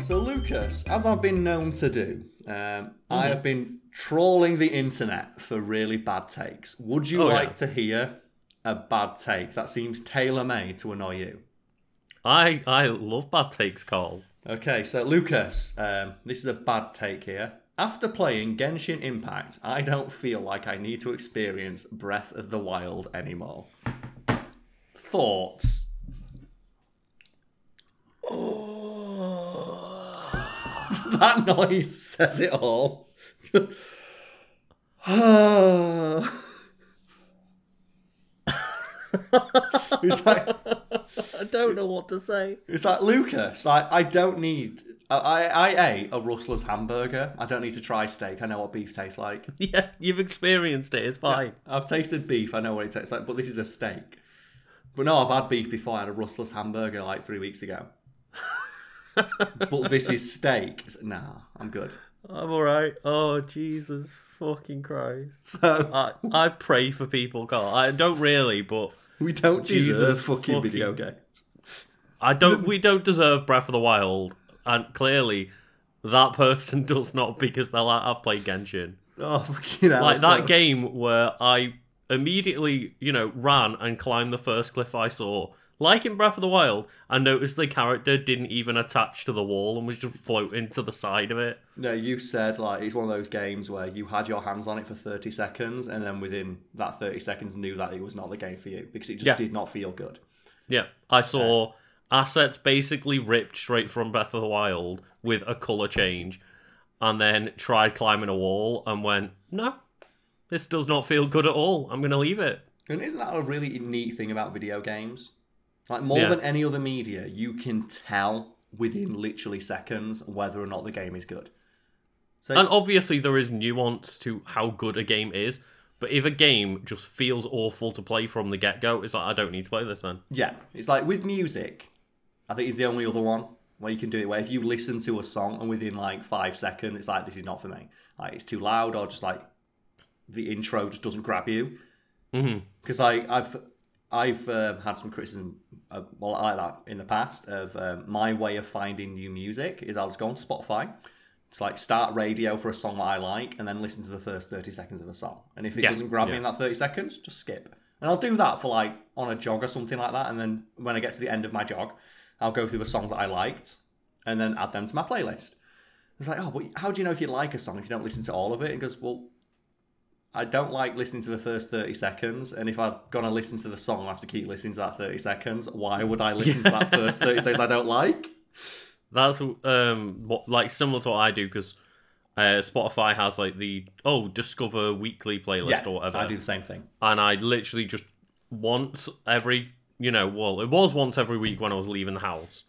So Lucas, as I've been known to do, um, I have been trawling the internet for really bad takes. Would you Oh, yeah. like to hear a bad take that seems tailor made to annoy you? I I love bad takes, Carl. Okay, so Lucas, um, this is a bad take here. After playing Genshin Impact, I don't feel like I need to experience Breath of the Wild anymore. Thoughts? That noise says it all. Just- it's like I don't know what to say. it's like Lucas. I, I don't need. I, I ate a Rustler's hamburger. I don't need to try steak. I know what beef tastes like. Yeah, you've experienced it. It's fine. I've tasted beef. I know what it tastes like. But this is a steak. But no, I've had beef before. I had a Rustler's hamburger like three weeks ago. But this is steak. It's- Nah, I'm good. I'm all right. Oh Jesus fucking Christ! So I I pray for people, Carl. I don't really, but we don't Jesus deserve fucking, fucking- video games. I don't. we don't deserve Breath of the Wild, and clearly, that person does not because they're like I've played Genshin. Oh fucking hell! like so- that game where I immediately, you know, ran and climbed the first cliff I saw. Like in Breath of the Wild, I noticed the character didn't even attach to the wall and was just floating to the side of it. No, you said like it's one of those games where you had your hands on it for 30 seconds and then within that 30 seconds knew that it was not the game for you because it just Yeah. did not feel good. Yeah, I saw assets basically ripped straight from Breath of the Wild with a color change, and then tried climbing a wall and went, "No, this does not feel good at all. I'm going to leave it." And isn't that a really neat thing about video games? Like more Yeah. than any other media, you can tell within literally seconds whether or not the game is good. So And obviously, there is nuance to how good a game is. But if a game just feels awful to play from the get go, it's like I don't need to play this then. yeah, it's like with music, I think it's the only other one where you can do it where if you listen to a song and within like five seconds it's like this is not for me. Like it's too loud or just like the intro just doesn't grab you. Mhm. Because I I've I've um, had some criticism of, well, like that in the past of um, my way of finding new music is I'll just go on Spotify. It's like start radio for a song that I like and then listen to the first 30 seconds of a song. And if it Yeah, doesn't grab yeah. me in that 30 seconds, just skip. And I'll do that for like on a jog or something like that. And then when I get to the end of my jog, I'll go through the songs that I liked and then add them to my playlist. It's like, oh, but how do you know if you like a song if you don't listen to all of it? And goes, well, I don't like listening to the first 30 seconds. And if I'm going to listen to the song, I have to keep listening to that 30 seconds. Why would I listen to that first 30 seconds I don't like? That's um what like similar to what I do because uh, Spotify has like the oh discover weekly playlist or whatever. I do the same thing. and I literally just once every you know well it was once every week when I was leaving the house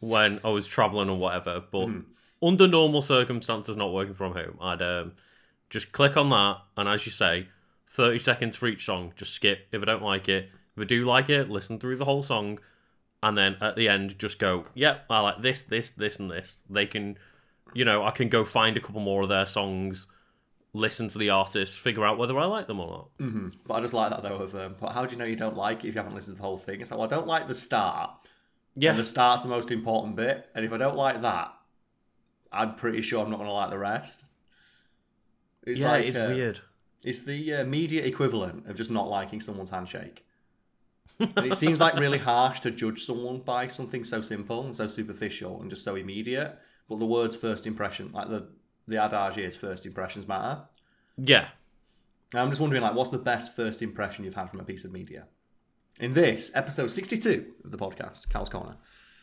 when I was traveling or whatever but under normal circumstances not working from home I'd um, just click on that and as you say 30 seconds for each song just skip if I don't like it if I do like it listen through the whole song and then at the end just go yep I like this this this and this they can you know I can go find a couple more of their songs listen to the artist figure out whether I like them or not But I just like that though. Of um, but how do you know you don't like it if you haven't listened to the whole thing? It's like, well, I don't like the start. Yeah, And the start's the most important bit. And if I don't like that, I'm pretty sure I'm not going to like the rest. It's yeah, like it's uh, weird. It's the uh, media equivalent of just not liking someone's handshake. and it seems like really harsh to judge someone by something so simple and so superficial and just so immediate. But the words first impression, like the the adage is first impressions matter. Yeah, I'm just wondering, like, what's the best first impression you've had from a piece of media? In this episode 62 of the podcast, Cal's Corner.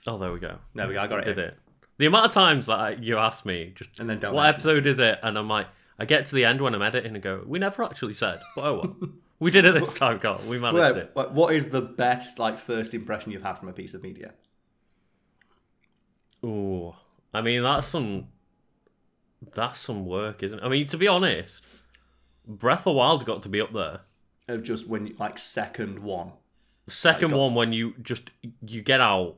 Oh, there we go. There we go. I got it. Did in. it? The amount of times that I- you ask me, just And then don't what episode is it? And I'm like, I get to the end when I'm editing and go, we never actually said, but oh well. we did it this time, Carl. We managed Wait, it. what- what is the best like first impression you've had from a piece of media? Ooh, I mean that's some that's some work, isn't it? I mean, to be honest, Breath of Wild got to be up there. Of just when you, like second one. Second got- one when you just you get out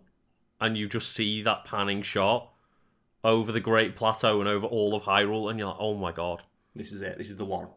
and you just see that panning shot over the Great Plateau and over all of Hyrule, and you're like, oh my god. This is it. This is the one.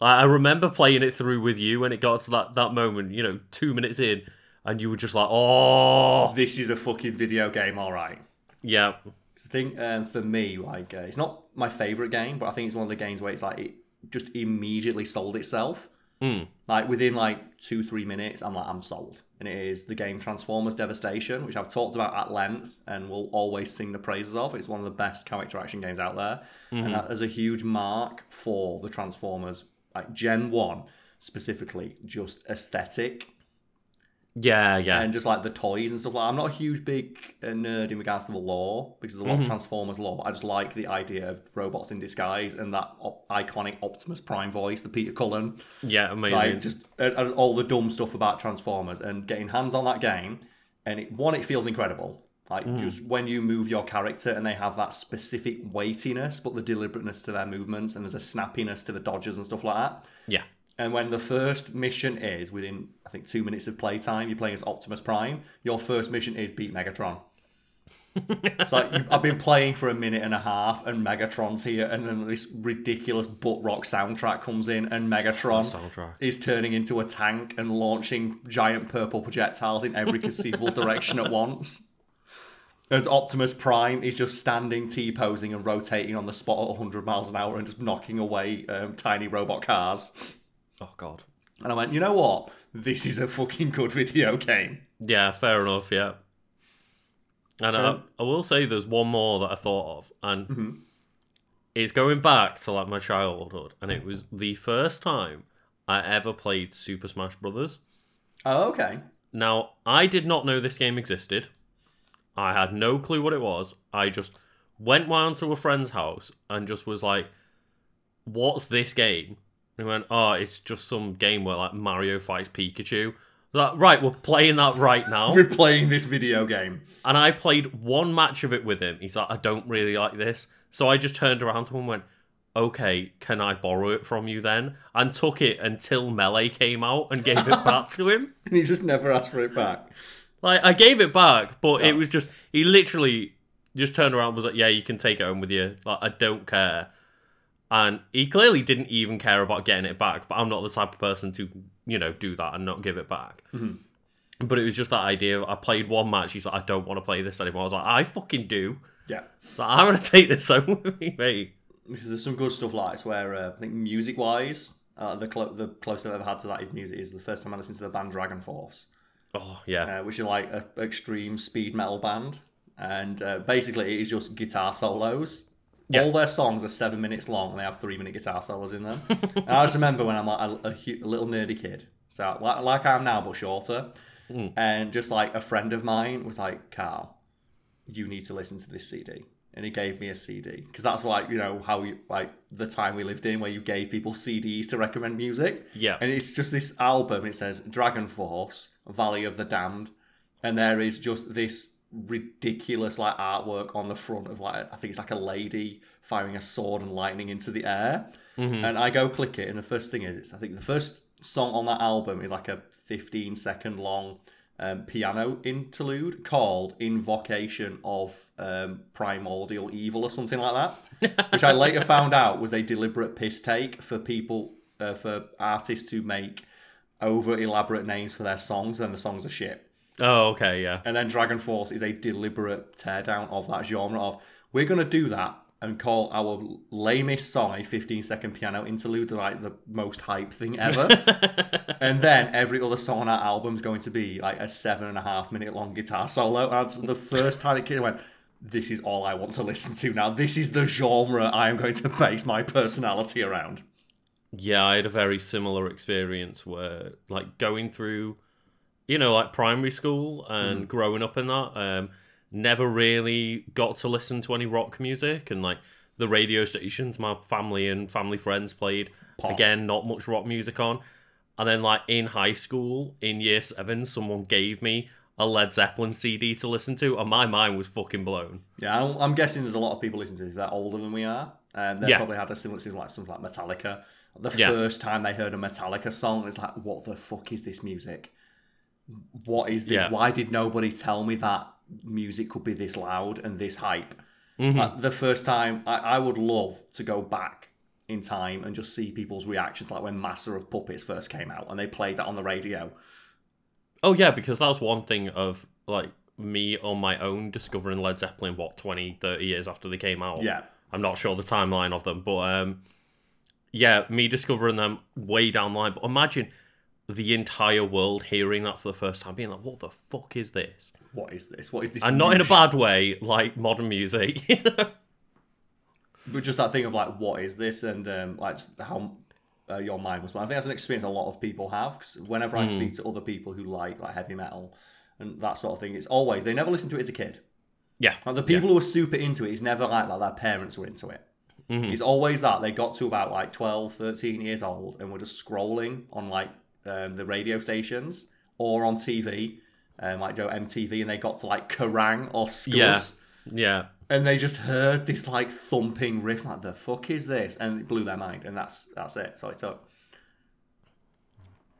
I remember playing it through with you when it got to that, that moment, you know, two minutes in, and you were just like, oh, This is a fucking video game, all right. yeah. 'Cause I think um, for me, like uh, it's not my favorite game, but I think it's one of the games where it's like it just immediately sold itself. Mm. Like within like two three minutes, I'm like I'm sold, and it is the game Transformers Devastation, which I've talked about at length and will always sing the praises of. It's one of the best character action games out there, and mm-hmm. that is a huge mark for the Transformers, like Gen One specifically, just aesthetic Yeah, yeah. and just like the toys and stuff like. I'm not a huge big uh, nerd in regards to the lore because there's a lot of Transformers lore. But I just like the idea of robots in disguise and that op- iconic Optimus Prime voice, the Peter Cullen, yeah, amazing. like just uh, uh, all the dumb stuff about Transformers and getting hands on that game. And it, one, it feels incredible. Like just when you move your character and they have that specific weightiness, but the deliberateness to their movements and there's a snappiness to the dodges and stuff like that. yeah. And when the first mission is within, I think, two minutes of playtime, you're playing as Optimus Prime. Your first mission is beat Megatron. it's like you, I've been playing for a minute and a half, and Megatron's here, and then this ridiculous butt rock soundtrack comes in, and Megatron is turning into a tank and launching giant purple projectiles in every conceivable direction at once. As Optimus Prime is just standing T posing and rotating on the spot at 100 miles an hour and just knocking away um, tiny robot cars. Oh god. And I went, you know what? This is a fucking good video game. Yeah, fair enough. Yeah. And Um, I, I will say there's one more that I thought of, and Mm-hmm. it's going back to like my childhood, and it was the first time I ever played Super Smash Brothers. Oh, okay. Now, I did not know this game existed. I had no clue what it was. I just went round to a friend's house and just was like, "What's this game?" And he went, "Oh, it's just some game where like Mario fights Pikachu." Like, right, we're playing that right now. We're playing this video game. And I played one match of it with him. He's like, I don't really like this. So I just turned around to him and went, Okay, can I borrow it from you then? And took it until Melee came out and gave it back to him. And he just never asked for it back. Like, I gave it back, but it oh. was just, he literally just turned around and was like, Yeah, you can take it home with you. Like, I don't care. And he clearly didn't even care about getting it back, but I'm not the type of person to, you know, do that and not give it back. But it was just that idea. Of, I played one match. He's like, I don't want to play this anymore. I was like, I fucking do. Yeah. Like, I'm gonna take this home with me, mate. Because there's some good stuff like this where uh, I think music wise, uh, the, clo- the closest I've ever had to that is music is the first time I listened to the band Dragon Force. Oh yeah, uh, which is like an extreme speed metal band. And uh, basically, it is just guitar solos. Yeah. All their songs are seven minutes long, and they have three minute guitar solos in them. and I just remember when I'm like a, a, a little nerdy kid, so like, like I am now, but shorter. Mm. And just like a friend of mine was like, "Carl, you need to listen to this CD." And he gave me a CD because that's like you know how you like the time we lived in where you gave people CDs to recommend music. Yeah. And it's just this album. It says Dragon Force, Valley of the Damned, and there is just this ridiculous like artwork on the front of like I think it's like a lady firing a sword and lightning into the air. And I go click it, and the first thing is it's I think the first song on that album is like a 15 second long um, piano interlude called Invocation of um, Primordial Evil or something like that, which I later found out was a deliberate piss take for people, uh, for artists to make over elaborate names for their songs, and the songs are shit. Oh okay, yeah. And then Dragon Force is a deliberate teardown of that genre of we're gonna do that and call our lamest song a 15 second piano interlude like the most hype thing ever. and then every other song on our album is going to be like a seven and a half minute long guitar solo. And the first time it came, I went, this is all I want to listen to now. This is the genre I am going to base my personality around. Yeah, I had a very similar experience where, like, going through, you know, like primary school and growing up in that, um, never really got to listen to any rock music. And, like, the radio stations my family and family friends played, Pop. again, not much rock music on. And then, like, in high school, in year seven, someone gave me a Led Zeppelin CD to listen to, and my mind was fucking blown. Yeah, I'm, guessing there's a lot of people listening to this that older than we are. Um, they Yeah. probably had a similar thing like something like Metallica. The Yeah. first time they heard a Metallica song, it's like, what the fuck is this music? What is this? Yeah. Why did nobody tell me that music could be this loud and this hype? Mm-hmm. Like, the first time, I, I would love to go back in time and just see people's reactions, like when Master of Puppets first came out and they played that on the radio. Oh yeah, because that's one thing of like me on my own discovering Led Zeppelin, what, 20, 30 years after they came out. Yeah. I'm not sure the timeline of them, but um, yeah, me discovering them way down the line. But imagine the entire world hearing that for the first time, being like, what the fuck is this? What is this? What is this? And not in a bad way, like modern music. you know? but just that thing of like, what is this, and um, like how uh, your mind was. But I think that's an experience a lot of people have. Because whenever I speak to other people who like like heavy metal and that sort of thing, it's always they never listened to it as a kid. yeah. Like the people who are super into it, it's never like that. Their parents were into it. Mm-hmm. It's always that they got to about like 12, 13 years old and were just scrolling on like um, the radio stations or on TV, um, like Joe MTV, and they got to like Kerrang or Scuzz. Yeah. Yeah. and they just heard this like thumping riff, like the fuck is this? And it blew their mind, and that's that's it. So it took.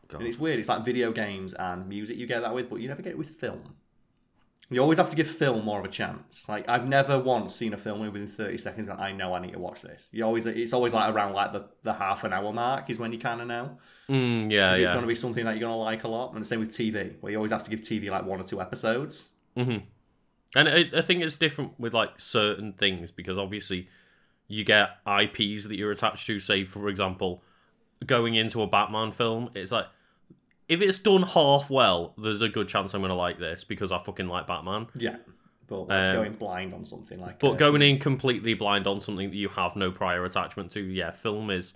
God. And it's weird. It's like video games and music you get that with, but you never get it with film. You always have to give film more of a chance. Like I've never once seen a film within thirty seconds. Gone, I know I need to watch this. You always, it's always like around like the, the half an hour mark is when you kind of know Mm, yeah, it's yeah. going to be something that you're going to like a lot. And the same with TV, where you always have to give TV like one or two episodes. And I, I think it's different with like certain things because obviously you get IPs that you're attached to. Say, for example, going into a Batman film, it's like if it's done half well, there's a good chance I'm going to like this because I fucking like Batman. Yeah, but that's Um, going blind on something like. But going in completely blind on something that you have no prior attachment to, yeah, film is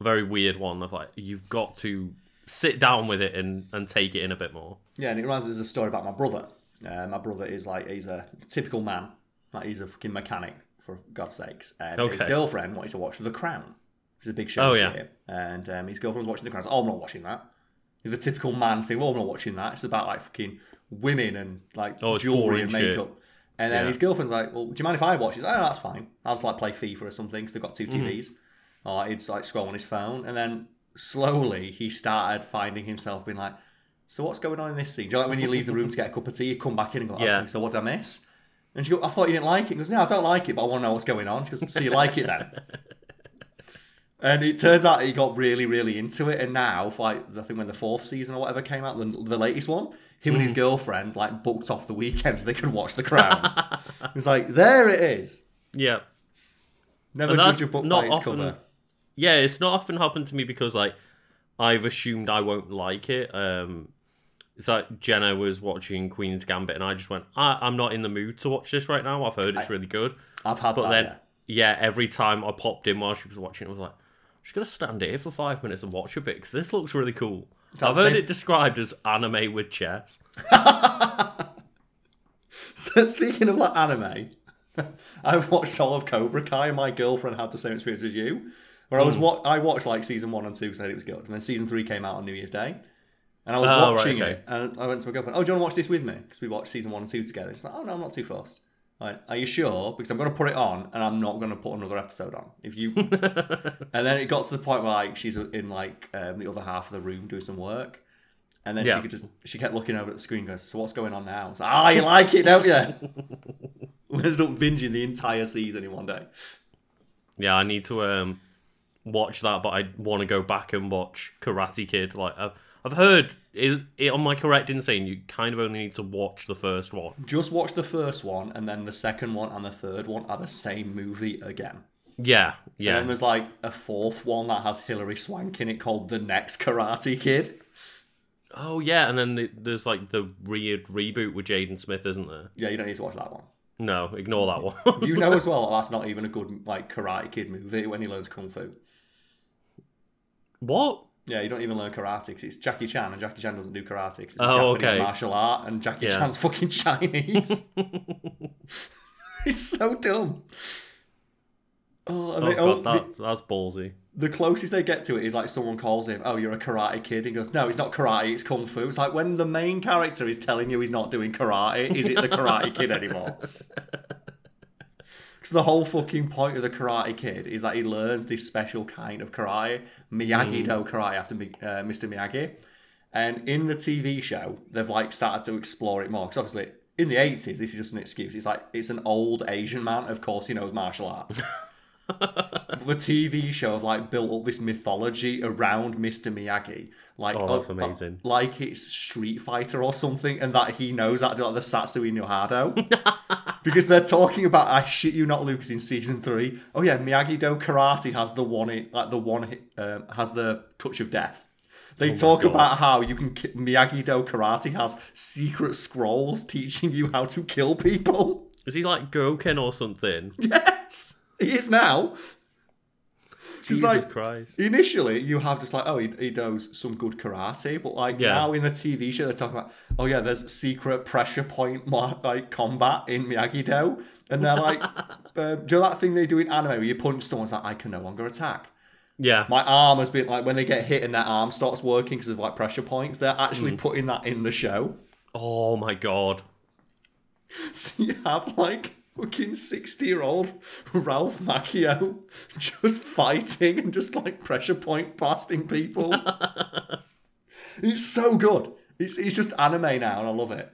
a very weird one. Of like you've got to sit down with it and and take it in a bit more. Yeah, and it reminds me there's a story about my brother. Uh, my brother is like he's a typical man, like he's a fucking mechanic for God's sakes. And his girlfriend wanted to watch The Crown, It's a big show Oh, yeah. And um, his girlfriend was watching The Crown. Like, oh, I'm not watching that. The typical man thing. Well, I'm not watching that. It's about like fucking women and like Oh, jewelry and shit. makeup. And then Yeah. his girlfriend's like, "Well, do you mind if I watch?" He's like, "Oh, that's fine. I'll just like play FIFA or something because they've got two Mm-hmm. TVs." Or he'd like scroll on his phone, and then slowly he started finding himself being like, "So what's going on in this scene?" Do you know, like when you leave the room to get a cup of tea, you come back in and go, Yeah. "Okay, so what did I miss?" And she goes, "I thought you didn't like it." He goes, "No, I don't like it, but I want to know what's going on." She goes, "So you like it then?" And it turns out he got really, really into it. And now, for like, I think when the fourth season or whatever came out, the, the latest one, him and his Mm. girlfriend like booked off the weekend so they could watch The Crown. it's like, there it is. Yeah, Never judge a book not by its often- cover. yeah. It's not often happened to me because like I've assumed I won't like it. Um, it's like Jenna was watching Queen's Gambit, and I just went, I- I'm not in the mood to watch this right now. I've heard it's really good, I've had but that. then yeah. yeah, every time I popped in while she was watching, it, I was like, just gonna stand here for five minutes and watch a bit because this looks really cool. I've heard it described as anime with chess. So speaking of like anime, I've watched all of Cobra Kai, and my girlfriend had the same experience as you. Where I Hmm. was wa- I watched like season one and two because I heard it was good, and then season three came out on New Year's Day, and I was Oh, right, watching okay. it, and I went to my girlfriend. Oh, do you want to watch this with me? Because we watched season one and two together. She's like, Oh no, I'm not too fussed. Went, Are you sure? Because I'm going to put it on, and I'm not going to put another episode on. If you, and then it got to the point where like she's in like um, the other half of the room doing some work. And then Yeah. she could just she kept looking over at the screen and goes, So what's going on now? I was like, Ah, you like it, don't you? we ended up binging the entire season in one day. Yeah, I need to um watch that, but I want to go back and watch Karate Kid. Like I've, I've heard, is it, am I correct in saying you kind of only need to watch the first one? Just watch the first one, and then the second one and the third one are the same movie again. Yeah, yeah. And then there's like a fourth one that has Hilary Swank in it called The Next Karate Kid. Oh yeah, and then the, there's like the weird reboot with Jaden Smith, isn't there? Yeah, you don't need to watch that one. No, ignore that one. You know as well that that's not even a good like Karate Kid movie when he learns kung fu. what? Yeah, you don't even learn karate because it's Jackie Chan, and Jackie Chan doesn't do karate it's a Oh, Japanese okay. martial art, and Jackie Yeah. Chan's fucking Chinese. He's so dumb. Oh, oh and Oh they- oh, god, the, that's that's ballsy. the closest they get to it is like someone calls him, "Oh, you're a karate kid." He goes, "No, it's not karate, it's kung fu." It's like when the main character is telling you he's not doing karate, is it the karate kid anymore? Because the whole fucking point of the Karate Kid is that he learns this special kind of karate, Miyagi Do karate, after uh, Mr. Miyagi. And in the TV show, they've like started to explore it more. Because obviously, in the eighties, this is just an excuse. It's like it's an old Asian man. Of course, he knows martial arts. the TV show have like built up this mythology around Mr. Miyagi, like Oh, that's uh, amazing. like it's Street Fighter or something, and that he knows that like the Satsui no Hado. because they're talking about I shit you not, Lucas, in season three. Oh yeah, Miyagi Do Karate has the one hit- like the one hit, um, has the touch of death. They talk about how you can ki- Miyagi Do Karate has secret scrolls teaching you how to kill people. Is he like Goken or something? Yes, he is now. Jesus like Christ. initially you have just like oh he, he knows some good karate, but like Yeah. now in the TV show they're talking about oh yeah there's secret pressure point like combat in Miyagi Do, and they're like um, do you know that thing they do in anime where you punch someone's like I can no longer attack. Yeah. My arm has been like when they get hit and their arm starts working because of like pressure points. They're actually Mm. putting that in the show. Oh my god. So you have like fucking 60 year old Ralph Macchio just fighting and just like pressure point blasting people. it's so good. It's, it's just anime now and I love it.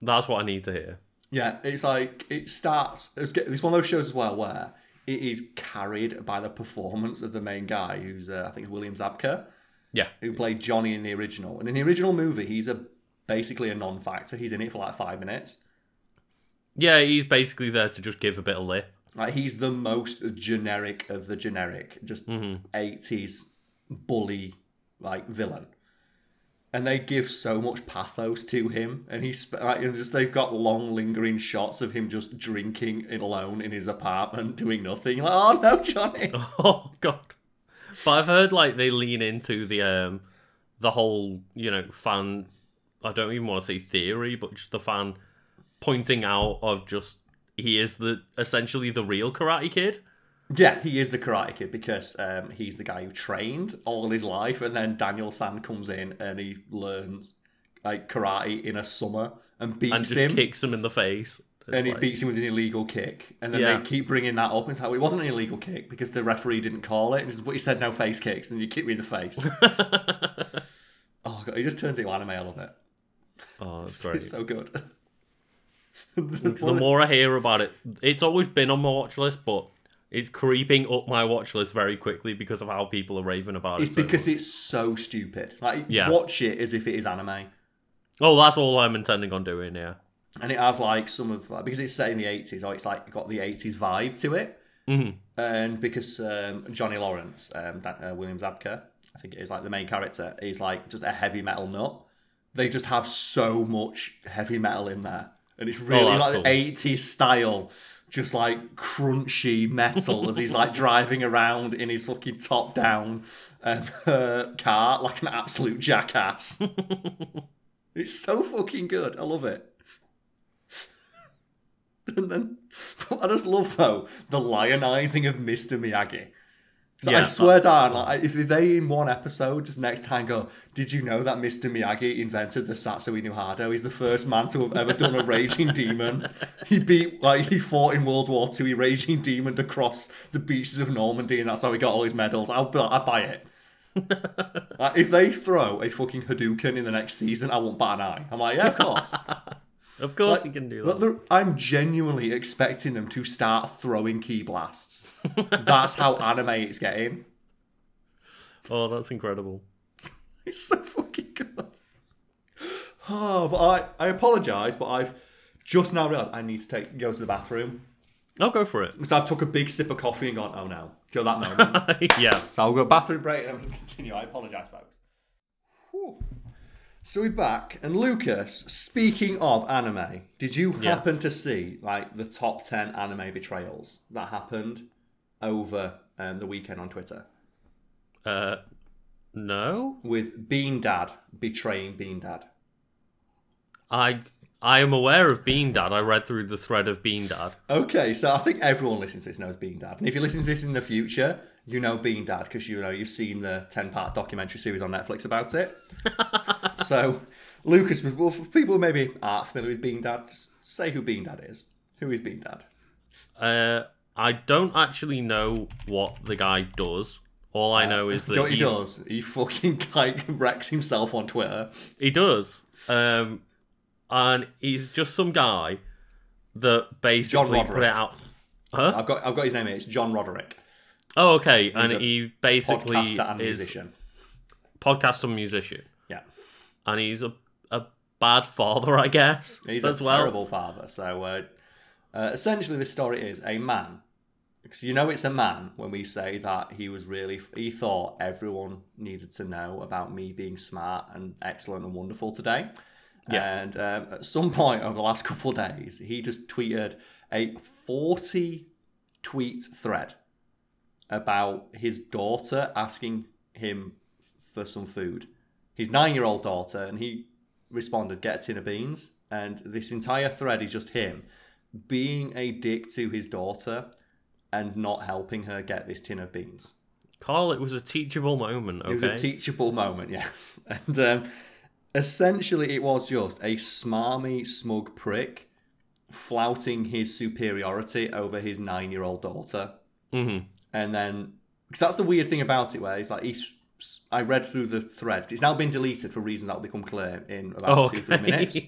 That's what I need to hear. Yeah, it's like it starts. It's, it's one of those shows as well where it is carried by the performance of the main guy, who's uh, I think it's William Zabka, Yeah. who played Johnny in the original. And in the original movie, he's a basically a non-factor. He's in it for like five minutes. Yeah, he's basically there to just give a bit of lip. Like he's the most generic of the generic, just eighties bully like villain. And they give so much pathos to him, and he's like, and just they've got long lingering shots of him just drinking alone in his apartment, doing nothing. Like, oh no, Johnny. Oh god. But I've heard like they lean into the um the whole, you know, fan I don't even want to say theory, but just the fan pointing out of just he is the essentially the real karate kid. Yeah, he is the Karate Kid because um, he's the guy who trained all his life, and then Daniel San comes in and he learns like karate in a summer and beats and just him. kicks him in the face. It's and he like- beats him with an illegal kick. And then Yeah. they keep bringing that up. And it's like, well, it wasn't an illegal kick because the referee didn't call it. Just, but he said no face kicks, and you kick me in the face. oh, God, he just turns into anime. I love it. oh, that's. It's so good. It's the more I hear about it, it's always been on my watch list, but it's creeping up my watch list very quickly because of how people are raving about it's it. so because much. it's so stupid. Like, Yeah. watch it as if it is anime. oh, that's all I'm intending on doing. Yeah, And it has like some of like, because it's set in the eighties, or it's like got the eighties vibe to it. Mhm. And because um, Johnny Lawrence, um, uh, William Zabka, I think it is like the main character, is like just a heavy metal nut. They just have so much heavy metal in there, and it's really Oh, like cool. the eighties style, just like crunchy metal as he's like driving around in his fucking top down um, uh, car like an absolute jackass. it's so fucking good. I love it. And then what I just love though the lionizing of Mr. Miyagi. So I Yeah, swear down, like if they in one episode just next time go, did you know that Mr. Miyagi invented the Satsui no Hado? He's the first man to have ever done a raging demon. He beat like he fought in World War Two. He raging demoned across the beaches of Normandy, and that's how he got all his medals. I'll I buy it. Like, if they throw a fucking Hadouken in the next season, I won't bat an eye. I'm like, yeah, of course. of course Like, you can do that. I'm genuinely expecting them to start throwing ki blasts. That's how anime it's getting. Oh, that's incredible. It's so fucking good. Oh, but I, I apologise, but I've just now realised I need to take go to the bathroom. I'll go for it. So I've took a big sip of coffee and gone, oh no. Do you know that moment? yeah. so I'll go bathroom break and then we'll continue. I apologise, folks. So we're back, and Lucas. Speaking of anime, did you Yeah. happen to see like the top ten anime betrayals that happened over um, the weekend on Twitter Uh, no, with Bean Dad betraying Bean Dad? I I am aware of Bean Dad. I read through the thread of Bean Dad. Okay, so I think everyone listening to this knows Bean Dad, and if you listen to this in the future, you know Bean Dad because you know you've seen the ten-part documentary series on Netflix about it. so, Lucas, well, for people who maybe aren't familiar with Bean Dad, say who Bean Dad is. Who is Bean Dad? Uh, I don't actually know what the guy does. All I know is that you know he does? He fucking like wrecks himself on Twitter. He does. Um, and he's just some guy that basically put Roderick. it out. Huh? I've got I've got his name here. It's John Roderick, Oh, okay. And he basically podcaster and is musician. podcaster and musician, Yeah, and he's a a bad father, I guess. he's as a well. terrible father. So uh, uh, essentially, this story is a man. Because you know it's a man when we say that he was really he thought everyone needed to know about me being smart and excellent and wonderful today. Yeah. And um, at some point over the last couple of days, he just tweeted a 40 tweet thread about his daughter asking him for some food. His nine year old daughter, and he responded, Get a tin of beans. And this entire thread is just him being a dick to his daughter and not helping her get this tin of beans. Carl, it was a teachable moment. Okay. It was a teachable moment, yes. And um, essentially, it was just a smarmy, smug prick flouting his superiority over his nine year old daughter. Mhm. And then, because that's the weird thing about it, where he's like, he's. I read through the thread. It's now been deleted for reasons that will become clear in about two, three minutes.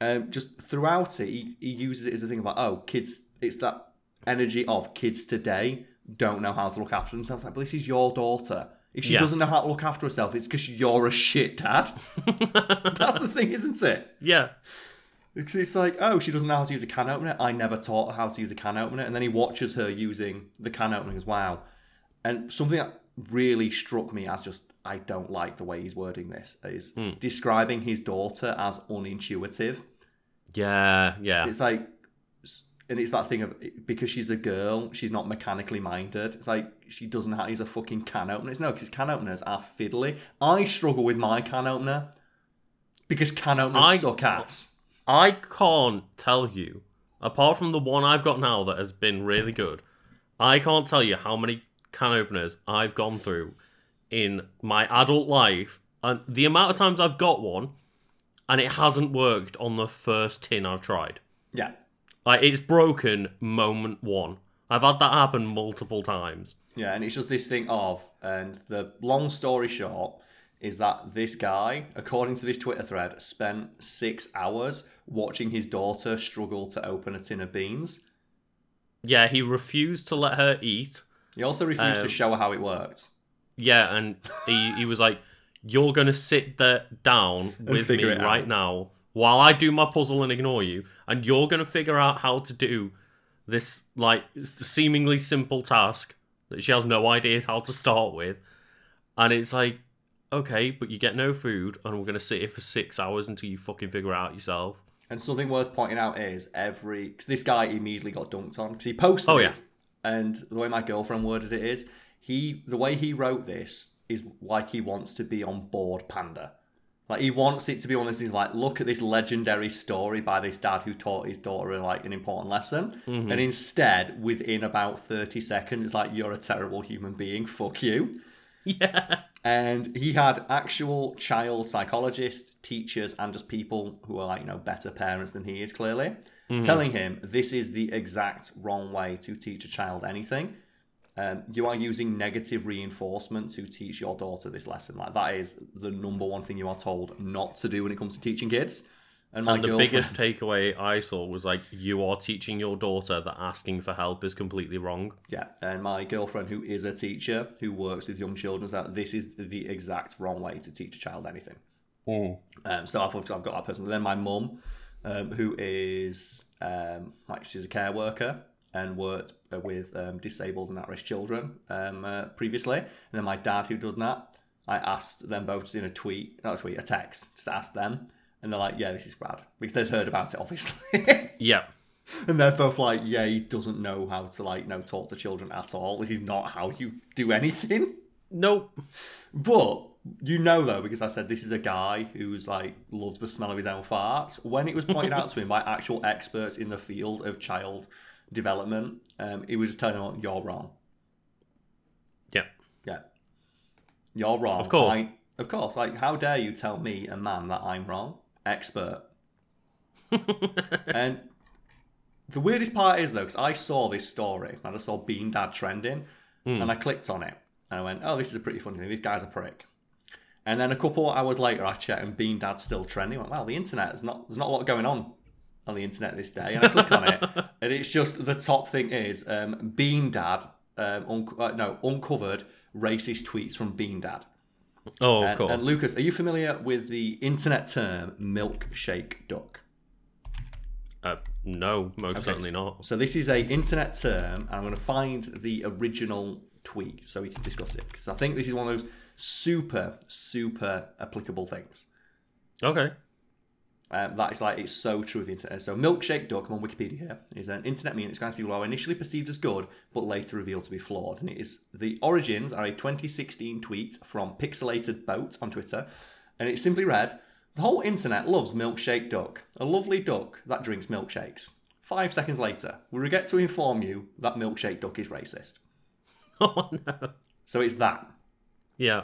Um, just throughout it, he, he uses it as a thing of like, oh, kids, it's that energy of kids today don't know how to look after themselves. Like, but this is your daughter. If she Yeah. doesn't know how to look after herself, it's because you're a shit dad. That's the thing, isn't it? yeah. Because it's like, oh, she doesn't know how to use a can opener. I never taught her how to use a can opener. And then he watches her using the can opener as wow. And something that really struck me as just, I don't like the way he's wording this, is hmm. describing his daughter as unintuitive. Yeah. Yeah. It's like, and it's that thing of because she's a girl, she's not mechanically minded. It's like she doesn't know how to use a fucking can opener. It's no, because can openers are fiddly. I struggle with my can opener because can openers I- suck ass. I can't tell you, apart from the one I've got now that has been really good, I can't tell you how many can openers I've gone through in my adult life and the amount of times I've got one and it hasn't worked on the first tin I've tried. Yeah. Like it's broken moment one. I've had that happen multiple times. Yeah, and it's just this thing of, and the long story short is that this guy, according to this Twitter thread, spent six hours watching his daughter struggle to open a tin of beans. Yeah, he refused to let her eat. He also refused Um, to show her how it worked. Yeah, and he, he was like, You're gonna sit there down with me right out." now while I do my puzzle and ignore you, and you're gonna figure out how to do this like seemingly simple task that she has no idea how to start with. And it's like, okay, but you get no food, and we're gonna sit here for six hours until you fucking figure it out yourself. And something worth pointing out is every because this guy immediately got dunked on because he posted. Oh, it, yeah. And the way my girlfriend worded it is he the way he wrote this is like he wants to be on Bored Panda. Like he wants it to be one of those things like, look at this legendary story by this dad who taught his daughter like an important lesson. Mm-hmm. And instead, within about 30 seconds, it's like, you're a terrible human being, fuck you. Yeah. And he had actual child psychologists, teachers, and just people who are like, you know, better parents than he is, clearly, telling him this is the exact wrong way to teach a child anything. Um, you are using negative reinforcement to teach your daughter this lesson. Like that is the number one thing you are told not to do when it comes to teaching kids. And And the girlfriend, biggest takeaway I saw was like, you are teaching your daughter that asking for help is completely wrong. yeah, and my girlfriend who is a teacher who works with young children is that this is the exact wrong way to teach a child anything. Um, so I've, I've got that person. But then my mum, um, who is um, like she's a care worker and worked uh, with um, disabled and at-risk children um, uh, previously. And then my dad, who done that, I asked them both in a tweet, not a tweet, a text, just asked them, and they're like, "Yeah, this is rad," because they'd heard about it, obviously. Yeah. and they're both like, "Yeah, he doesn't know how to like, know, talk to children at all. This is not how you do anything." Nope. But you know though, because I said this is a guy who's like loves the smell of his own farts. When it was pointed out to him by actual experts in the field of child development, um, he was telling him, "You're wrong. Yeah. Yeah, you're wrong. Of course. I, of course. Like, how dare you tell me, a man, that I'm wrong? Expert. and the weirdest part is though, because I saw this story and I saw Bean Dad trending, and I clicked on it and I went, "Oh, this is a pretty funny thing. This guy's a prick." And then a couple hours later, I checked, and Bean Dad's still trending. I went, "Wow, the internet is not. There's not a lot going on on the internet this day, and I click on it, and it's just the top thing is um, Bean Dad, um, un- uh, no, uncovered racist tweets from Bean Dad. Oh, of course. and Lucas, are you familiar with the internet term milkshake duck? uh, no, most certainly not. So this is a internet term, and I'm going to find the original tweet so we can discuss it because I think this is one of those super, super applicable things. Okay. Um, that is like it's so true of the internet. So milkshake duck, I'm on Wikipedia here, is an internet meme that describes people who are initially perceived as good but later revealed to be flawed. And it is the origins are a 2016 tweet from Pixelated Boat on Twitter, and it simply read, "The whole internet loves milkshake duck, a lovely duck that drinks milkshakes." Five seconds later, we regret to inform you that milkshake duck is racist. Oh no. So it's that. Yeah.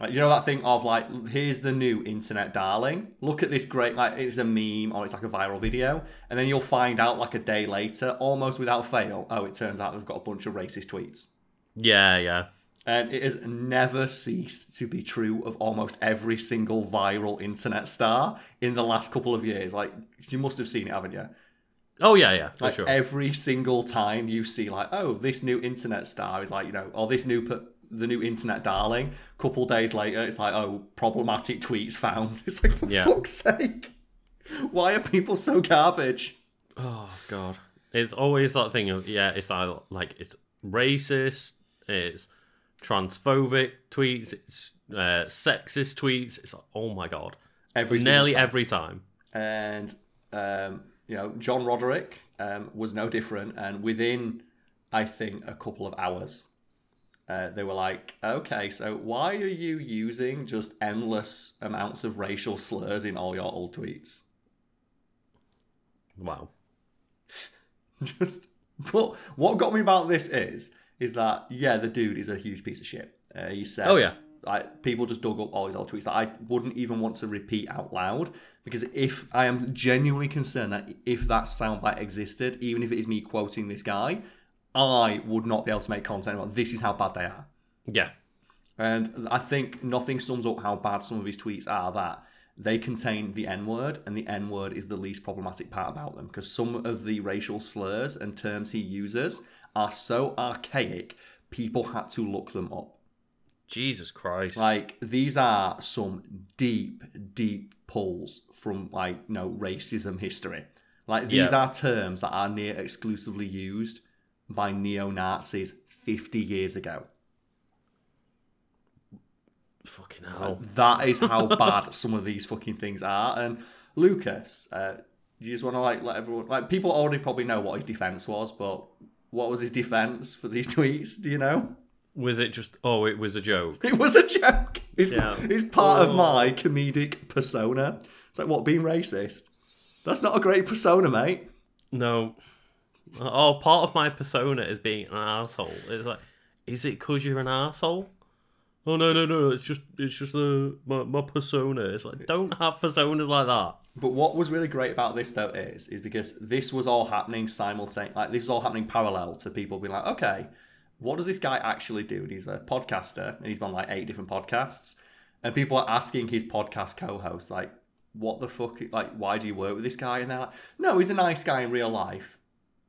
Like, you know that thing of like, here's the new internet darling. Look at this great, like it's a meme or it's like a viral video, and then you'll find out like a day later, almost without fail. Oh, it turns out they've got a bunch of racist tweets, Yeah, yeah. and it has never ceased to be true of almost every single viral internet star in the last couple of years. Like you must have seen it, haven't you? Oh yeah, yeah, for Like sure. every single time you see like, oh, this new internet star is like, you know, or this new p- the new internet darling. Couple days later, it's like, oh, problematic tweets found. It's like, for Yeah. fuck's sake, why are people so garbage? Oh god, it's always that thing of yeah, it's either like it's racist, it's transphobic tweets, it's uh, sexist tweets. It's like, oh my god, Every nearly time. every time. and um, you know, John Roderick um, was no different. And within, I think, a couple of hours, uh, they were like, "Okay, so why are you using just endless amounts of racial slurs in all your old tweets?" Wow. just but what got me about this is is that yeah the dude is a huge piece of shit uh, he said Oh, yeah. like people just dug up all his old tweets that i wouldn't even want to repeat out loud because if i am genuinely concerned that if that soundbite existed even if it is me quoting this guy i would not be able to make content about this is how bad they are Yeah. and I think nothing sums up how bad some of his tweets are that they contain the N word, and the N word is the least problematic part about them because some of the racial slurs and terms he uses are so archaic, people had to look them up. Jesus Christ. Like, these are some deep, deep pulls from, like, you know, racism history. Like, these Yeah. are terms that are near exclusively used by neo Nazis 50 years ago. Fucking hell. That is how bad some of these fucking things are. And Lucas, uh, do you just want to like let everyone like people already probably know what his defense was, but what was his defense for these tweets? Do you know? Was it just? Oh, it was a joke. It was a joke. It's, Yeah. it's part of Oh. my comedic persona. It's like what being racist. That's not a great persona, mate. No. Oh, part of my persona is being an asshole. It's like, is it because you're an asshole? Oh no no no! It's just it's just the my, my persona. It's like don't have personas like that. But what was really great about this though is is because this was all happening simultaneously. Like this is all happening parallel to people being like, okay, what does this guy actually do? And he's a podcaster, and he's on like eight different podcasts, and people are asking his podcast co-host like, what the fuck? Like, why do you work with this guy? And they're like, no, he's a nice guy in real life.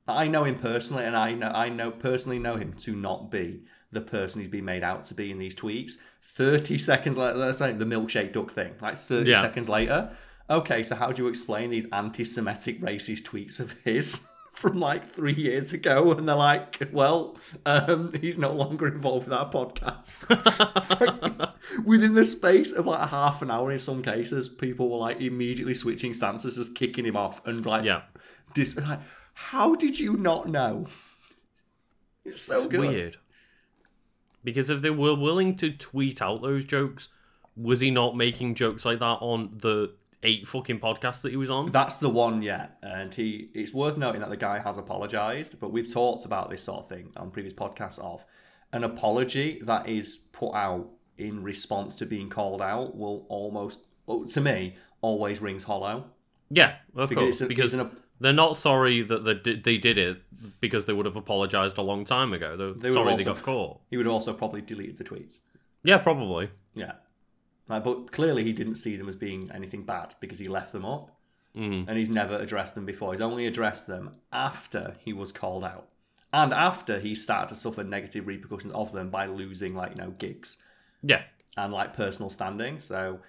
I know him personally, and I know I know personally know him to not be the person he's been made out to be in these tweets. Thirty seconds later, let's say the milkshake duck thing. Like thirty Yeah. seconds later, okay. So how do you explain these anti-Semitic racist tweets of his from like three years ago? And they're like, well, um, he's no longer involved with our podcast. Like, within the space of like half an hour, in some cases, people were like immediately switching stances, just kicking him off, and like Yeah, dis- like, how did you not know? It's so good. weird. Because if they were willing to tweet out those jokes, was he not making jokes like that on the eight fucking podcasts that he was on? That's the one, yeah. And he it's worth noting that the guy has apologized, but we've talked about this sort of thing on previous podcasts of an apology that is put out in response to being called out will almost to me always rings hollow. Yeah, of Because course. it's a- because it's an- they're not sorry that they did, they did it because they would have apologized a long time ago. They're They would sorry also- they got caught. He would also probably deleted the tweets. Yeah, probably. Yeah. Like, but clearly he didn't see them as being anything bad because he left them up. Mm. and he's never addressed them before. He's only addressed them after he was called out, and after he started to suffer negative repercussions of them by losing, like you know, gigs Yeah. and like personal standing. So,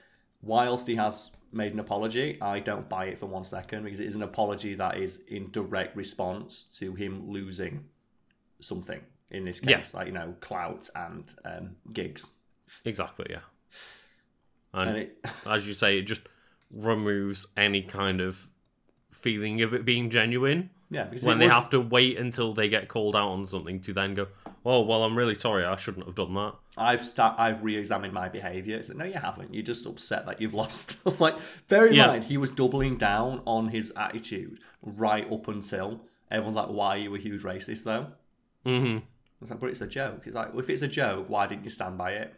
whilst he has made an apology, I don't buy it for one second because it is an apology that is in direct response to him losing something. In this case, Yeah. like you know, clout and um, gigs, Exactly. Yeah. And, and it, as you say, it just removes any kind of feeling of it being genuine yeah, because when they was- have to wait until they get called out on something to then go, "Oh, well, I'm really sorry. I shouldn't have done that." I've start, I've re-examined my behaviour. It's like, no, you haven't. You're just upset that you've lost. like, bear in Yeah. mind, he was doubling down on his attitude right up until everyone's like, "Why are you a huge racist?" Though hmm it's like, but it's a joke. It's like, well, if it's a joke, why didn't you stand by it?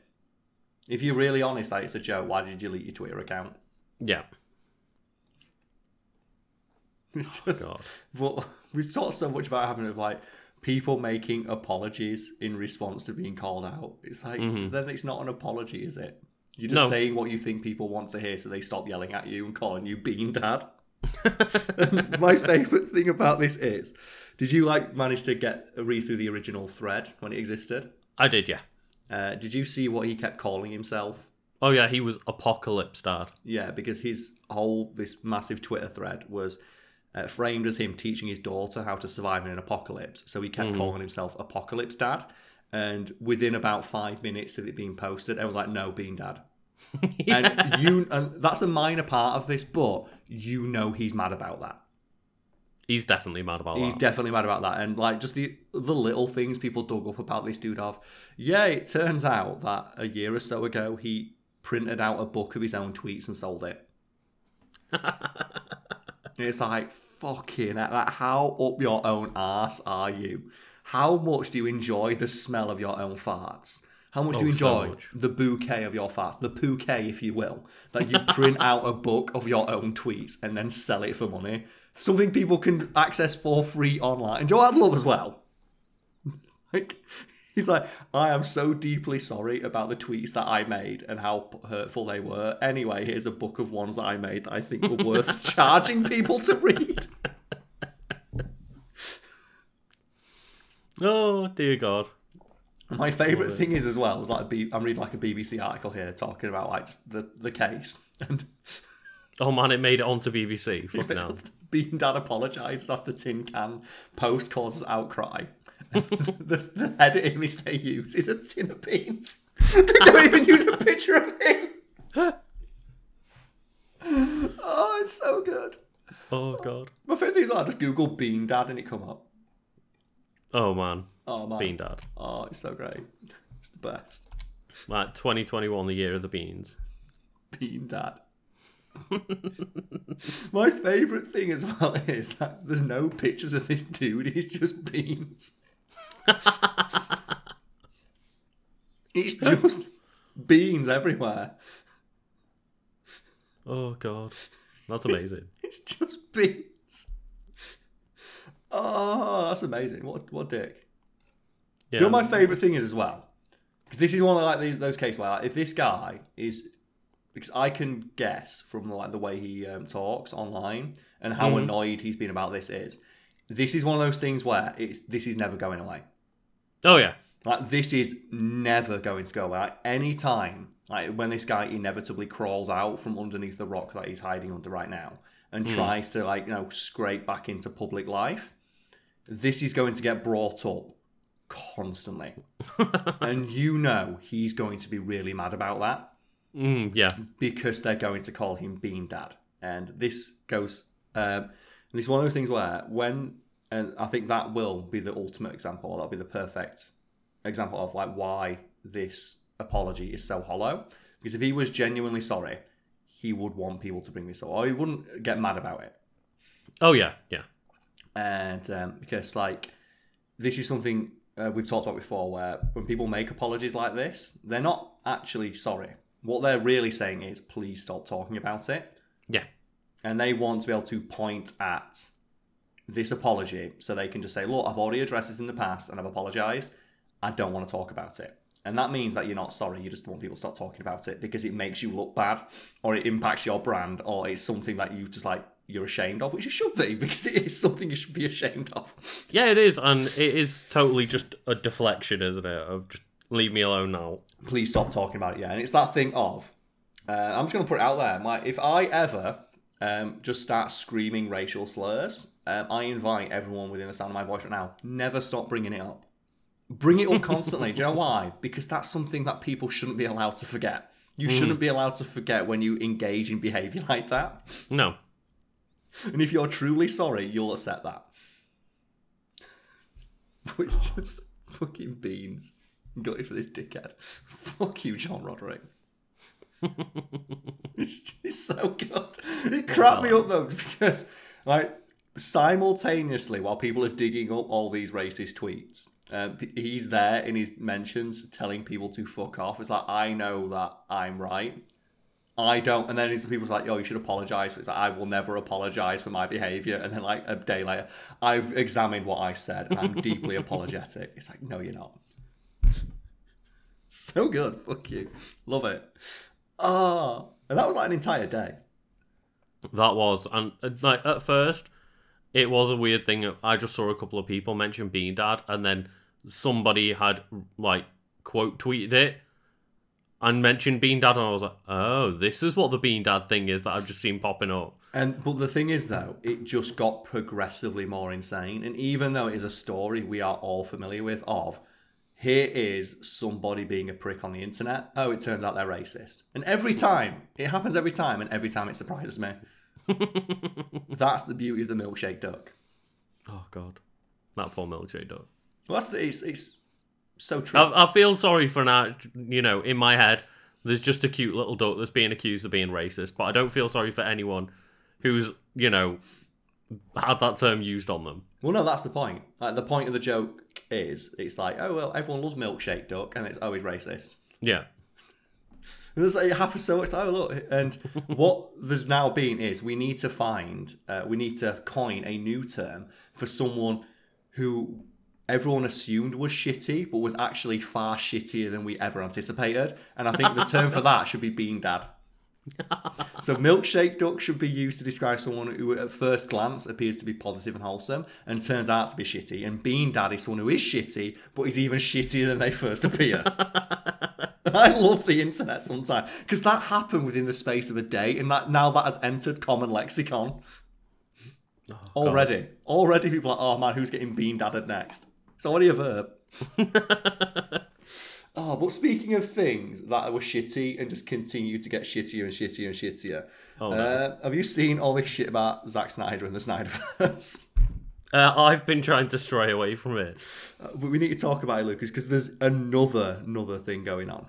If you're really honest that it's a joke, why did you delete your Twitter account? Yeah. It's just, God. we've talked so much about having of like people making apologies in response to being called out. It's like then it's not an apology, is it? You're just No. saying what you think people want to hear, so they stop yelling at you and calling you bean dad. My favourite thing about this is, did you like manage to get a read through the original thread when it existed? I did. Yeah. Uh, did you see what he kept calling himself? Oh yeah, he was apocalypse dad. Yeah, because his whole this massive Twitter thread was uh, framed as him teaching his daughter how to survive in an apocalypse. So he kept calling himself Apocalypse Dad. And within about five minutes of it being posted, I was like, "No, Bean Dad." And you, and that's a minor part of this, but you know he's mad about that. He's definitely mad about He's that. definitely mad about that, and like just the the little things people dug up about this dude of, yeah, it turns out that a year or so ago he printed out a book of his own tweets and sold it. it's like fucking like how up your own ass are you? How much do you enjoy the smell of your own farts? How much do oh, you Oh, so enjoy the bouquet of your farts, the bouquet, if you will, that you print out a book of your own tweets and then sell it for money? Something people can access for free online. And Joe, I'd love as well. like, he's like, I am so deeply sorry about the tweets that I made and how hurtful they were. Anyway, here's a book of ones that I made that I think were worth charging people to read. Oh dear God. My favourite thing is as well was like I'm reading like a BBC article here talking about like just the, the case and Oh man, it made it onto BBC. Fucking hell. Bean Dad apologises after Tin Can post causes outcry. the, the header image they use is a tin of beans. they don't even use a picture of him. oh, it's so good. Oh God. My favourite thing is like, I just Google Bean Dad and it come up. Oh man. Oh man. Bean dad. Oh, it's so great. It's the best. Like 2021, the year of the beans. Bean Dad. My favourite thing as well is that there's no pictures of this dude, he's just beans. it's just beans everywhere. Oh God. That's amazing. It's just beans. Oh, that's amazing. What what dick. Yeah. You know my favourite thing is as well? Because this is one of like these, those cases where like, if this guy is because I can guess from like the way he um, talks online and how annoyed he's been about this is. This is one of those things where it's this is never going away. Oh yeah. Like this is never going to go away. Like any time, like when this guy inevitably crawls out from underneath the rock that he's hiding under right now and tries to like you know scrape back into public life, this is going to get brought up constantly, and you know he's going to be really mad about that Mm, yeah. because they're going to call him Bean Dad. And this goes, um, this is one of those things where when, and I think that will be the ultimate example, or that'll be the perfect example of like why this apology is so hollow. Because if he was genuinely sorry, he would want people to bring this up, or he wouldn't get mad about it. Oh yeah. Yeah. And um, because like this is something uh, we've talked about before, where when people make apologies like this, they're not actually sorry. What they're really saying is, please stop talking about it. Yeah. And they want to be able to point at this apology so they can just say, look, I've already addressed this in the past and I've apologized. I don't want to talk about it. And that means that you're not sorry, you just want people to stop talking about it because it makes you look bad or it impacts your brand or it's something that you just like you're ashamed of, which you should be because it is something you should be ashamed of. Yeah, it is, and it is totally just a deflection, isn't it? Of just leave me alone now. Please stop talking about it. Yeah, and it's that thing of uh, I'm just gonna put it out there. My if I ever um, just start screaming racial slurs, um, I invite everyone within the sound of my voice right now. Never stop bringing it up. Bring it up constantly. Do you know why? Because that's something that people shouldn't be allowed to forget. You shouldn't be allowed to forget when you engage in behavior like that. No, And if you're truly sorry, you'll accept that. Which just fucking beans. Gutted for this dickhead. Fuck you, John Roderick. it's, so good. It cracked me up though because, like, simultaneously while people are digging up all these racist tweets, um, he's there in his mentions telling people to fuck off. It's like I know that I'm right. I don't. And then it's people's like, "Oh, you should apologize." It's like I will never apologize for my behavior. And then like a day later, I've examined what I said and I'm deeply apologetic. It's like, no, you're not. so good. Fuck you. Love it. Ah, and that was like an entire day. that was, and uh, like at first, it was a weird thing. I just saw a couple of people mention Bean Dad, and then somebody had like quote tweeted it and mentioned Bean Dad, and I was like, oh, this is what the Bean Dad thing is that I've just seen popping up. And but the thing is though, it just got progressively more insane. And even though it is a story we are all familiar with of, here is somebody being a prick on the internet. Oh, it turns out they're racist. And every time, it happens every time, and every time it surprises me. That's the beauty of the milkshake duck. Oh God, that poor milkshake duck. Well, that's the, it's, it's so true. I, I feel sorry for now. You know, in my head, there's just a cute little duck that's being accused of being racist, but I don't feel sorry for anyone who's you know had that term used on them. Well, no, that's the point. Like, the point of the joke is, it's like, oh well, everyone loves milkshake duck, and it's always racist. Yeah, And There's like, it happens so much. Oh look, and what there's now been is we need to find, uh, we need to coin a new term for someone who everyone assumed was shitty, but was actually far shittier than we ever anticipated. And I think the term for that should be bean dad. So milkshake duck should be used to describe someone who at first glance appears to be positive and wholesome and turns out to be shitty and bean dad is someone who is shitty but is even shittier than they first appear I love the internet sometimes because that happened within the space of a day, and that now that has entered common lexicon oh, already. Already, people are like, "Oh man, who's getting bean dadded next?" It's already a verb. Oh, but speaking of things that were shitty and just continue to get shittier and shittier and shittier, Oh, no. uh, have you seen all this shit about Zack Snyder and the Snyderverse? uh, I've been trying to stray away from it. Uh, but we need to talk about it, Lucas, because there's another another thing going on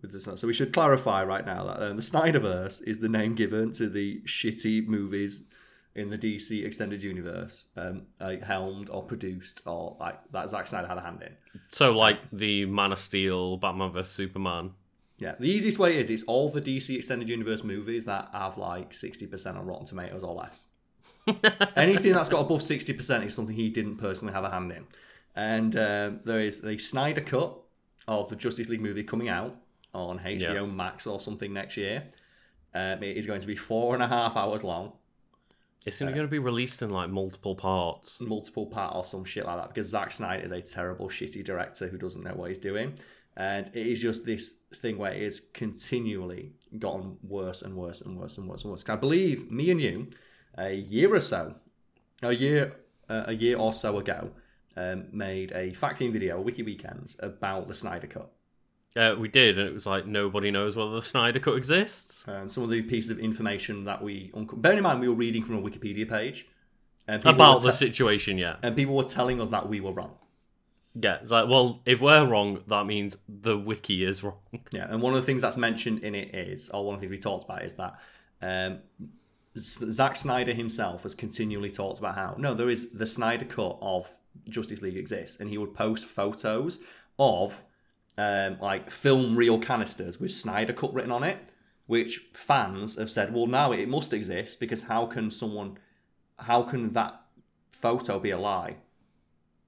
with this. So we should clarify right now that um, the Snyderverse is the name given to the shitty movies in the DC extended universe, um, like helmed or produced or like that Zack Snyder had a hand in. So, like the Man of Steel, Batman vs Superman. Yeah, the easiest way is it's all the DC extended universe movies that have like sixty percent on Rotten Tomatoes or less. Anything that's got above sixty percent is something he didn't personally have a hand in. And um, there is the Snyder cut of the Justice League movie coming out on HBO Yeah. Max or something next year. Um, it is going to be four and a half hours long, Isn't it going to be released in like multiple parts? multiple part or some shit like that because Zack Snyder is a terrible, shitty director who doesn't know what he's doing. And it is just this thing where it is continually gotten worse and worse and worse and worse and worse. I believe me and you, a year or so, a year, uh, a year or so ago, um, made a facting video, Wiki Weekends, about the Snyder Cut. Uh, we did, and it was like nobody knows whether the Snyder Cut exists. And some of the pieces of information that we, unco- bearing in mind we were reading from a Wikipedia page, and About were the situation, yeah. and people were telling us that we were wrong. Yeah, it's like, well, if we're wrong, that means the wiki is wrong. Yeah, and one of the things that's mentioned in it is, or one of the things we talked about is that um, Zack Snyder himself has continually talked about how no, there is the Snyder cut of Justice League exists, and he would post photos of um, like film reel canisters with Snyder cut written on it, which fans have said, well, now it must exist because how can someone, how can that photo be a lie?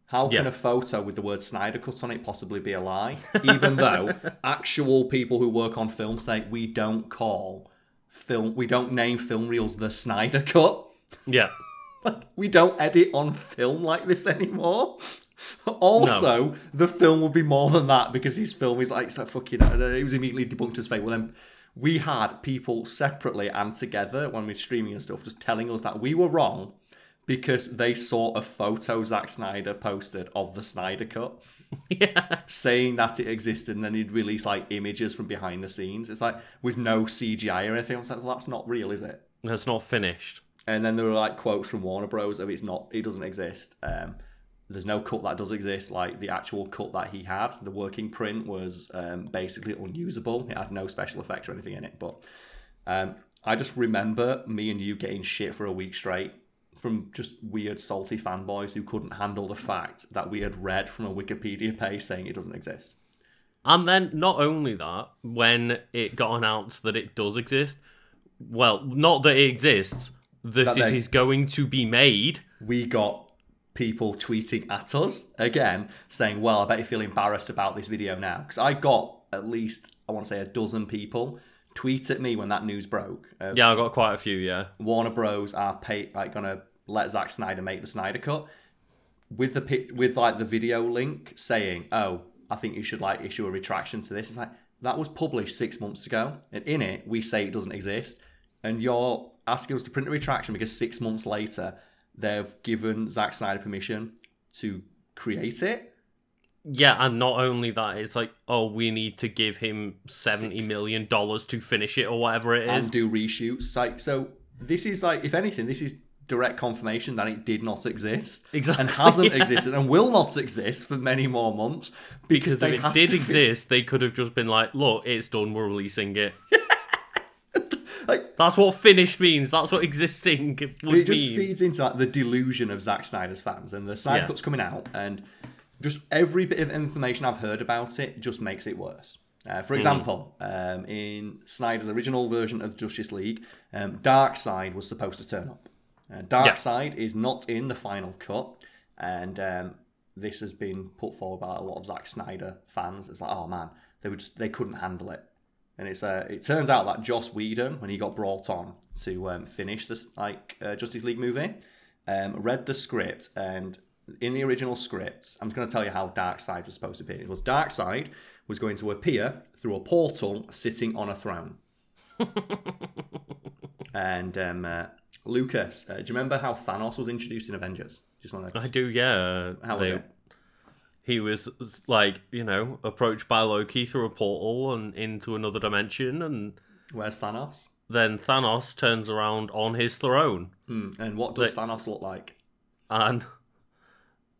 How can Yeah. a photo with the word Snyder cut on it possibly be a lie? Even though actual people who work on film say we don't call film. We don't name film reels the Snyder Cut. Yeah. Like we don't edit on film like this anymore. Also, the film will be more than that because his film is like so fucking. It was immediately debunked as fake. Well, then we had people separately and together when we were streaming and stuff just telling us that we were wrong because they saw a photo Zack Snyder posted of the Snyder Cut Yeah. saying that it existed and then he'd release like images from behind the scenes. It's like with no CGI or anything. I was like, well, that's not real, is it? That's not finished. And then there were like quotes from Warner Bros. of it's not, it doesn't exist. Um, there's no cut that does exist. Like the actual cut that he had, the working print was um, basically unusable. It had no special effects or anything in it. But um, I just remember me and you getting shit for a week straight from just weird, salty fanboys who couldn't handle the fact that we had read from a Wikipedia page saying it doesn't exist. And then not only that, when it got announced that it does exist, well, not that it exists, that, That it is going to be made. we got people tweeting at us again saying, Well, I bet you feel embarrassed about this video now. Because I got at least, I want to say, a dozen people tweet at me when that news broke. Uh, Yeah, I got quite a few, yeah. Warner Bros. are pay, like going to let Zack Snyder make the Snyder Cut with the pic- with like the video link saying, "Oh, I think you should like issue a retraction to this." It's like that was published six months ago, and in it we say it doesn't exist, and you're asking us to print a retraction because six months later they've given Zack Snyder permission to create it. Yeah, and not only that, it's like, oh, we need to give him seventy million dollars to finish it or whatever it is. and do reshoots. Like so, this is like, if anything, this is direct confirmation that it did not exist Exactly, and hasn't yeah. existed and will not exist for many more months because, because if it did exist, they could have just been like, look, it's done, we're releasing it. Like That's what finished means. That's what existing would it just mean. feeds into like the delusion of Zack Snyder's fans, and the Snyder Yeah. Cut's coming out, and just every bit of information I've heard about it just makes it worse. Uh, Hmm. for example, um, in Snyder's original version of Justice League, um, Darkseid was supposed to turn up. Uh, Darkseid is not in the final cut, and um, this has been put forward by a lot of Zack Snyder fans. It's like, oh man, they were just they couldn't handle it. And it's uh, it turns out that Joss Whedon, when he got brought on to um, finish this like uh, Justice League movie, um, read the script and in the original script, I'm just going to tell you how Darkseid was supposed to be. It was Darkseid was going to appear through a portal sitting on a throne. and um, uh, Lucas, uh, do you remember how Thanos was introduced in Avengers? Just want to. I do, yeah. How was They- it? He was like, you know, approached by Loki through a portal and into another dimension, and Where's Thanos? then Thanos turns around on his throne, Hmm. And what does Like- Thanos look like? and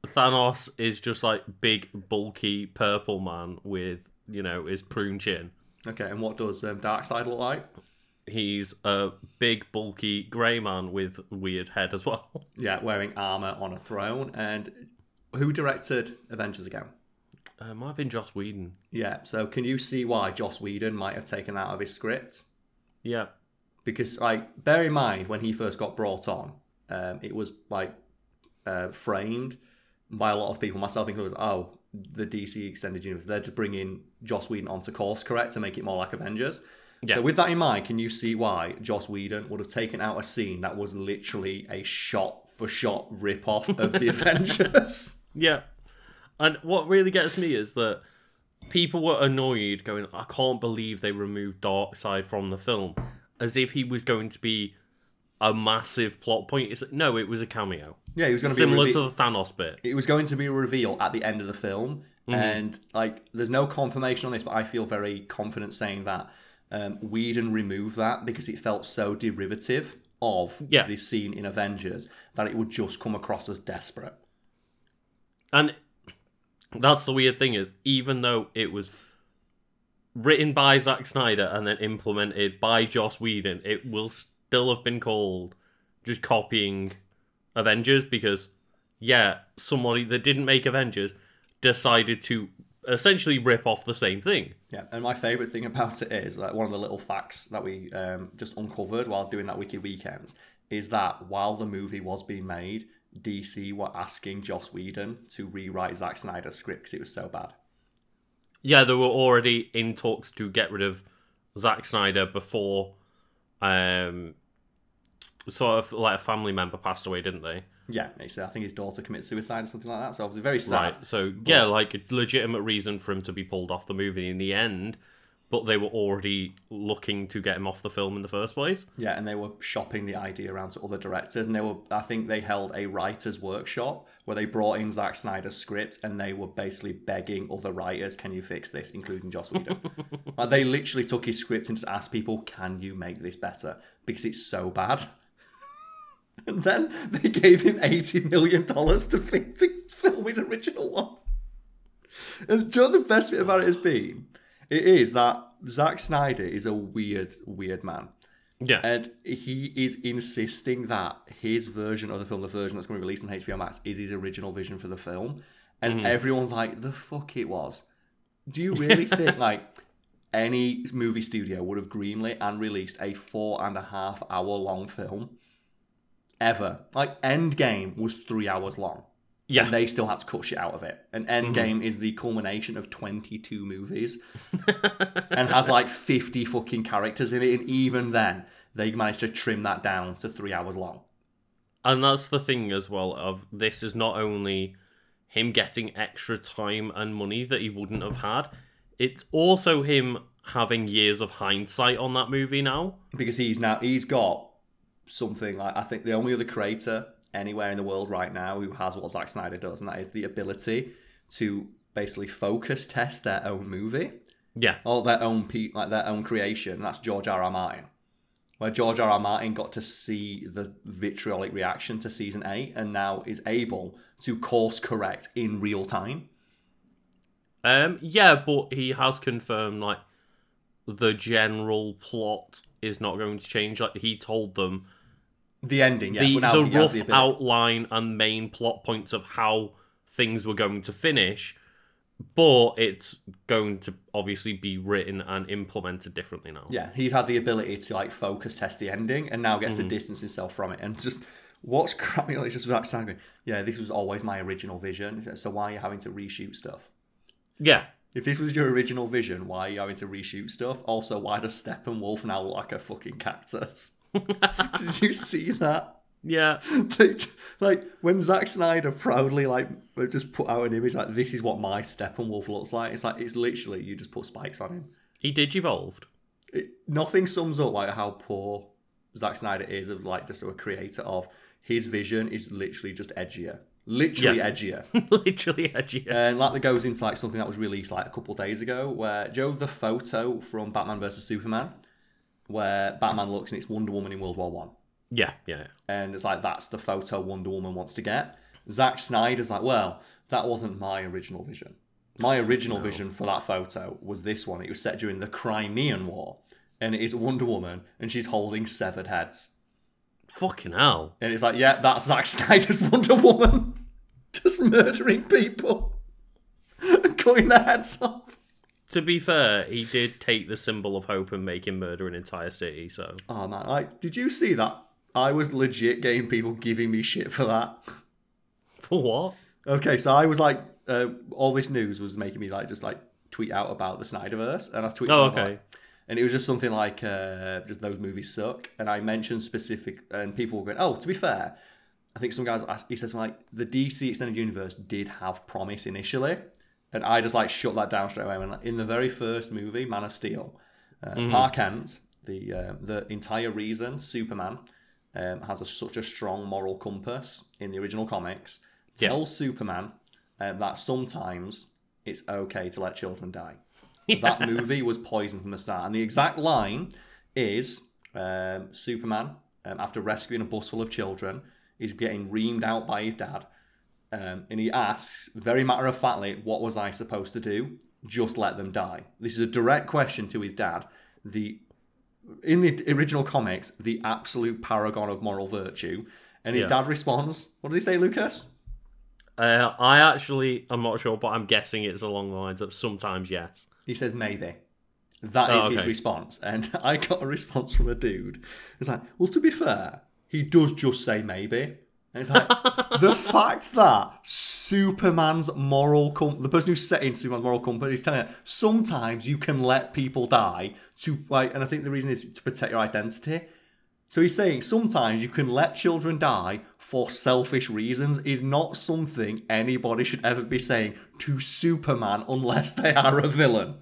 Thanos is just like big, bulky purple man with, you know, his prune chin. Okay, and what does um, Darkseid look like? He's a big, bulky grey man with weird head as well. Yeah, wearing armor on a throne. And who directed Avengers again? Uh, it might have been Joss Whedon. Yeah, so can you see why Joss Whedon might have taken that out of his script? Yeah. Because, like, bear in mind when he first got brought on, um, it was like uh, framed by a lot of people, myself included. Oh, the DC Extended Universe. They're just bringing Joss Whedon onto course correct to make it more like Avengers. Yeah. So with that in mind, can you see why Joss Whedon would have taken out a scene that was literally a shot for shot rip off of the Avengers? Yeah. And what really gets me is that people were annoyed, going, I can't believe they removed Darkseid from the film, as if he was going to be a massive plot point. It's like, no, it was a cameo. Yeah, he was going to be Similar reve- to the Thanos bit. it was going to be a reveal at the end of the film, Mm-hmm. and like, there's no confirmation on this, but I feel very confident saying that um, Whedon removed that because it felt so derivative of Yeah. this scene in Avengers that it would just come across as desperate. And that's the weird thing is, even though it was written by Zack Snyder and then implemented by Joss Whedon, it will still have been called just copying Avengers because, yeah, somebody that didn't make Avengers decided to essentially rip off the same thing. Yeah, and my favourite thing about it is like one of the little facts that we um, just uncovered while doing that wiki weekends is that while the movie was being made, DC were asking Joss Whedon to rewrite Zack Snyder's script because it was so bad. Yeah, they were already in talks to get rid of Zack Snyder before um, sort of like a family member passed away, didn't they? Yeah, I think his daughter committed suicide or something like that. So obviously very sad. Right. So yeah, like a legitimate reason for him to be pulled off the movie in the end, but they were already looking to get him off the film in the first place. Yeah, and they were shopping the idea around to other directors, and they were. I think they held a writers' workshop where they brought in Zack Snyder's script, and they were basically begging other writers, "Can you fix this?" Including Joss Whedon. like they literally took his script and just asked people, "Can you make this better?" Because it's so bad. And then they gave him eighty million dollars to, to film his original one. And do you know what the best bit about it has been? It is that Zack Snyder is a weird, weird man. Yeah. And he is insisting that his version of the film, the version that's going to be released on HBO Max, is his original vision for the film. And mm-hmm. everyone's like, the fuck it was. Do you really think, like, any movie studio would have greenlit and released a four and a half hour long film? Ever. Like, Endgame was three hours long. Yeah. And they still had to cut shit out of it. And mm-hmm. Endgame is the culmination of 22 movies and has like 50 fucking characters in it. And even then, they managed to trim that down to three hours long. And that's the thing as well of this is not only him getting extra time and money that he wouldn't have had, it's also him having years of hindsight on that movie now. Because he's now, he's got something like, I think the only other creator anywhere in the world right now who has what Zack Snyder does, and that is the ability to basically focus test their own movie. Yeah. or their own pe- like their own creation. and That's George R. R. Martin, where George R. R. Martin got to see the vitriolic reaction to season eight, and now is able to course correct in real time. Um yeah, but he has confirmed like the general plot is not going to change. Like he told them The ending, yeah, the, now the rough the outline and main plot points of how things were going to finish, but it's going to obviously be written and implemented differently now. Yeah, he's had the ability to like focus test the ending, and now gets to mm-hmm. distance himself from it. And just what's crappy like just Zack Snyder. Yeah, this was always my original vision. So why are you having to reshoot stuff? Yeah. If this was your original vision, why are you having to reshoot stuff? Also, why does Steppenwolf now look like a fucking cactus? Did you see that? Yeah. They- like when Zack Snyder proudly like just put out an image like this is what my Steppenwolf looks like. It's like it's literally you just put spikes on him. He did evolved. It, nothing sums up like how poor Zack Snyder is of like just a creator of his vision is literally just edgier, literally Yeah. edgier. Literally edgier. Uh, and like that goes into like something that was released like a couple days ago, where Joe the photo from Batman vs Superman, where Batman looks and it's Wonder Woman in World War One, Yeah, yeah. and it's like that's the photo Wonder Woman wants to get. Zack Snyder's like, well, that wasn't my original vision. My original vision for that photo was this one. It was set during the Crimean War, and it is Wonder Woman, and she's holding severed heads. Fucking hell. And it's like, yeah, that's Zack Snyder's Wonder Woman. Just murdering people. and Cutting their heads off. To be fair, he did take the symbol of hope and make him murder an entire city, so. Oh man, like, did you see that? I was legit getting people giving me shit for that. For what? Okay, so I was like, uh, all this news was making me like just like tweet out about the Snyderverse, and I tweeted. Oh, okay. like- and it was just something like, uh, just those movies suck. And I mentioned specific, and people were going, oh, to be fair, I think some guys, he says, like, the DC Extended Universe did have promise initially. And I just like shut that down straight away. When like, in the very first movie, Man of Steel, uh, Pa Kent, the uh, the entire reason Superman um, has a, such a strong moral compass in the original comics Yeah. tells Superman um, that sometimes it's okay to let children die. That movie was poisoned from the start, and the exact line is um, Superman, um, after rescuing a bus full of children, is getting reamed out by his dad, um, and he asks, very matter of factly, "What was I supposed to do? Just let them die." This is a direct question to his dad. The in the original comics, the absolute paragon of moral virtue, and his Yeah. dad responds, "What did he say, Lucas?" Uh, I actually, I'm not sure, but I'm guessing it's along the lines of sometimes yes. He says maybe. That Oh, is his response. And I got a response from a dude. It's like, well, to be fair, he does just say maybe. And it's like the fact that Superman's moral com- the person who's setting Superman's moral compass is telling her sometimes you can let people die to like, and I think the reason is to protect your identity. So he's saying sometimes you can let children die for selfish reasons is not something anybody should ever be saying to Superman unless they are a villain.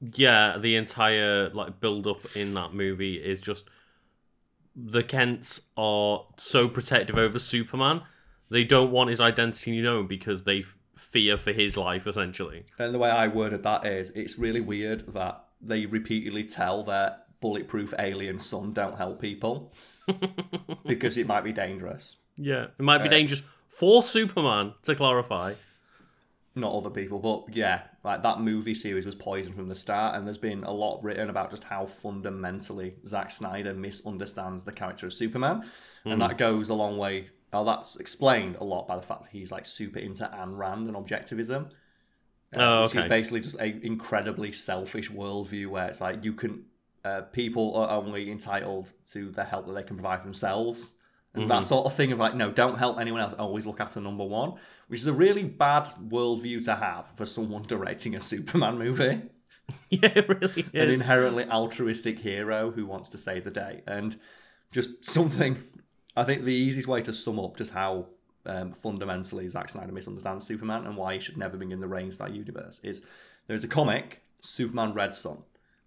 Yeah, the entire like build up in that movie is just the Kents are so protective over Superman. They don't want his identity known because they f- fear for his life essentially. And the way I worded that is it's really weird that they repeatedly tell their bulletproof alien son don't help people because it might be dangerous. Yeah, it might be uh, dangerous for Superman to clarify. Not other people, but yeah, like that movie series was poisoned from the start, and there's been a lot written about just how fundamentally Zack Snyder misunderstands the character of Superman, and that goes a long way. Now that's explained a lot by the fact that he's like super into Ayn Rand and objectivism. uh, Oh, which is basically just a incredibly selfish worldview where it's like you can uh, people are only entitled to the help that they can provide for themselves and Mm-hmm. that sort of thing of like no don't help anyone else always look after number one which is a really bad worldview to have for someone directing a superman movie. Yeah, it really an inherently altruistic hero who wants to save the day. And just something i think the easiest way to sum up just how um, fundamentally Zack Snyder misunderstands Superman and why he should never be in the reins of that universe is there's a comic, Superman Red Sun,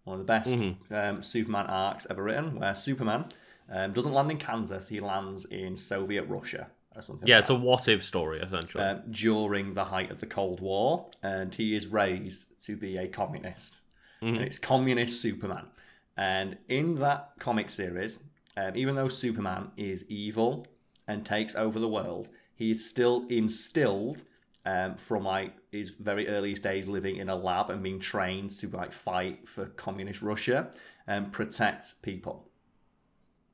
one of the best um, Superman arcs ever written, where Superman um, doesn't land in Kansas, he lands in Soviet Russia or something. yeah, like it's a what if story essentially. um, during the height of the Cold War, and he is raised to be a communist. And it's communist Superman. And in that comic series, um, even though Superman is evil and takes over the world, he is still instilled um, from like his very earliest days living in a lab and being trained to like fight for communist Russia and protect people.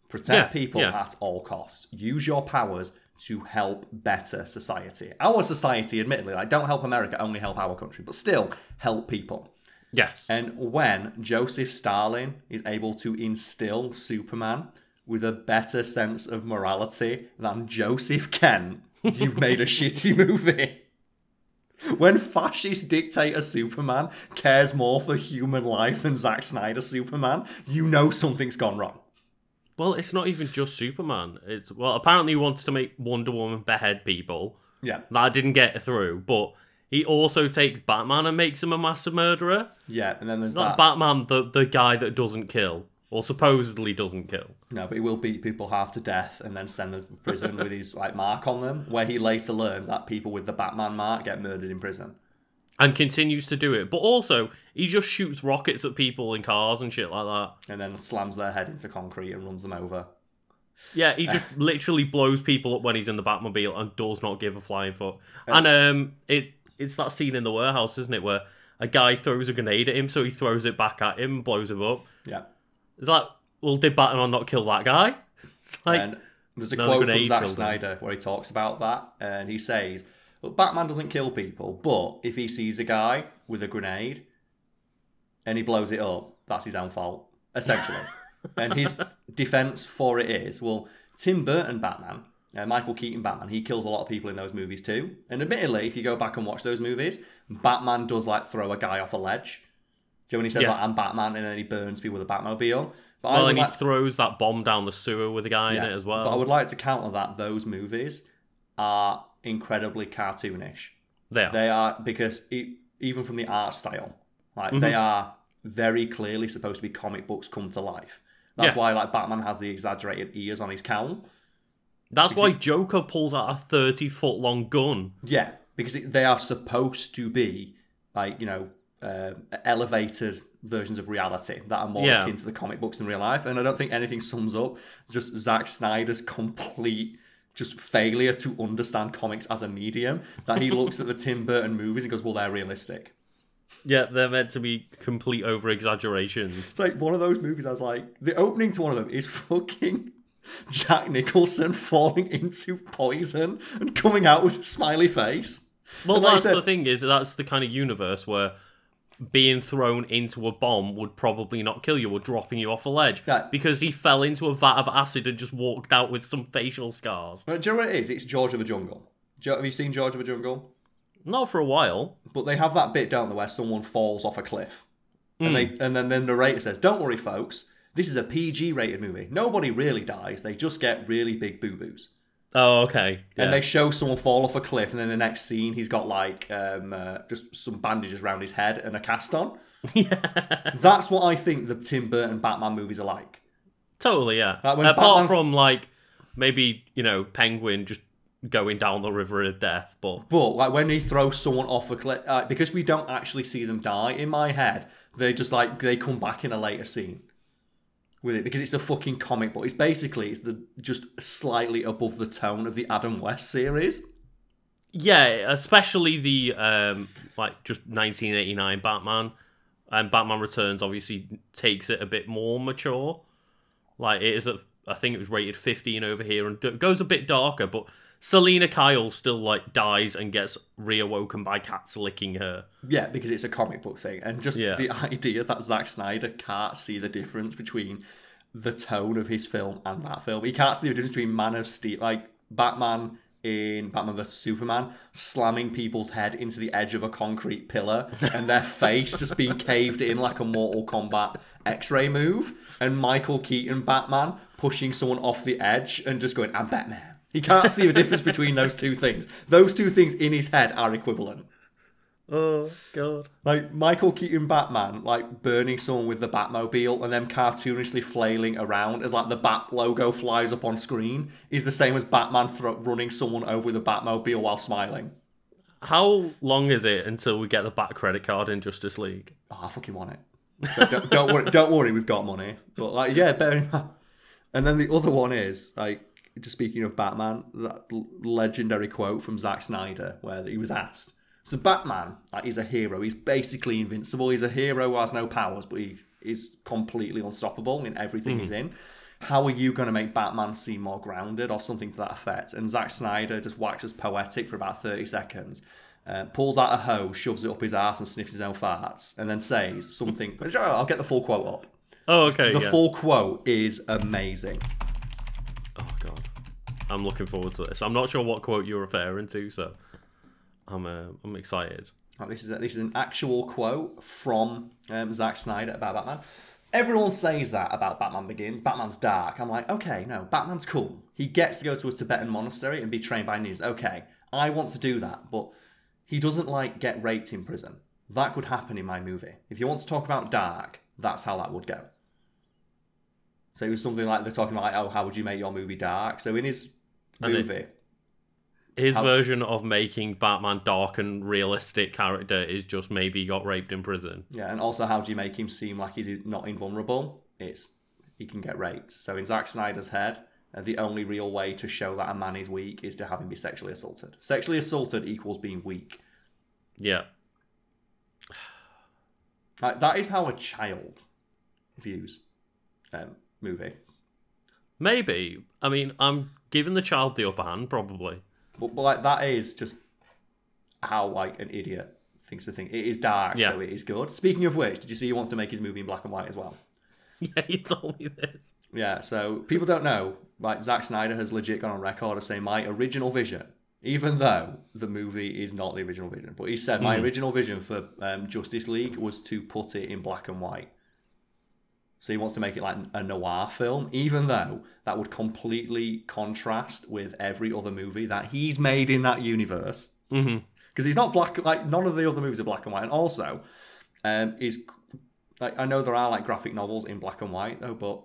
Protect Yeah, people yeah. at all costs. Use your powers to help better society. Our society, admittedly, like don't help America, only help our country, but still help people. yes. And when Joseph Stalin is able to instill Superman with a better sense of morality than Joseph Kent, you've made a shitty movie. When fascist dictator Superman cares more for human life than Zack Snyder Superman, you know something's gone wrong. Well, it's not even just Superman. It's well, apparently he wanted to make Wonder Woman behead people. Yeah. That didn't get through, but he also takes Batman and makes him a massive murderer. Yeah, and then there's Not that. Batman, the the guy that doesn't kill or supposedly doesn't kill. No, but he will beat people half to death and then send them to prison with his like mark on them, where he later learns that people with the Batman mark get murdered in prison. And continues to do it. But also, he just shoots rockets at people in cars and shit like that. And then slams their head into concrete and runs them over. Yeah, he just literally blows people up when he's in the Batmobile and does not give a flying fuck. And um, it it's that scene in the warehouse, isn't it, where a guy throws a grenade at him, so he throws it back at him and blows him up. Yeah. Is that well? Did Batman not kill that guy? It's like And there's a No, quote from Zack killed him. Snyder where he talks about that, and he says, "Look, Batman doesn't kill people, but if he sees a guy with a grenade and he blows it up, that's his own fault, essentially." and his defense for it is, well, Tim Burton Batman, uh, Michael Keaton Batman, he kills a lot of people in those movies too. And admittedly, if you go back and watch those movies, Batman does like throw a guy off a ledge. Do you know when he says Yeah. like I'm Batman and then he burns people with a Batmobile? But I well, and he like- throws that bomb down the sewer with a guy in it as well. But I would like to counter that those movies are incredibly cartoonish. They are. They are because e even from the art style, like Mm-hmm. they are very clearly supposed to be comic books come to life. That's Yeah. why like Batman has the exaggerated ears on his cowl. That's why Joker pulls out a thirty foot long gun. Yeah, because it, they are supposed to be like you know uh, elevated versions of reality that are more Yeah. akin to the comic books in real life. And I don't think anything sums up just Zack Snyder's complete just failure to understand comics as a medium. That he looks at the Tim Burton movies and goes, "Well, they're realistic." Yeah, they're meant to be complete over exaggerations. It's like one of those movies. I was like, the opening to one of them is fucking. Jack Nicholson falling into poison and coming out with a smiley face. Well, And like that's said- the thing is that's the kind of universe where being thrown into a bomb would probably not kill you or dropping you off a ledge Yeah. because he fell into a vat of acid and just walked out with some facial scars. But do you know what it is? It's George of the Jungle. Have you seen George of the Jungle? Not for a while. But they have that bit, don't they, where someone falls off a cliff, and hmm. they and then the narrator says, "Don't worry, folks. This is a PG-rated movie. Nobody really dies. They just get really big boo boos." Oh, okay. Yeah. And they show someone fall off a cliff, and then the next scene, he's got like um, uh, just some bandages around his head and a cast on. yeah. That's what I think the Tim Burton Batman movies are like. Totally, yeah. Like Apart Batman- from like maybe you know Penguin just going down the river of death, but But like when he throws someone off a cliff, uh, because we don't actually see them die. In my head, they just like they come back in a later scene with it because it's a fucking comic book. It's basically it's the just slightly above the tone of the Adam West series. yeah, especially the um like just 1989 Batman and Batman Returns obviously takes it a bit more mature. Like it is, a, I think it was rated 15 over here and goes a bit darker, but Selina Kyle still like dies and gets reawoken by cats licking her. Yeah, because it's a comic book thing, and just Yeah. the idea that Zack Snyder can't see the difference between the tone of his film and that film. He can't see the difference between Man of Steel, like Batman in Batman vs Superman, slamming people's head into the edge of a concrete pillar, and their face just being caved in like a Mortal Kombat X-ray move, and Michael Keaton Batman pushing someone off the edge and just going, "I'm Batman." He can't see the difference between those two things. Those two things in his head are equivalent. Oh god. Like Michael Keaton Batman, like burning someone with the Batmobile and then cartoonishly flailing around as like the Bat logo flies up on screen is the same as Batman thro- running someone over with a Batmobile while smiling. How long is it until we get the Bat credit card in Justice League? Oh, I fucking want it. So don't, don't worry, don't worry, we've got money. But like, yeah, bear in mind. And then the other one is like, just speaking of Batman, that legendary quote from Zack Snyder where he was asked. So Batman, like, he's a hero. He's basically invincible. He's a hero who has no powers, but he is completely unstoppable in everything he's in. How are you going to make Batman seem more grounded or something to that effect? And Zack Snyder just waxes poetic for about 30 seconds, uh, pulls out a hoe, shoves it up his ass and sniffs his own farts, and then says something. Oh, I'll get the full quote up. Oh, okay. The yeah. full quote is amazing. Oh god, I'm looking forward to this. I'm not sure what quote you're referring to, so I'm uh, I'm excited. Right, this is a, this is an actual quote from um, Zack Snyder about Batman. Everyone says that about Batman Begins. Batman's dark. I'm like, okay, no, Batman's cool. He gets to go to a Tibetan monastery and be trained by ninjas. Okay, I want to do that, but he doesn't like get raped in prison. That could happen in my movie. If you want to talk about dark, that's how that would go. So it was something like they're talking about, like, oh, how would you make your movie dark? So in his And it- movie, His How- version of making Batman dark and realistic character is just maybe he got raped in prison. Yeah, and also how do you make him seem like he's not invulnerable? It's he can get raped. So in Zack Snyder's head, uh, the only real way to show that a man is weak is to have him be sexually assaulted. Sexually assaulted equals being weak. Yeah, Like, that is how a child views um, movie. maybe. I mean, I'm giving the child the upper hand, probably. But, but like that is just how like an idiot thinks to think. It is dark, Yeah. so it is good. Speaking of which, did you see he wants to make his movie in black and white as well? Yeah, he told me this. Yeah, so people don't know, like Zack Snyder has legit gone on record as saying my original vision, even though the movie is not the original vision, but he said my original vision for um, Justice League was to put it in black and white. So he wants to make it like a noir film, even though that would completely contrast with every other movie that he's made in that universe. Because he's not black, like none of the other movies are black and white. And also, um, is like I know there are like graphic novels in black and white though, but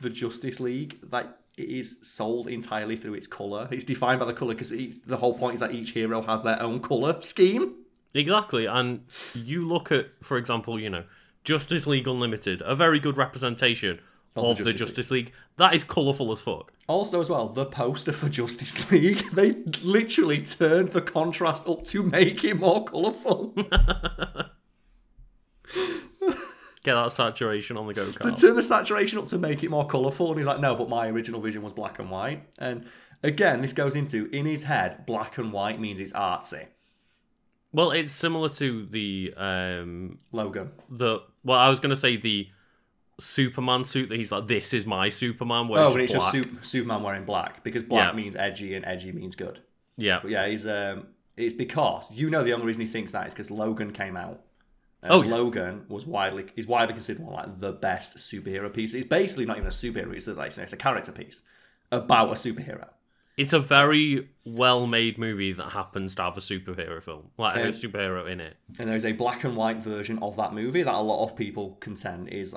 the Justice League, like it is sold entirely through its color. It's defined by the color because the whole point is that each hero has their own color scheme. Exactly, and you look at, for example, you know, Justice League Unlimited, a very good representation of, the the Justice Justice League. That is colourful as fuck. Also, as well, the poster for Justice League, they literally turned the contrast up to make it more colorful. Get that saturation on the go They kart. turn the saturation up to make it more colourful, and he's like, no, but my original vision was black and white. And again, this goes into in his head, black and white means it's artsy. Well, it's similar to the um Logan. the well, I was gonna say the Superman suit that he's like, this is my Superman. Where Oh, but it's black. just Sup- Superman wearing black because black Yeah. means edgy and edgy means good. yeah. But yeah, he's um, it's because you know the only reason he thinks that is because Logan came out. And Oh, yeah. Logan was widely is widely considered one of like the best superhero piece. It's basically not even a superhero; it's like it's a character piece about a superhero. It's a very well made movie that happens to have a superhero film, like a Um, superhero in it. And there's a black and white version of that movie that a lot of people contend is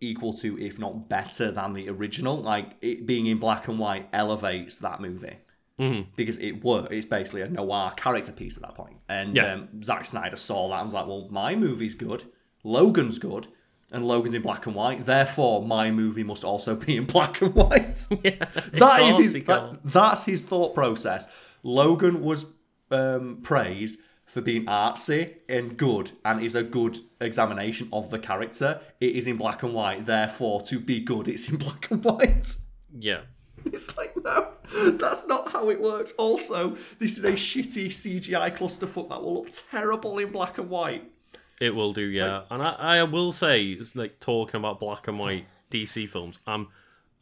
equal to, if not better than the original. Like it being in black and white elevates that movie. Mhm. Because it were, it's basically a noir character piece at that point. And Yeah. um, Zack Snyder saw that and was like, well, my movie's good, Logan's good, and Logan's in black and white. Therefore, my movie must also be in black and white. Yeah, That is his. That, that's his thought process. Logan was um, praised for being artsy and good, and is a good examination of the character. It is in black and white. Therefore, to be good, it's in black and white. yeah. It's like no, that's not how it works. Also, this is a shitty CGI clusterfuck that will look terrible in black and white. It will do, yeah. and I, I will say, it's like talking about black and white DC films, um,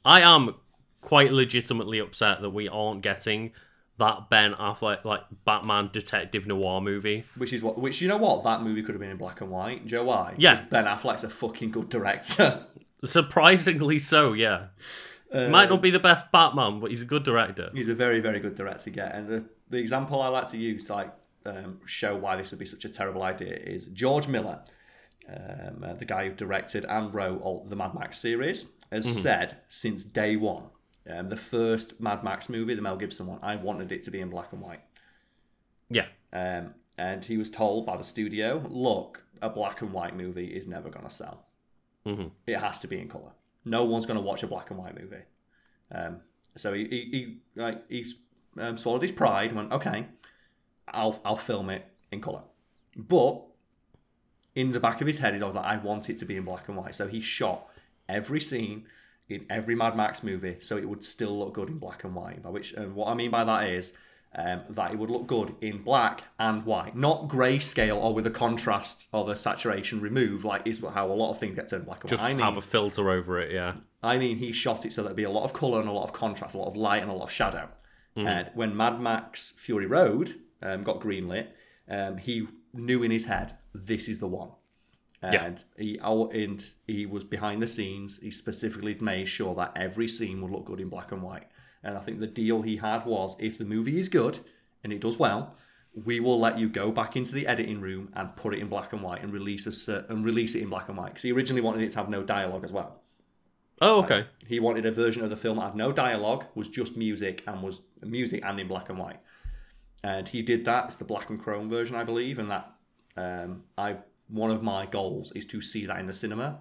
I am quite legitimately upset that we aren't getting that Ben Affleck like Batman detective noir movie. Which is what. Which you know what that movie could have been in black and white. Joe why? Yeah. Ben Affleck's a fucking good director. Surprisingly so, yeah. Uh, Might not be the best Batman, but he's a good director. He's a very, very good director. Yeah, and the, the example I like to use like um, show why this would be such a terrible idea is George Miller, um, uh, the guy who directed and wrote all the Mad Max series, has said since day one, um, the first Mad Max movie, the Mel Gibson one, I wanted it to be in black and white. Yeah. Um, and he was told by the studio, look, a black and white movie is never going to sell. Mhm. It has to be in color. No one's going to watch a black and white movie. Um, so he he, he like he um, swallowed his pride and went, okay, I'll I'll film it in color. But in the back of his head, he's always like, I want it to be in black and white. So he shot every scene in every Mad Max movie so it would still look good in black and white. By which, and what I mean by that is um, that it would look good in black and white, not grayscale or with the contrast or the saturation removed, like is how a lot of things get turned black and Just white. I mean, have a filter over it, yeah. I mean, he shot it so there'd be a lot of colour and a lot of contrast, a lot of light and a lot of shadow. And when Mad Max Fury Road um, got greenlit, um, he knew in his head this is the one. Yeah. And he oh, and he was behind the scenes. He specifically made sure that every scene would look good in black and white. And I think the deal he had was if the movie is good and it does well, we will let you go back into the editing room and put it in black and white and release a and release it in black and white. Because he originally wanted it to have no dialogue as well. Oh, okay. He wanted a version of the film that had no dialogue, was just music, and was music and in black and white. And he did that. It's the black and chrome version, I believe. And that um, I one of my goals is to see that in the cinema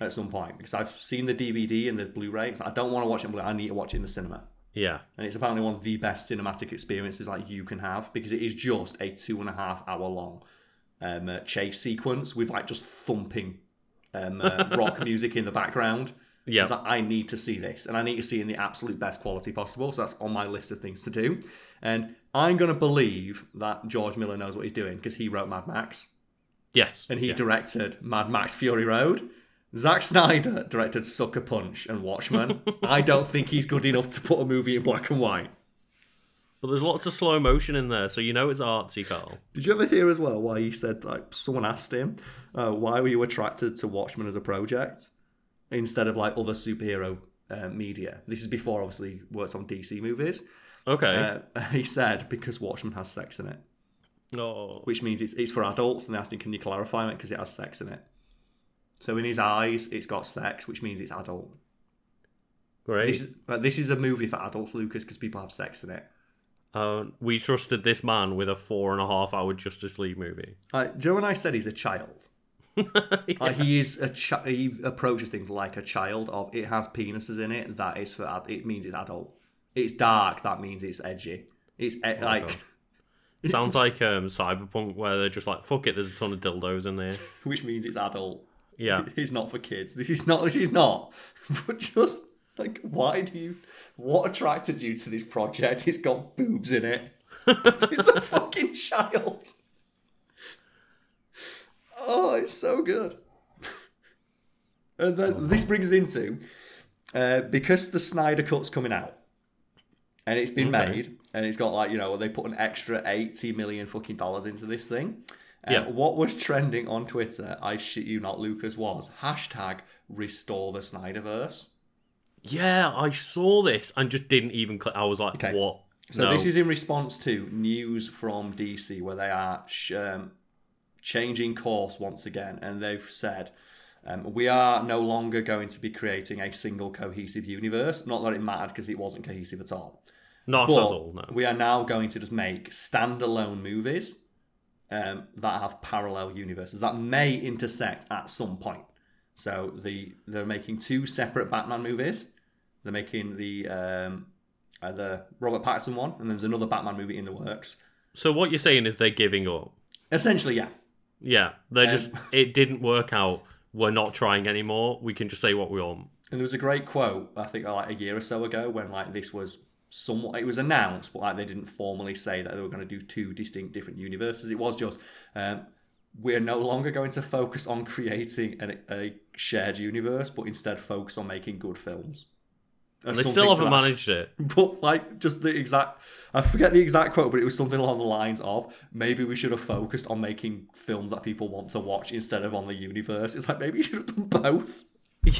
at some point because I've seen the DVD and the Blu-ray. So I don't want to watch it. in Blu- I need to watch it in the cinema. Yeah. And it's apparently one of the best cinematic experiences like you can have because it is just a two and a half hour long um, uh, chase sequence with like just thumping um, uh, rock music in the background. Yeah. Like, I need to see this, and I need to see it in the absolute best quality possible. So that's on my list of things to do. And I'm going to believe that George Miller knows what he's doing because he wrote Mad Max Yes. and he yeah. directed Mad Max Fury Road. Zack Snyder directed Sucker Punch and Watchmen. I don't think he's good enough to put a movie in black and white. But there's lots of slow motion in there, so you know it's artsy, Carl. Did you ever hear as well why he said like someone asked him, uh, why were you attracted to Watchmen as a project instead of like other superhero uh, media? This is before obviously he worked on DC movies. Okay. Uh, he said because Watchmen has sex in it, oh. which means it's, it's for adults. And they asked him, can you clarify it because it has sex in it? So in his eyes, it's got sex, which means it's adult. Great. This is, uh, this is a movie for adults, Lucas, because people have sex in it. Uh, we trusted this man with a four and a half hour Justice League movie. Uh, know when I said he's a child? Uh, he is a chi- he approaches things like a child. Of it has penises in it. That is for ad- it means it's adult. It's dark. That means it's edgy. It's e- like God. Sounds like um, Cyberpunk, where they're just like, fuck it, there's a ton of dildos in there. which means it's adult. Yeah. It's not for kids. This is not. This is not. But just like, why do you? What attracted you to this project? It's got boobs in it. it's a fucking child. Oh, it's so good. And then this brings us into uh, because the Snyder Cut's coming out, and it's been Okay. made, and it's got like you know they put an extra eighty million fucking dollars into this thing. Uh, Yeah. What was trending on Twitter? I shit you not, Lucas was hashtag Restore the Snyderverse. Yeah, I saw this and just didn't even click. I was like, Okay. what? So no. this is in response to news from DC where they are sh- um, changing course once again, and they've said um, we are no longer going to be creating a single cohesive universe. Not that it mattered because it wasn't cohesive at all. Not But at all, no. we are now going to just make standalone movies um, that have parallel universes that may intersect at some point. So the they're making two separate Batman movies. They're making the um, uh, the Robert Pattinson one, and there's another Batman movie in the works. So what you're saying is they're giving up. Essentially, yeah. Yeah, they Um, just it didn't work out. We're not trying anymore. We can just say what we want. And there was a great quote, I think, like a year or so ago, when like this was somewhat it was announced, but like they didn't formally say that they were going to do two distinct different universes. It was just um, we're no longer going to focus on creating an, a shared universe, but instead focus on making good films. Or They something still to haven't that managed it. But like just the exact I forget the exact quote, but it was something along the lines of maybe we should have focused on making films that people want to watch instead of on the universe. It's like maybe you should have done both.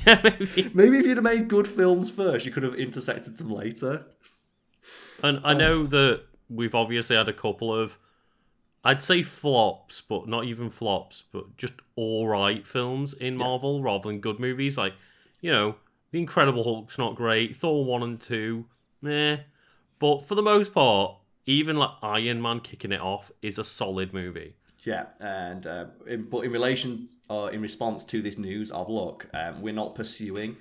Yeah, maybe. Maybe if you'd have made good films first, you could have intersected them later. And I oh. know that we've obviously had a couple of, I'd say flops, but not even flops, but just all right films in Marvel rather than good movies. Like, you know, The Incredible Hulk's not great. Thor one and two, meh. But for the most part, even like Iron Man kicking it off is a solid movie. Yeah, and uh, in, but in relation or in response to this news of look, um, we're not pursuing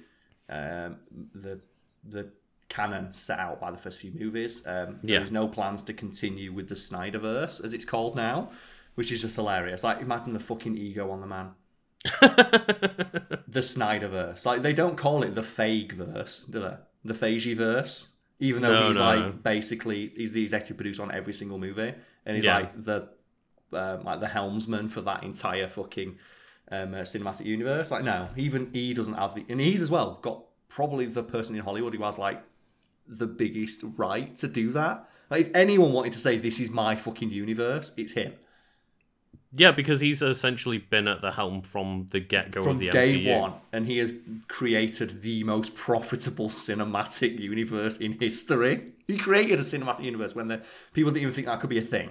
um, the the canon set out by the first few movies. Um, Yeah. There is no plans to continue with the Snyderverse as it's called now, which is just hilarious. Like imagine the fucking ego on the man. the Snyderverse, like they don't call it the Feige verse, do they? The Feigeverse, even though No, he's no, like basically he's the executive producer on every single movie, and he's Yeah. like the um, like the helmsman for that entire fucking um, uh, cinematic universe. Like, no, even he doesn't have the, and he's as well got probably the person in Hollywood who has like the biggest right to do that. Like, if anyone wanted to say this is my fucking universe, it's him. Yeah, because he's essentially been at the helm from the get go of the day MCU. one, and he has created the most profitable cinematic universe in history. He created a cinematic universe when the people didn't even think that could be a thing.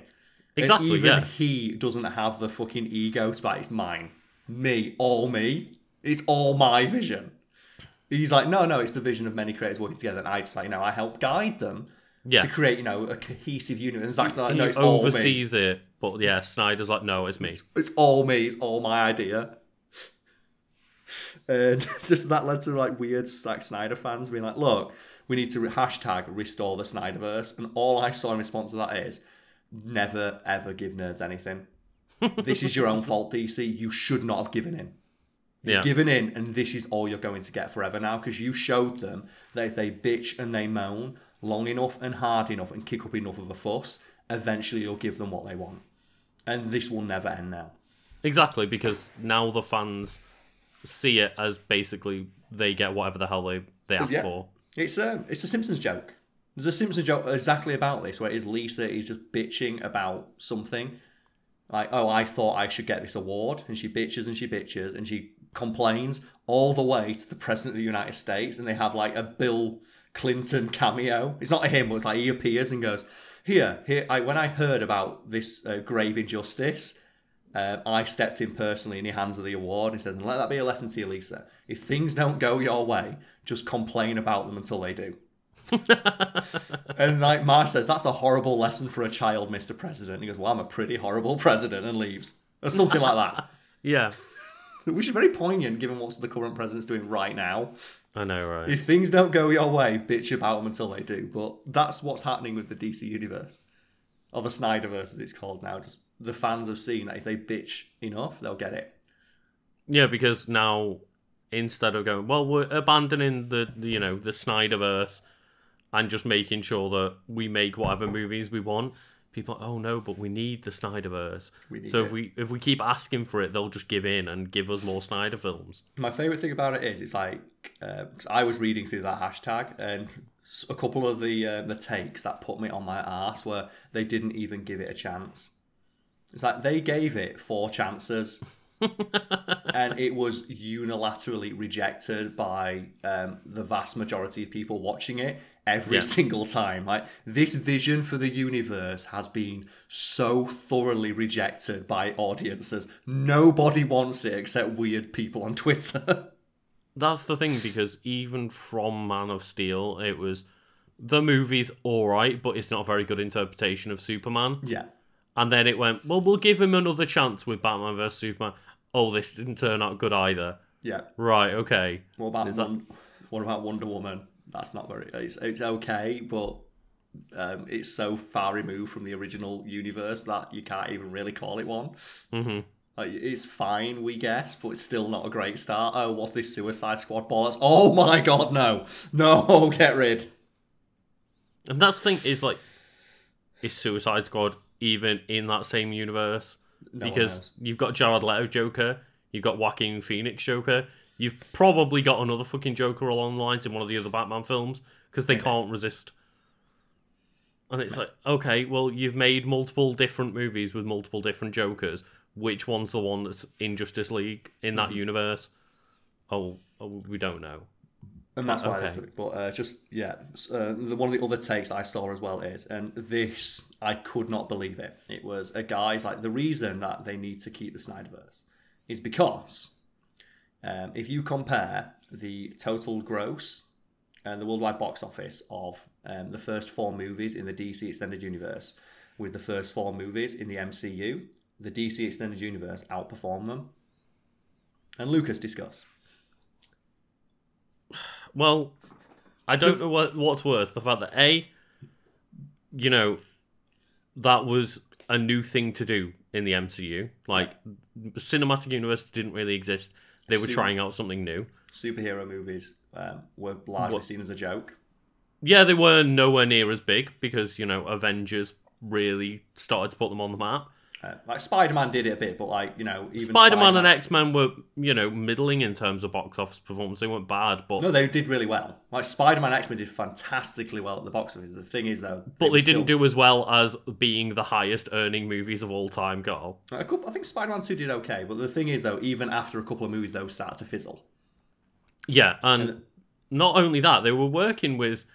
And Exactly, even yeah. he doesn't have the fucking ego to like, it's mine. Me. All me. It's all my vision. He's like, no, no, it's the vision of many creators working together. And I just like, no, I help guide them Yeah. to create, you know, a cohesive universe. And Zack's like, he no, it's all me. oversees it, but yeah, Snyder's like, no, it's me. It's all me. It's all my idea. And just that led to like weird Zack Snyder fans being like, look, we need to hashtag restore the Snyderverse. And all I saw in response to that is never ever give nerds anything. this is your own fault, DC. You should not have given in. You've Yeah. given in, and this is all you're going to get forever now because you showed them that if they bitch and they moan long enough and hard enough and kick up enough of a fuss, eventually you'll give them what they want. And this will never end now. Exactly, because now the fans see it as basically they get whatever the hell they, they ask Yeah. for. It's a it's a Simpsons joke. There's a Simpsons joke exactly about this where it is Lisa is just bitching about something. Like, oh, I thought I should get this award, and she bitches and she bitches and she complains all the way to the president of the United States, and they have like a Bill Clinton cameo. It's not him, but it's like he appears and goes, "Here, here." I, when I heard about this uh, grave injustice, uh, I stepped in personally in he hands of the award and says, and let that be a lesson to you, Lisa. If things don't go your way, just complain about them until they do. and like Marge says, that's a horrible lesson for a child, Mr. President. He goes, well, I'm a pretty horrible president and leaves. Or something like that. Yeah, Which is very poignant given what the current president's doing right now. I know, right? If things don't go your way, bitch about them until they do. But that's what's happening with the DC universe. Or the Snyderverse, as it's called now. Just the fans have seen that if they bitch enough, they'll get it. Yeah, because now instead of going, well, we're abandoning the, the you know the Snyderverse and just making sure that we make whatever movies we want. People oh no, but we need the Snyderverse. We need so if we if we keep asking for it, they'll just give in and give us more Snyder films. My favorite thing about it is it's like because I was reading through that hashtag and a couple of the uh, the takes that put me on my ass were they didn't even give it a chance. It's like they gave it four chances. And it was unilaterally rejected by um, the vast majority of people watching it every Yeah. single time. Like this vision for the universe has been so thoroughly rejected by audiences. Nobody wants it except weird people on Twitter. That's the thing because even from Man of Steel, it was the movie's all right, but it's not a very good interpretation of Superman. yeah. And then it went, well, we'll give him another chance with Batman vs Superman. Oh, this didn't turn out good either. Yeah. Right, okay. What about Is that- what about Wonder Woman? That's not very. It's it's okay, but um, it's so far removed from the original universe that you can't even really call it one. Mhm. Like, it's fine, we guess, but it's still not a great start. Oh, what's this Suicide Squad bollocks? Oh my god, no, no, get rid. And that's the thing is like, is Suicide Squad even in that same universe? No because you've got Jared Leto Joker, you've got Joaquin Phoenix Joker, you've probably got another fucking Joker along the lines in one of the other Batman films because they can't resist. And it's like, okay, well, you've made multiple different movies with multiple different Jokers. Which one's the one that's in Justice League in Mm-hmm. that universe? Oh, oh, we don't know. And that's why I Okay. left it. But uh, just, yeah, uh, the, one of the other takes I saw as well is, and this, I could not believe it. It was a guy's like, the reason that they need to keep the Snyderverse is because um, if you compare the total gross and the worldwide box office of um, the first four movies in the DC Extended Universe with the first four movies in the MCU, the DC Extended Universe outperformed them. And Lucas, discuss. Well, I don't Just- know what what's worse, the fact that a, you know, that was a new thing to do in the MCU. Like, the cinematic universe didn't really exist. They were See- trying out something new. superhero movies um, were largely What- seen as a joke. Yeah, they were nowhere near as big because you know Avengers really started to put them on the map. Uh, like Spider Man did it a bit, but like you know, even Spider Man and X Men were you know middling in terms of box office performance. They weren't bad, but no, they did really well. Like Spider Man, X Men did fantastically well at the box office. The thing is, though, but they didn't do as well as being the highest earning movies of all time. Go. A couple, I think Spider Man Two did okay, but the thing is, though, even after a couple of movies, those started to fizzle. Yeah, and not only that, they were working with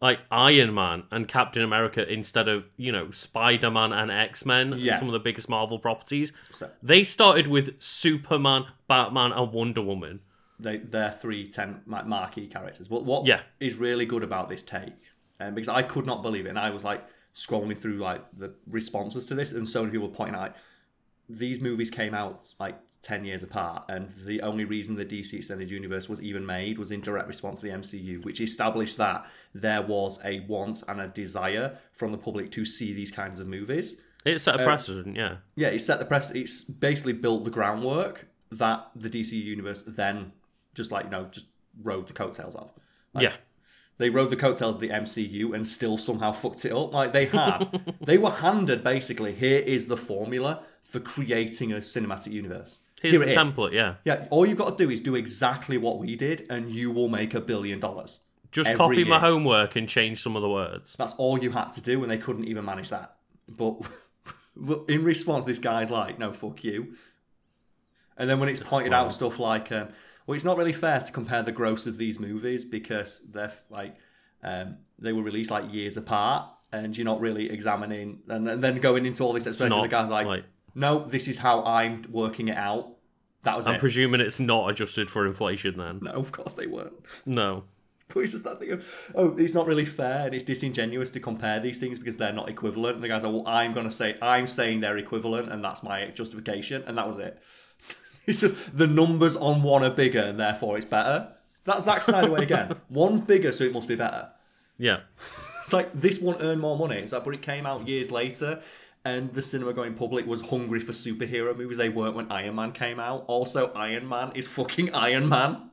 like Iron Man and Captain America instead of you know Spider Man and X Men, Yeah. some of the biggest Marvel properties. So They started with Superman, Batman, and Wonder Woman. they they're three ten like, marquee characters. But what is Yeah. really good about this take, um, because I could not believe it, and I was like scrolling through like the responses to this, and so many people were pointing out these movies came out like 10 years apart and the only reason the DC extended universe was even made was in direct response to the MCU which established that there was a want and a desire from the public to see these kinds of movies It set a Uh, precedent, yeah. yeah it set the press it's basically built the groundwork that the DC universe then just like you know just rode the coattails of yeah. they rode the coattails of the MCU and still somehow fucked it up. Like they had, they were handed basically. Here is the formula for creating a cinematic universe. Here's Here the it is. template, yeah. Yeah, all you've got to do is do exactly what we did, and you will make a billion dollars. Just Every copy my homework and change some of the words. That's all you had to do, and they couldn't even manage that. But, in response, this guy's like, "No, fuck you." And then when it's pointed out stuff like, um, "Well, it's not really fair to compare the gross of these movies because they're like um, they were released like years apart, and you're not really examining." And, and then going into all this not the guy's like, like- "No, this is how I'm working it out." That was I'm it. presuming it's not adjusted for inflation then. no, of course they weren't. No. But it's just that thing of, oh, it's not really fair and it's disingenuous to compare these things because they're not equivalent. And the guy's are, well, I'm going to say, I'm saying they're equivalent and that's my justification. And that was it. it's just the numbers on one are bigger and therefore it's better. That's Zack Snyder way again. One's bigger, so it must be better. Yeah. It's like this one earned more money. It's like, but it came out years later, and the cinema going public was hungry for superhero movies. They weren't when Iron Man came out. Also, Iron Man is fucking Iron Man.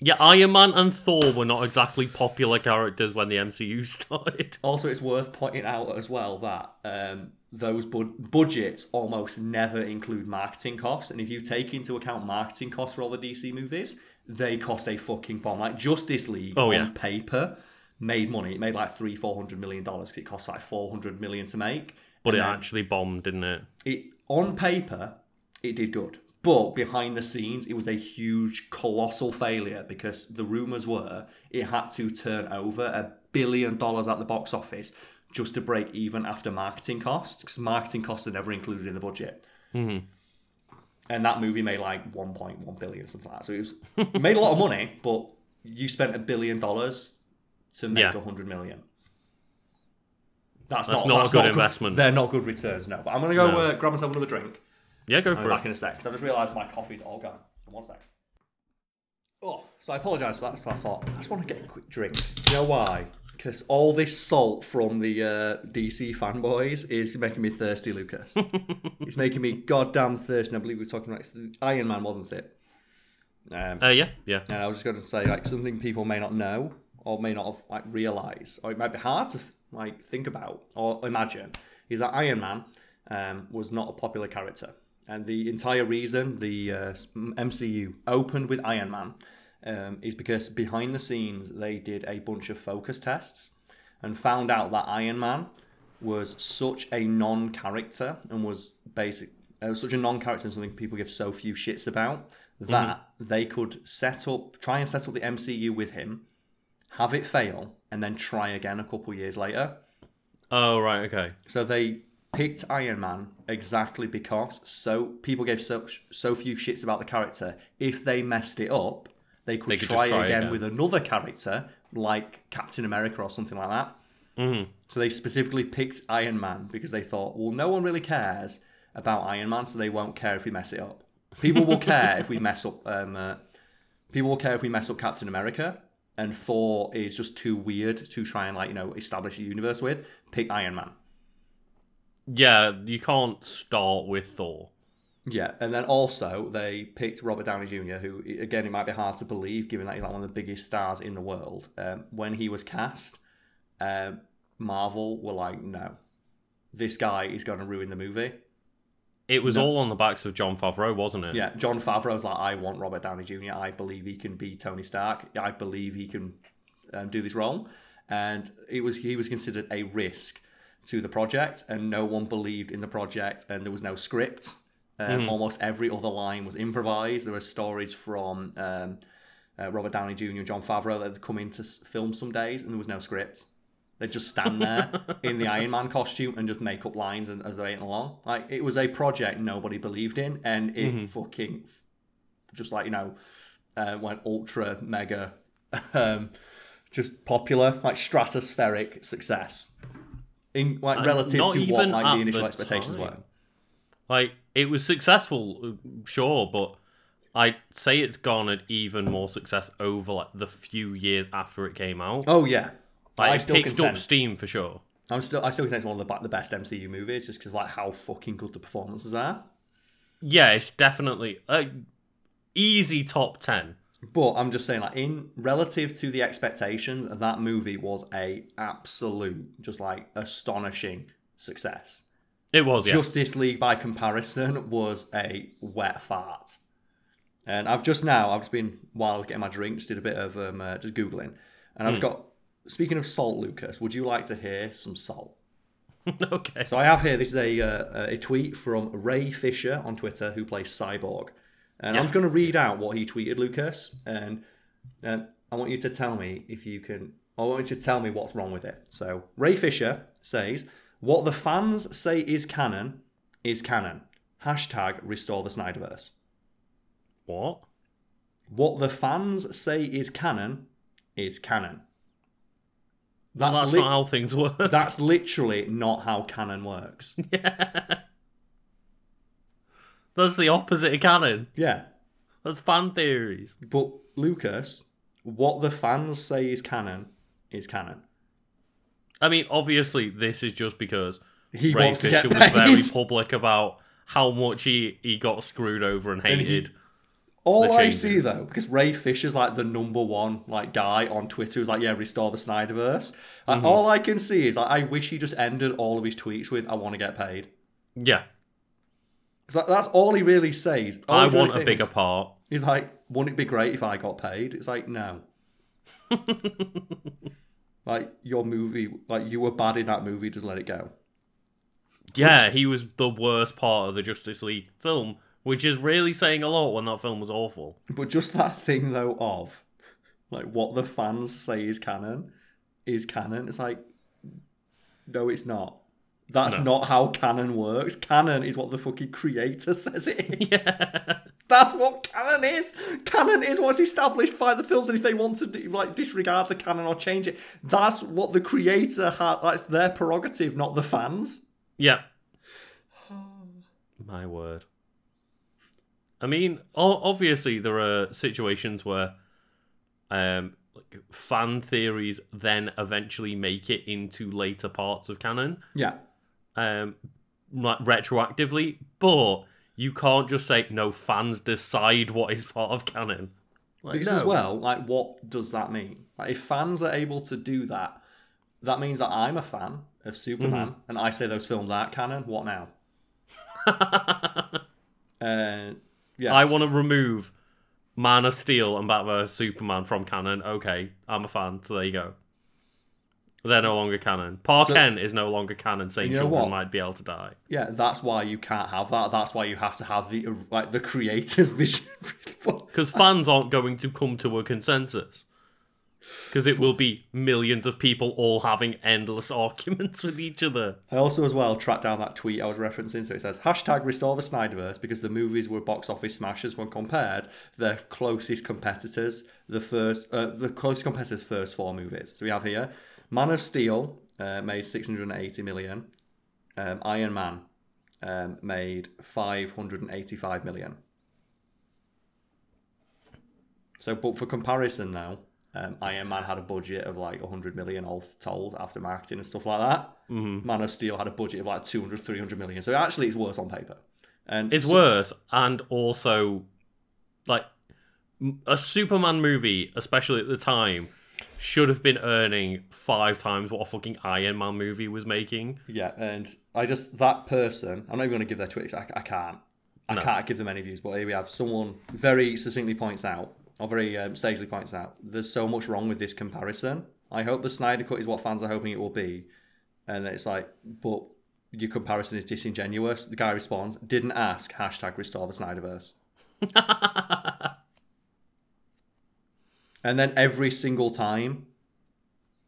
Yeah, Iron Man and Thor were not exactly popular characters when the MCU started. Also, it's worth pointing out as well that um, those bud- budgets almost never include marketing costs, and if you take into account marketing costs for all the DC movies, they cost a fucking bomb. Like Justice League Oh, on yeah. paper made money. It made like three, four hundred million dollars because it costs like four hundred million to make. But it actually bombed, didn't it? it on paper it did good but behind the scenes it was a huge colossal failure because the rumors were it had to turn over a billion dollars at the box office just to break even after marketing costs because marketing costs are never included in the budget Mm-hmm. and that movie made like 1.1 billion or something like that so it was it made a lot of money but you spent a billion dollars to make a Yeah. 100 million that's, That's not, not a that's good not investment. They're not good returns, no. But I'm gonna go No. uh, grab myself another drink. Yeah, go for it. back in a sec because I just realised my coffee's all gone. One sec. Oh, so I apologise for that. So I thought I just want to get a quick drink. You know why? Because all this salt from the uh, DC fanboys is making me thirsty, Lucas. it's making me goddamn thirsty. And I believe we were talking about Iron Man, wasn't it? Um, Uh, yeah, yeah. and I was just going to say like something people may not know or may not have like realised, or it might be hard to like think about or imagine, is that Iron Man um, was not a popular character, and the entire reason the uh, MCU opened with Iron Man um, is because behind the scenes they did a bunch of focus tests and found out that Iron Man was such a non-character and was basic uh, such a non-character and something people give so few shits about that they could set up try and set up the MCU with him have it fail and then try again a couple years later Oh, right, okay. so they picked Iron Man exactly because so people gave so so few shits about the character if they messed it up they could, They could try, try again, again. with another character like Captain America or something like that Mm-hmm. so they specifically picked Iron Man because they thought, well, no one really cares about Iron Man, so they won't care if we mess it up. People will care if we mess up. Um, uh, people will care if we mess up Captain America, and Thor is just too weird to try and like you know establish a universe with. Pick Iron Man. Yeah, you can't start with Thor. Yeah, and then also they picked Robert Downey Jr., who again it might be hard to believe given that he's like one of the biggest stars in the world. Um, when he was cast, um, Marvel were like, no, this guy is going to ruin the movie. It was No. all on the backs of Jon Favreau, wasn't it? Yeah, Jon Favreau's like, I want Robert Downey Jr. I believe he can be Tony Stark. I believe he can um, do this role, and it was he was considered a risk to the project, and no one believed in the project, and there was no script. Um, Almost every other line was improvised. There were stories from um, uh, Robert Downey Jr. and Jon Favreau that had come in to film some days, and there was no script. They'd just stand there in the Iron Man costume and just make up lines and, as they're went along. Like it was a project nobody believed in, and it fucking just like you know uh, went ultra mega, um, just popular, like stratospheric success in like And relative to what like the initial the expectations time. were. Like, it was successful, uh, sure, but I'd say it's garnered even more success over like the few years after it came out. Oh yeah, like, I still picked contend. up steam for sure. I'm still I still think it's one of the the best MCU movies just because like how fucking good the performances are. Yeah, it's definitely a easy top ten. But I'm just saying, like in relative to the expectations, that movie was a absolute, just like astonishing success. It was, yeah. Justice League, by comparison, was a wet fart. And I've just now, I've just been while I was getting my drinks, did a bit of um, uh, just googling, and I've got. Speaking of salt, Lucas, would you like to hear some salt? okay. So I have here. This is a uh, a tweet from Ray Fisher on Twitter, who plays Cyborg, and I'm just going to read out what he tweeted, Lucas, and uh, I want you to tell me if you can. I want you to tell me what's wrong with it. So Ray Fisher says, "What the fans say is canon is canon." Hashtag restore the Snyderverse. What? What the fans say is canon is canon. Well, That's, that's lit- not how things work. that's literally not how canon works. Yeah. That's the opposite of canon. yeah. That's fan theories. But Lucas, what the fans say is canon is canon. I mean, obviously, this is just because He Ray Fisher was very public about how much he, he got screwed over and And hated. All I see though, because Ray Fisher's like the number one like guy on Twitter who's like, yeah, restore the Snyderverse. Like, Mm-hmm. All I can see is like, I wish he just ended all of his tweets with, "I want to get paid." Yeah. that, that's all he really says. All I he's really want a bigger is- part. He's like, wouldn't it be great if I got paid? It's like, no. like your movie, like you were bad in that movie, just let it go. Yeah, he was the worst part of the Justice League film, which is really saying a lot when that film was awful. But just that thing though of like what the fans say is canon is canon. It's like no, it's not. That's No. not how canon works. Canon is what the fucking creator says it is. That's what canon is. Canon is what's established by the films, and if they want to do, like disregard the canon or change it, that's what the creator has. That's their prerogative, not the fans. Yeah. My word. I mean, obviously there are situations where um like fan theories then eventually make it into later parts of canon Yeah, um like retroactively, but you can't just say no fans decide what is part of canon. Like, because no. as well, like what does that mean? Like, if fans are able to do that, that means that I'm a fan of Superman, Mm-hmm. and I say those films aren't canon. What now? Uh, yeah, I want to remove Man of Steel and Batman Superman from canon. Okay, I'm a fan, so there you go. They're no longer canon. Pa So- is no longer canon, saying You know children what? might be able to die. Yeah, that's why you can't have that. That's why you have to have the uh, like the creator's vision. Because fans aren't going to come to a consensus. Because it will be millions of people all having endless arguments with each other. I also as well tracked down that tweet I was referencing. So it says hashtag restore the Snyderverse because the movies were box office smashers when compared their closest competitors. The first, uh, the closest competitors' first four movies. So we have here Man of Steel uh, made 680 million. Um, Iron Man um, made 585 million. So, but for comparison now, um, Iron Man had a budget of like 100 million all told after marketing and stuff like that. Mm-hmm. Man of Steel had a budget of like 200, 300 million. So actually, it's worse on paper. And It's so- worse, and also, like, a Superman movie, especially at the time, should have been earning five times what a fucking Iron Man movie was making. Yeah, and I just that person. I'm not even going to give their Twitter. I, I can't. I No. can't give them any views. But here we have someone very succinctly points out, very um, sagely points out, there's so much wrong with this comparison. I hope the Snyder Cut is what fans are hoping it will be, and it's like, but your comparison is disingenuous. The guy responds, "Didn't ask." Hashtag restore the Snyderverse. and then every single time,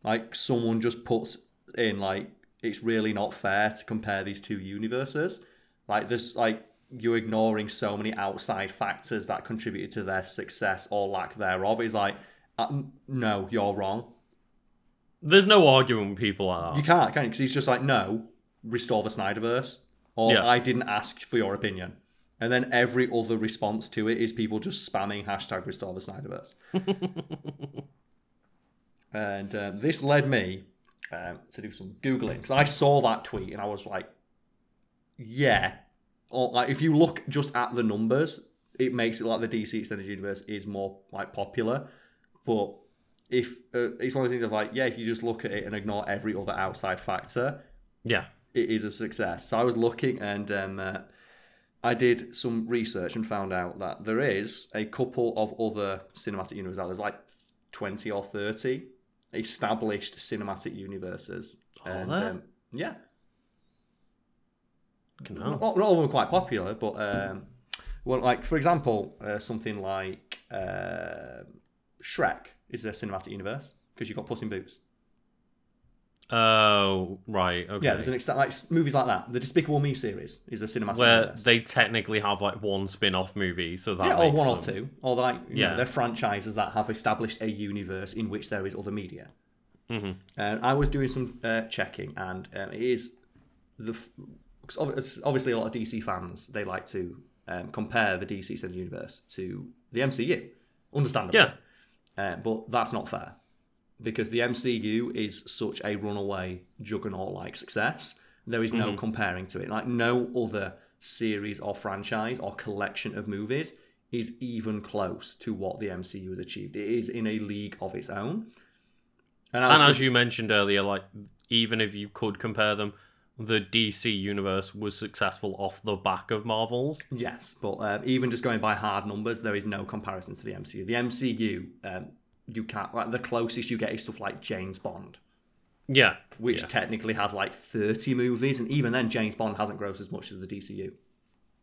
like someone just puts in like it's really not fair to compare these two universes. Like there's like you're ignoring so many outside factors that contributed to their success or lack thereof. It's like uh, no, you're wrong. There's no arguing with people are. You can't, can you? Because he's just like no, restore the Snyderverse, or Yeah. I didn't ask for your opinion. And then every other response to it is people just spamming hashtag restore the Snyderverse. and um, this led me um, to do some googling because I saw that tweet and I was like, yeah. Or like if you look just at the numbers, it makes it like the DC extended universe is more like popular. But if uh, it's one of the things of like, yeah, if you just look at it and ignore every other outside factor, yeah. it is a success. So I was looking and um, uh, I did some research and found out that there is a couple of other cinematic universes. There's like 20 or 30 established cinematic universes. and, there? um, yeah. Not, not all of them are quite popular, but um, well, like for example, uh, something like uh, Shrek is a cinematic universe because you've got Puss in Boots. Oh, right. Okay. Yeah, there's an extent like movies like that. The Despicable Me series is a cinematic Where universe. they technically have like one spin off movie, so that yeah, or one or two, or like you know, Yeah. they're franchises that have established a universe in which there is other media. Mhm. And I was doing some uh, checking, and um, it is the f- obviously a lot of DC fans they like to um, compare the DC extended universe to the MCU, understandably. Yeah. Uh, but that's not fair because the MCU is such a runaway juggernaut-like success. There is no comparing to it. Like no other series or franchise or collection of movies is even close to what the MCU has achieved. It is in a league of its own. And, And as you mentioned earlier, like even if you could compare them, the DC universe was successful off the back of Marvel's. Yes, but uh, even just going by hard numbers, there is no comparison to the MCU. The MCU, um, you can't. Like, the closest you get is stuff like James Bond, Yeah, which yeah. technically has like thirty movies, and even then, James Bond hasn't grossed as much as the DCU.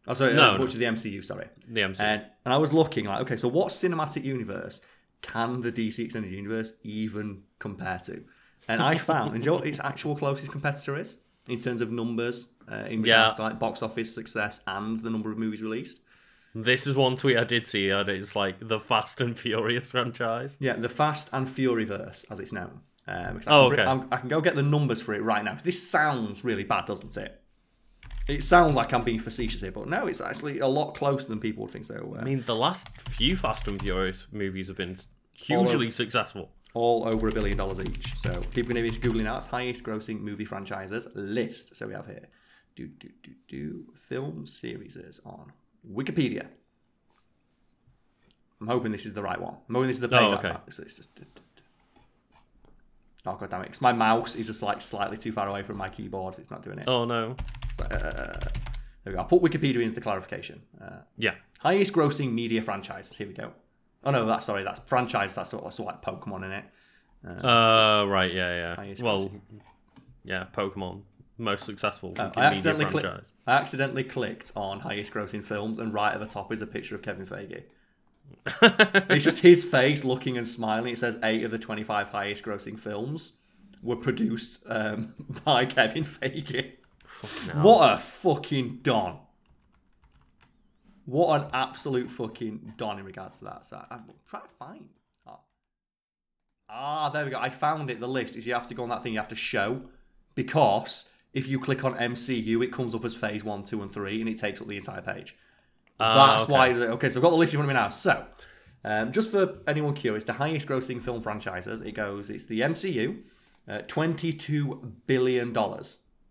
Oh, sorry, No, as no. much as the MCU. Sorry. the MCU. And, and I was looking like, okay, so what cinematic universe can the DC extended universe even compare to? And I found, and you know what its actual closest competitor is in terms of numbers, uh, in regards Yeah. to like box office success and the number of movies released? This is one tweet I did see, and it's like the Fast and Furious franchise. Yeah, the Fast and Furiverse, as it's known. Um, because I Oh, can, okay. I can go get the numbers for it right now. Because this sounds really bad, doesn't it? It sounds like I'm being facetious here, but no, it's actually a lot closer than people would think so. Uh, I mean, the last few Fast and Furious movies have been hugely successful. All over a billion dollars each. So people can maybe googling out its highest grossing movie franchises list. So we have here, do do do do film series on Wikipedia. I'm hoping this is the right one. I'm hoping this is the page. Oh, okay. So it's just. Oh god damn it! 'cause my mouse is just like slightly too far away from my keyboard. It's not doing it. Oh no. Uh, there we go. I'll put Wikipedia into the clarification. Uh, Yeah. highest grossing media franchises. Here we go. Oh no, that's sorry. That's franchise. That's sort of, sort like Pokemon in it. Uh, right. Yeah, yeah. Well, yeah. Pokemon most successful Oh, I accidentally clicked. I accidentally clicked on highest grossing films, and right at the top is a picture of Kevin Feige. it's just his face looking and smiling. It says eight of the twenty-five highest grossing films were produced um, by Kevin Feige. What a fucking don! What an absolute fucking don in regards to that. So I'm trying to find. Ah. ah, there we go. I found it. The list is you have to go on that thing. You have to show because if you click on MCU, it comes up as Phase One, Two, and Three, and it takes up the entire page. Ah, That's okay. why. Okay, so I've got the list in front of me now. So, um, just for anyone curious, the highest grossing film franchises, it goes, it's the MCU, uh, $22 billion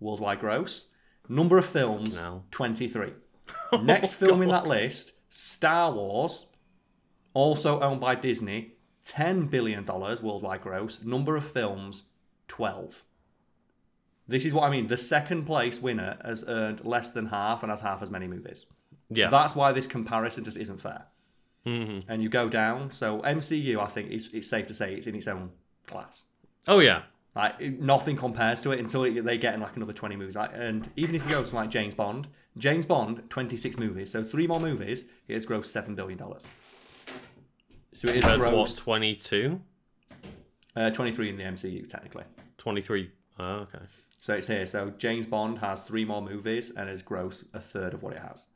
worldwide gross. Number of films, hell. 23. Next film in that list, Star Wars, also owned by Disney, $10 billion worldwide gross. Number of films, 12. This is what I mean. The second place winner has earned less than half and has half as many movies. Yeah. That's why this comparison just isn't fair. Mm-hmm. And you go down. So MCU, I think it's, it's safe to say it's in its own class. oh yeah. Like nothing compares to it until it, they get in like another twenty movies. Like, and even if you go to like James Bond, James Bond twenty six movies, so three more movies, it has grossed seven billion dollars. So it is That's what grossed 22? uh, twenty three in the MCU technically. 23. Oh, okay. So it's here. So James Bond has three more movies and has grossed a third of what it has.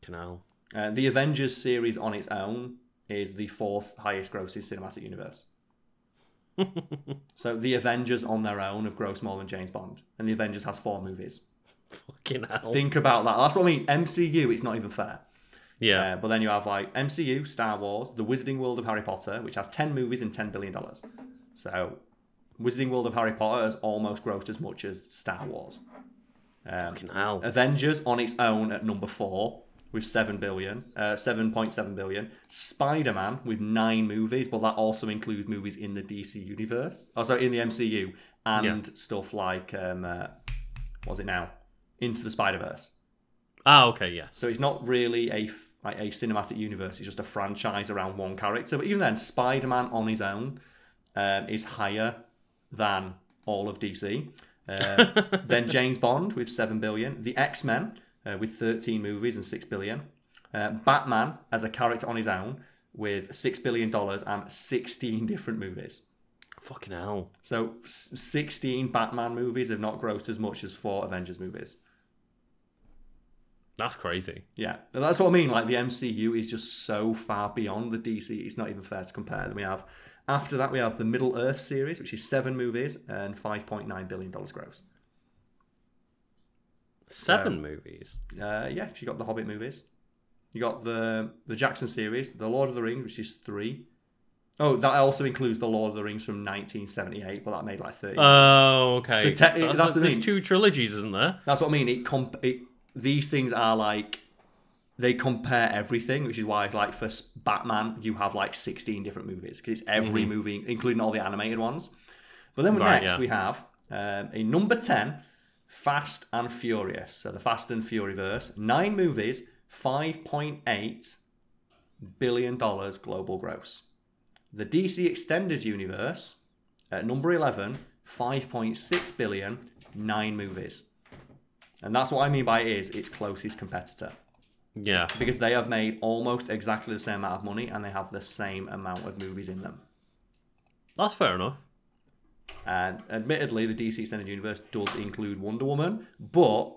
Canal. Uh, the Avengers series on its own is the fourth highest grossing cinematic universe. so the Avengers on their own have grossed more than James Bond, and the Avengers has four movies. Fucking hell. Think about that. That's what I mean. MCU, it's not even fair. yeah. Uh, but then you have like MCU, Star Wars, The Wizarding World of Harry Potter, which has ten movies and ten billion dollars. So, Wizarding World of Harry Potter has almost grossed as much as Star Wars. Um, Fucking hell. Avengers on its own at number four with seven billion, uh, seven point seven billion. Spider Man with nine movies, but that also includes movies in the DC universe, also in the MCU, and stuff like um, uh, what's it now, Into the Spider Verse. Ah, okay, yeah. So it's not really a like a cinematic universe; it's just a franchise around one character. But even then, Spider Man on his own um, is higher than all of DC. Uh, then James Bond with seven billion, the X Men uh, with thirteen movies and six billion, uh, Batman as a character on his own with six billion dollars and sixteen different movies. Fucking hell. So s- sixteen Batman movies have not grossed as much as four Avengers movies. That's crazy. Yeah, and that's what I mean. Like the MCU is just so far beyond the DC. It's not even fair to compare. Then we have after that we have the Middle Earth series, which is seven movies and five point nine billion dollars gross. Seven movies. Uh, yeah, you got the Hobbit movies. You got the the Jackson series, the Lord of the Rings, which is three. Oh, that also includes the Lord of the Rings from 1978, but that made like 30. Oh, okay. So te- that's the there's thing. two trilogies, isn't there? That's what I mean. It comp. It, these things are like they compare everything, which is why, like, for Batman, you have like 16 different movies because it's every movie, including all the animated ones. But then Mm-hmm. Right, next, yeah. we have um, a number 10, Fast and Furious. So the Fast and Furiverse, nine movies, $5.8 billion global gross. The DC Extended Universe, at number 11, 5.6 billion, nine movies. And that's what I mean by it is its closest competitor. Yeah. Because they have made almost exactly the same amount of money and they have the same amount of movies in them. That's fair enough. And admittedly, the DC Extended Universe does include Wonder Woman, but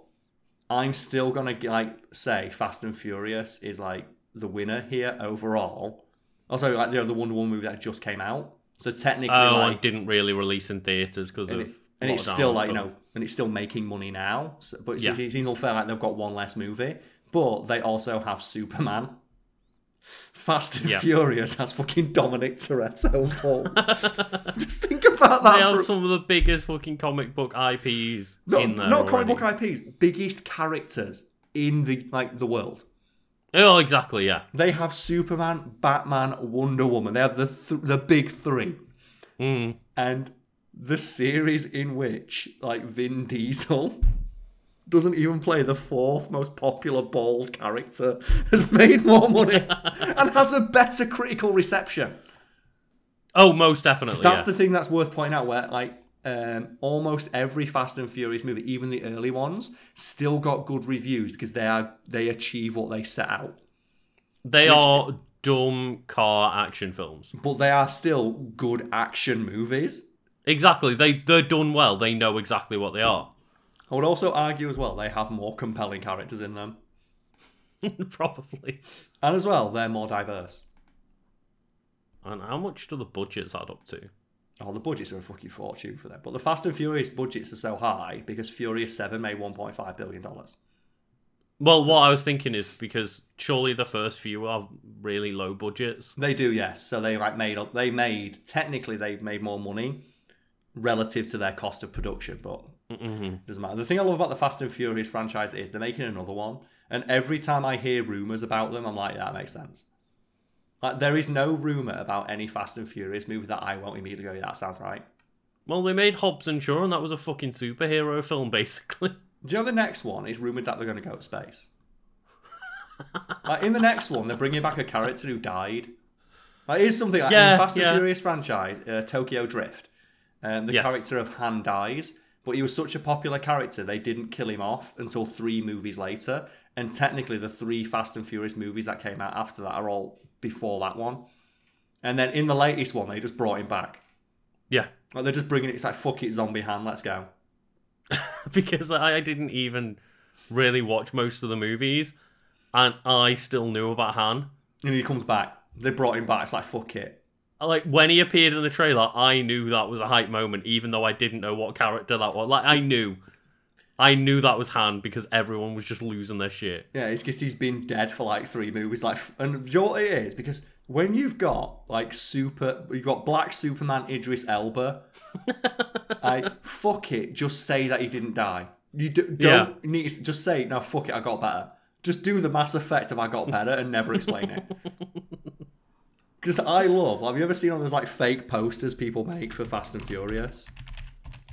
I'm still gonna like say Fast and Furious is like the winner here overall. Also, like you know, the Wonder Woman movie that just came out, so technically, Oh, like, and didn't really release in theaters because of. and, it- and it's still like you know, and it's still making money now. So, but it, Yeah. seems- it seems unfair like they've got one less movie, but they also have Superman. Fast and Yeah. Furious has fucking Dominic Toretto and Paul. Just think about that. They have for- some of the biggest fucking comic book IPs there. not comic book IPs, biggest characters in the like the world. Oh, exactly. Yeah. They have Superman, Batman, Wonder Woman. They have the th- the big three, Mm. and the series in which like Vin Diesel doesn't even play the fourth most popular bald character has made more money and has a better critical reception. Oh, most definitely. That's yeah. the thing that's worth pointing out. Where like um, almost every Fast and Furious movie, even the early ones, still got good reviews because they are they achieve what they set out. They are dumb car action films. But they are still good action movies. Exactly. They they're done well. They know exactly what they are. I would also argue as well they have more compelling characters in them, Probably. and as well they're more diverse. And how much do the budgets add up to? Oh, the budgets are a fucking fortune for them. But the Fast and Furious budgets are so high because Furious Seven made 1.5 billion dollars. Well, what I was thinking is because surely the first few are really low budgets. They do, yes. So they like made up. They made technically they made more money relative to their cost of production, but doesn't matter. The thing I love about the Fast and Furious franchise is they're making another one, and every time I hear rumors about them, I'm like, yeah, that makes sense. Like there is no rumor about any Fast and Furious movie that I won't immediately go, yeah, that sounds right. Well, they made Hobbs and Shaw, and that was a fucking superhero film, basically. Do you know the next one is rumored that they're going to go to space? like in the next one, they're bringing back a character who died. Like, here's something like in the Fast yeah. and Furious franchise, uh, Tokyo Drift. Um, the Yes. character of Han dies, but he was such a popular character they didn't kill him off until three movies later. And technically, the three Fast and Furious movies that came out after that are all before that one. And then in the latest one, they just brought him back. Yeah, Like they're just bringing it. It's like fuck it, zombie Han, let's go. because I I didn't even really watch most of the movies, and I still knew about Han. And he comes back. They brought him back. It's like fuck it. Like when he appeared in the trailer, I knew that was a hype moment, even though I didn't know what character that was. Like I knew, I knew that was Han because everyone was just losing their shit. Yeah, it's because he's been dead for like three movies. Like, and you know what it is? Because when you've got like super, you've got Black Superman Idris Elba. I fuck it, just say that he didn't die. You do, don't need to just say no. Fuck it, I got better. Just do the Mass Effect of I got better and never explain it. Because I love. Have you ever seen all those like fake posters people make for Fast and Furious?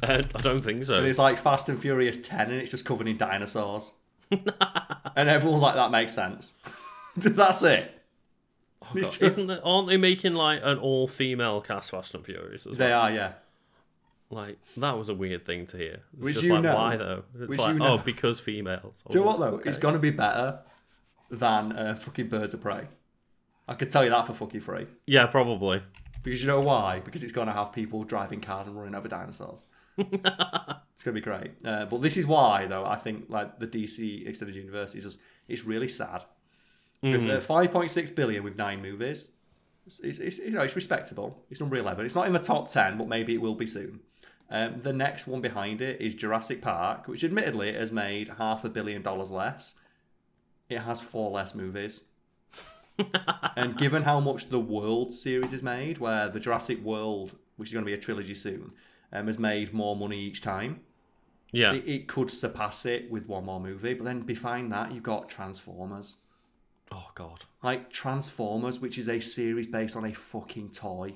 Uh, I don't think so. And it's like Fast and Furious 10 and it's just covered in dinosaurs. and everyone's like, that makes sense. That's it. God, just- aren't they making like an all-female cast Fast and Furious as they well? are, yeah. Like that was a weird thing to hear. It's just you like, know- why though? It's like, you know- oh, because females. Do you know what, though? okay. It's going to be better than uh, fucking Birds of Prey. I could tell you that for fucking free. Yeah, probably. Because you know why? Because it's going to have people driving cars and running over dinosaurs. it's going to be great. Uh, but this is why, though, I think like the DC Extended Universe is just, it's really sad. Because uh, 5.6 billion with nine movies, it's, it's, it's, you know, it's respectable. It's number 11. It's not in the top 10, but maybe it will be soon. Um, the next one behind it is Jurassic Park, which admittedly has made half a billion dollars less. It has four less movies. And given how much the World series is made, where the Jurassic World, which is going to be a trilogy soon, um, has made more money each time, Yeah. it, it could surpass it with one more movie. But then behind that, you've got Transformers. Oh god. Like Transformers, which is a series based on a fucking toy.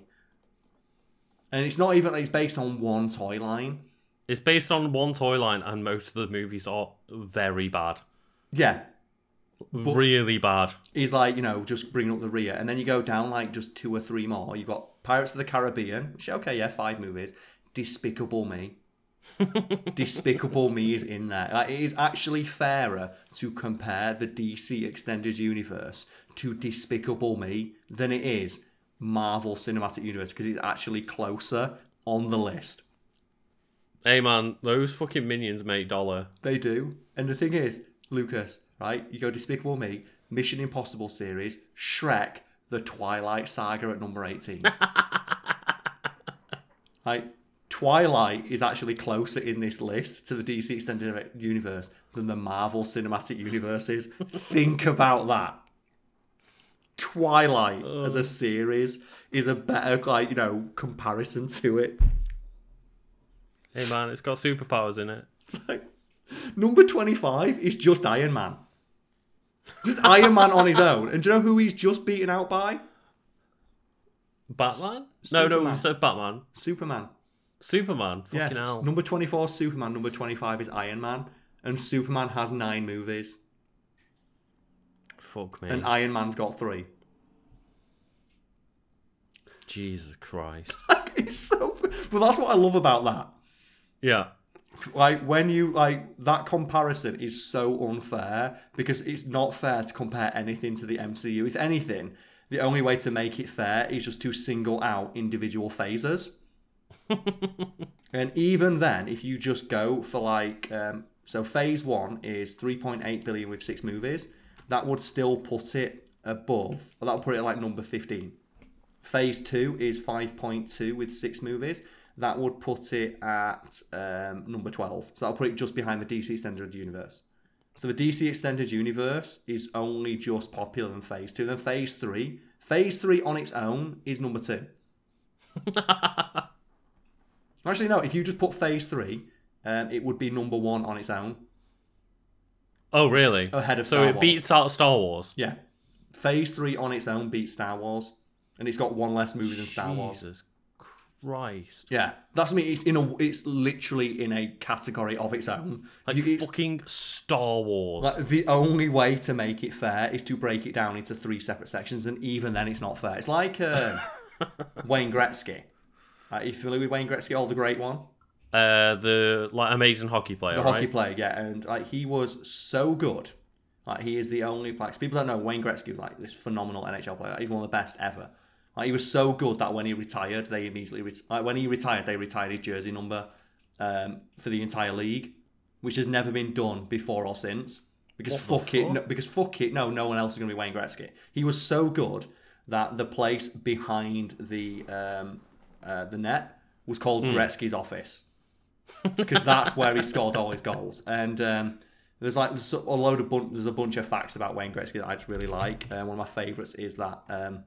And it's not even, it's based on one toy line. It's based on one toy line, and most of the movies are very bad. Yeah. Really bad. He's like, you know, just bringing up the rear. And then you go down like just two or three more. You've got Pirates of the Caribbean, which, okay, yeah, five movies. Despicable Me. Despicable Me is in there. Like, it is actually fairer to compare the DC Extended Universe to Despicable Me than it is Marvel Cinematic Universe because it's actually closer on the list. Hey man, those fucking minions make dollar. They do. And the thing is, Lucas, right? You go Despicable Me, Mission Impossible series, Shrek, The Twilight Saga at number 18. like, Twilight is actually closer in this list to the DC Extended Universe than the Marvel Cinematic Universe is. Think about that. Twilight as a series is a better, like, you know, comparison to it. Hey man, it's got superpowers in it. Like, number 25 is just Iron Man. Just Iron Man on his own. And do you know who he's just beaten out by? Batman? No, no, Superman. we said Batman. Superman. Superman. Yeah. Fucking hell. Number 24 is Superman. Number 25 is Iron Man. And Superman has nine movies. Fuck me. And Iron Man's got three. Jesus Christ. it's so. But that's what I love about that. Yeah. Like when you like that comparison is so unfair because it's not fair to compare anything to the MCU. If anything, the only way to make it fair is just to single out individual phases. and even then, if you just go for like, um, so phase one is 3.8 billion with six movies, that would still put it above, or that would put it like number 15. Phase two is 5.2 with six movies. That would put it at um, number 12. So that'll put it just behind the DC Extended Universe. So the DC Extended Universe is only just popular than Phase 2. Then Phase 3. Phase 3 on its own is number 2. Actually, no, if you just put Phase 3, um, it would be number 1 on its own, Oh really? ahead of so Star it Wars. beats out Star Wars. Yeah. Phase 3 on its own beats Star Wars. And it's got one less movie than Star Wars. Christ. Yeah, that's I mean. It's in a, it's literally in a category of its own. Like You- it's- fucking Star Wars. like, the only way to make it fair is to break it down into three separate sections, and even then, it's not fair. It's like uh, Wayne Gretzky. Are you familiar with Wayne Gretzky, all the great one, uh, the like amazing hockey player, the right? hockey player? Yeah, and like he was so good. Like he is the only like people don't know Wayne Gretzky was like this phenomenal NHL player. He's one of the best ever. Like he was so good that when he retired, they immediately like when he retired, they retired his jersey number um, for the entire league, which has never been done before or since. Because What fuck it, no, because fuck it, no, no one else is going to be Wayne Gretzky. He was so good that the place behind the um, uh, the net was called Gretzky's office because that's where he scored all his goals. And um, there's like there's a load of bun- there's a bunch of facts about Wayne Gretzky that I just really like. Uh, one of my favourites is that um,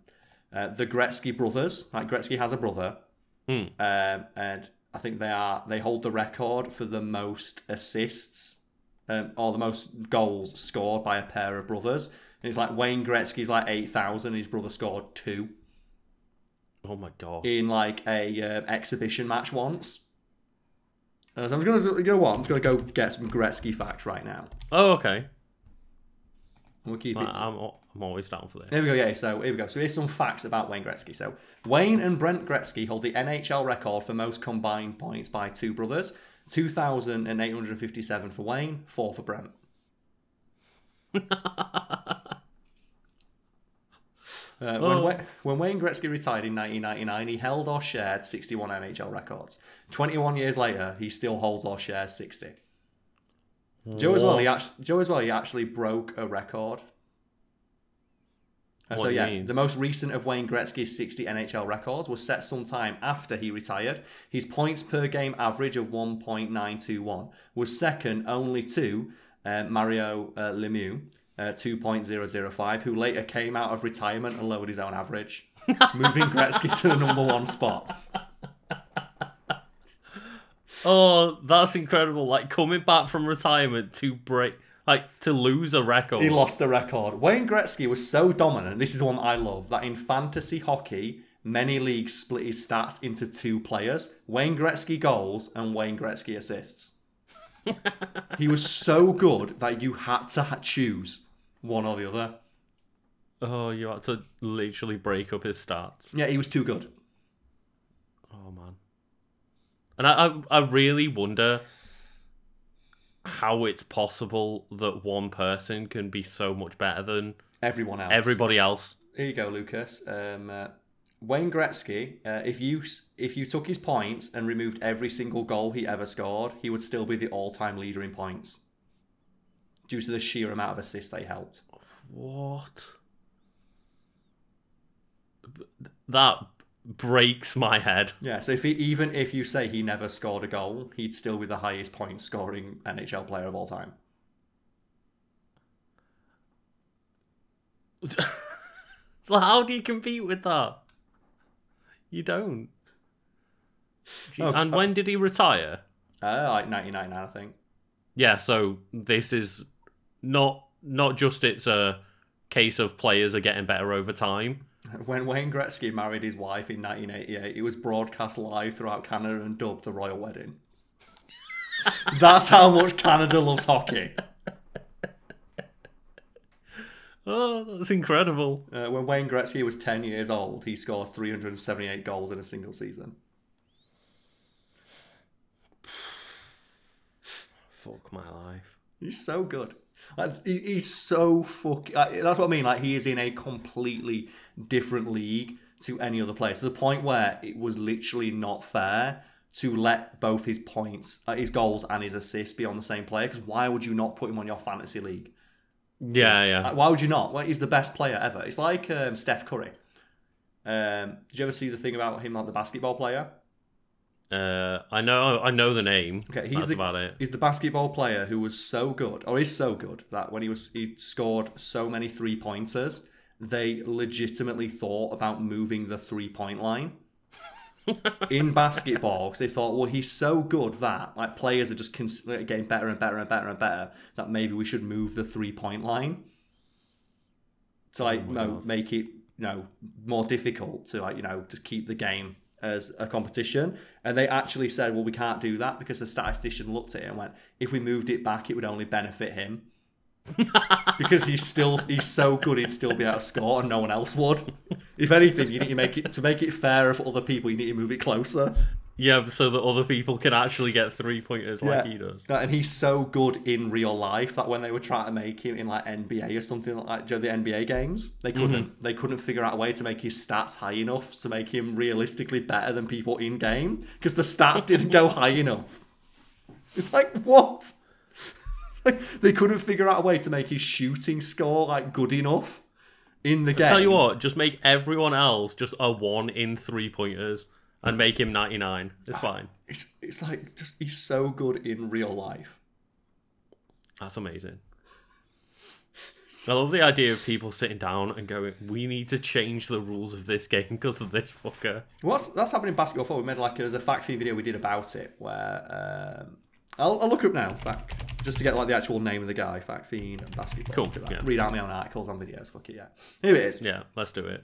uh, the Gretzky brothers, like Gretzky has a brother, um, and I think they are they hold the record for the most assists um, or the most goals scored by a pair of brothers. And it's like Wayne Gretzky's like eight thousand, his brother scored two Oh my god. in like a uh, exhibition match once. Uh, so I'm just gonna, you know what? I'm just gonna go get some Gretzky facts right now. Oh okay. We'll keep it. I'm I'm always down for this. Here we go. Yeah. So here we go. So here's some facts about Wayne Gretzky. So Wayne and Brent Gretzky hold the NHL record for most combined points by two brothers. 2,857 for Wayne, four for Brent. Uh, when, Oh. When Wayne Gretzky retired in 1999, he held or shared 61 NHL records. 21 years later, he still holds or shares 60. Joe as well. He actually, Joe as well. He actually broke a record. Uh, What so yeah, mean? the most recent of Wayne Gretzky's 60 NHL records was set sometime after he retired. His points per game average of 1.921 was second only to uh, Mario uh, Lemieux, uh, 2.005, who later came out of retirement and lowered his own average, moving Gretzky to the number one spot. Oh, that's incredible! Like coming back from retirement to break, Like to lose a record. He lost a record. Wayne Gretzky was so dominant. This is one I love that in fantasy hockey, many leagues split his stats into two players: Wayne Gretzky goals and Wayne Gretzky assists. he was so good that you had to choose one or the other. Oh, you had to literally break up his stats. Yeah, he was too good. Oh man. And I, I, I really wonder how it's possible that one person can be so much better than Everyone else. everybody else. Here you go, Lucas. Um, uh, Wayne Gretzky. Uh, if you if you took his points and removed every single goal he ever scored, he would still be the all-time leader in points, due to the sheer amount of assists they helped. What? That breaks my head. Yeah. So if he, even if you say he never scored a goal, he'd still be the highest point scoring NHL player of all time. So how do you compete with that? You don't. Oh, and when did he retire? Uh, like 1999, I think. Yeah, so this is not not just it's a case of players are getting better over time. When Wayne Gretzky married his wife in 1988, it was broadcast live throughout Canada and dubbed the Royal Wedding. That's how much Canada loves hockey. Oh, that's incredible. Uh, when Wayne Gretzky was 10 years old, he scored 378 goals in a single season. Fuck my life. He's so good. He's so fuck. That's what I mean. Like he is in a completely different league to any other player. To the point where it was literally not fair to let both his points, uh, his goals, and his assists be on the same player. Because why would you not put him on your fantasy league? Yeah, yeah. Like, why would you not? Well, he's the best player ever. It's like um, Steph Curry. Um, did you ever see the thing about him, like the basketball player? Uh, I know, I know the name. Okay, he's That's the, about it. He's the basketball player who was so good, or is so good, that when he was he scored so many three pointers, they legitimately thought about moving the three point line in basketball because they thought, well, he's so good that like players are just cons- getting better and better and better and better that maybe we should move the three point line to like Oh make it you know more difficult to like you know to keep the game as a competition and they actually said well we can't do that because the statistician looked at it and went if we moved it back it would only benefit him. Because he's still he's so good he'd still be able to score and no one else would. If anything you need to make it to make it fairer for other people you need to move it closer Yeah, so that other people can actually get three pointers like he does. Yeah, and he's so good in real life that when they were trying to make him in like NBA or something like that, the NBA games, they mm-hmm. couldn't. They couldn't figure out a way to make his stats high enough to make him realistically better than people in game because the stats didn't go high enough. It's like what? like they couldn't figure out a way to make his shooting score like good enough in the game. I tell you what, just make everyone else just a one in three pointers and make him 99. It's fine. it's it's like just he's so good in real life. That's amazing. I love the idea of people sitting down and going, "We need to change the rules of this game because of this fucker." What's that's happened in basketball? We made like there's a Fact Fiend video we did about it where um, I'll, I'll look up now fact just to get like the actual name of the guy. Fact Fiend basketball. Cool, Look at that. yeah. Read out my own articles on videos. Fuck it, yeah. Here it is. Yeah, let's do it.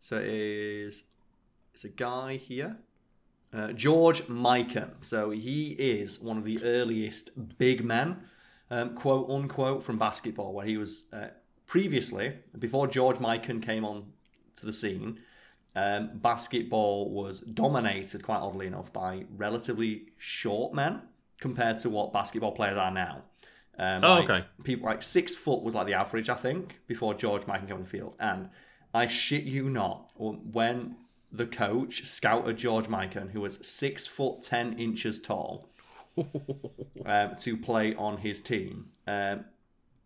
So it is it's a guy here. Uh, George Mikan. So he is one of the earliest big men, um, quote unquote, from basketball, where he was uh, previously, before George Mikan came on to the scene, um, basketball was dominated, quite oddly enough, by relatively short men compared to what basketball players are now. Um, Oh, like, okay. People like six foot was like the average, I think, before George Mikan came on the field. And I shit you not, when the coach scouted George Mikan, who was six foot ten inches tall, um, to play on his team, um,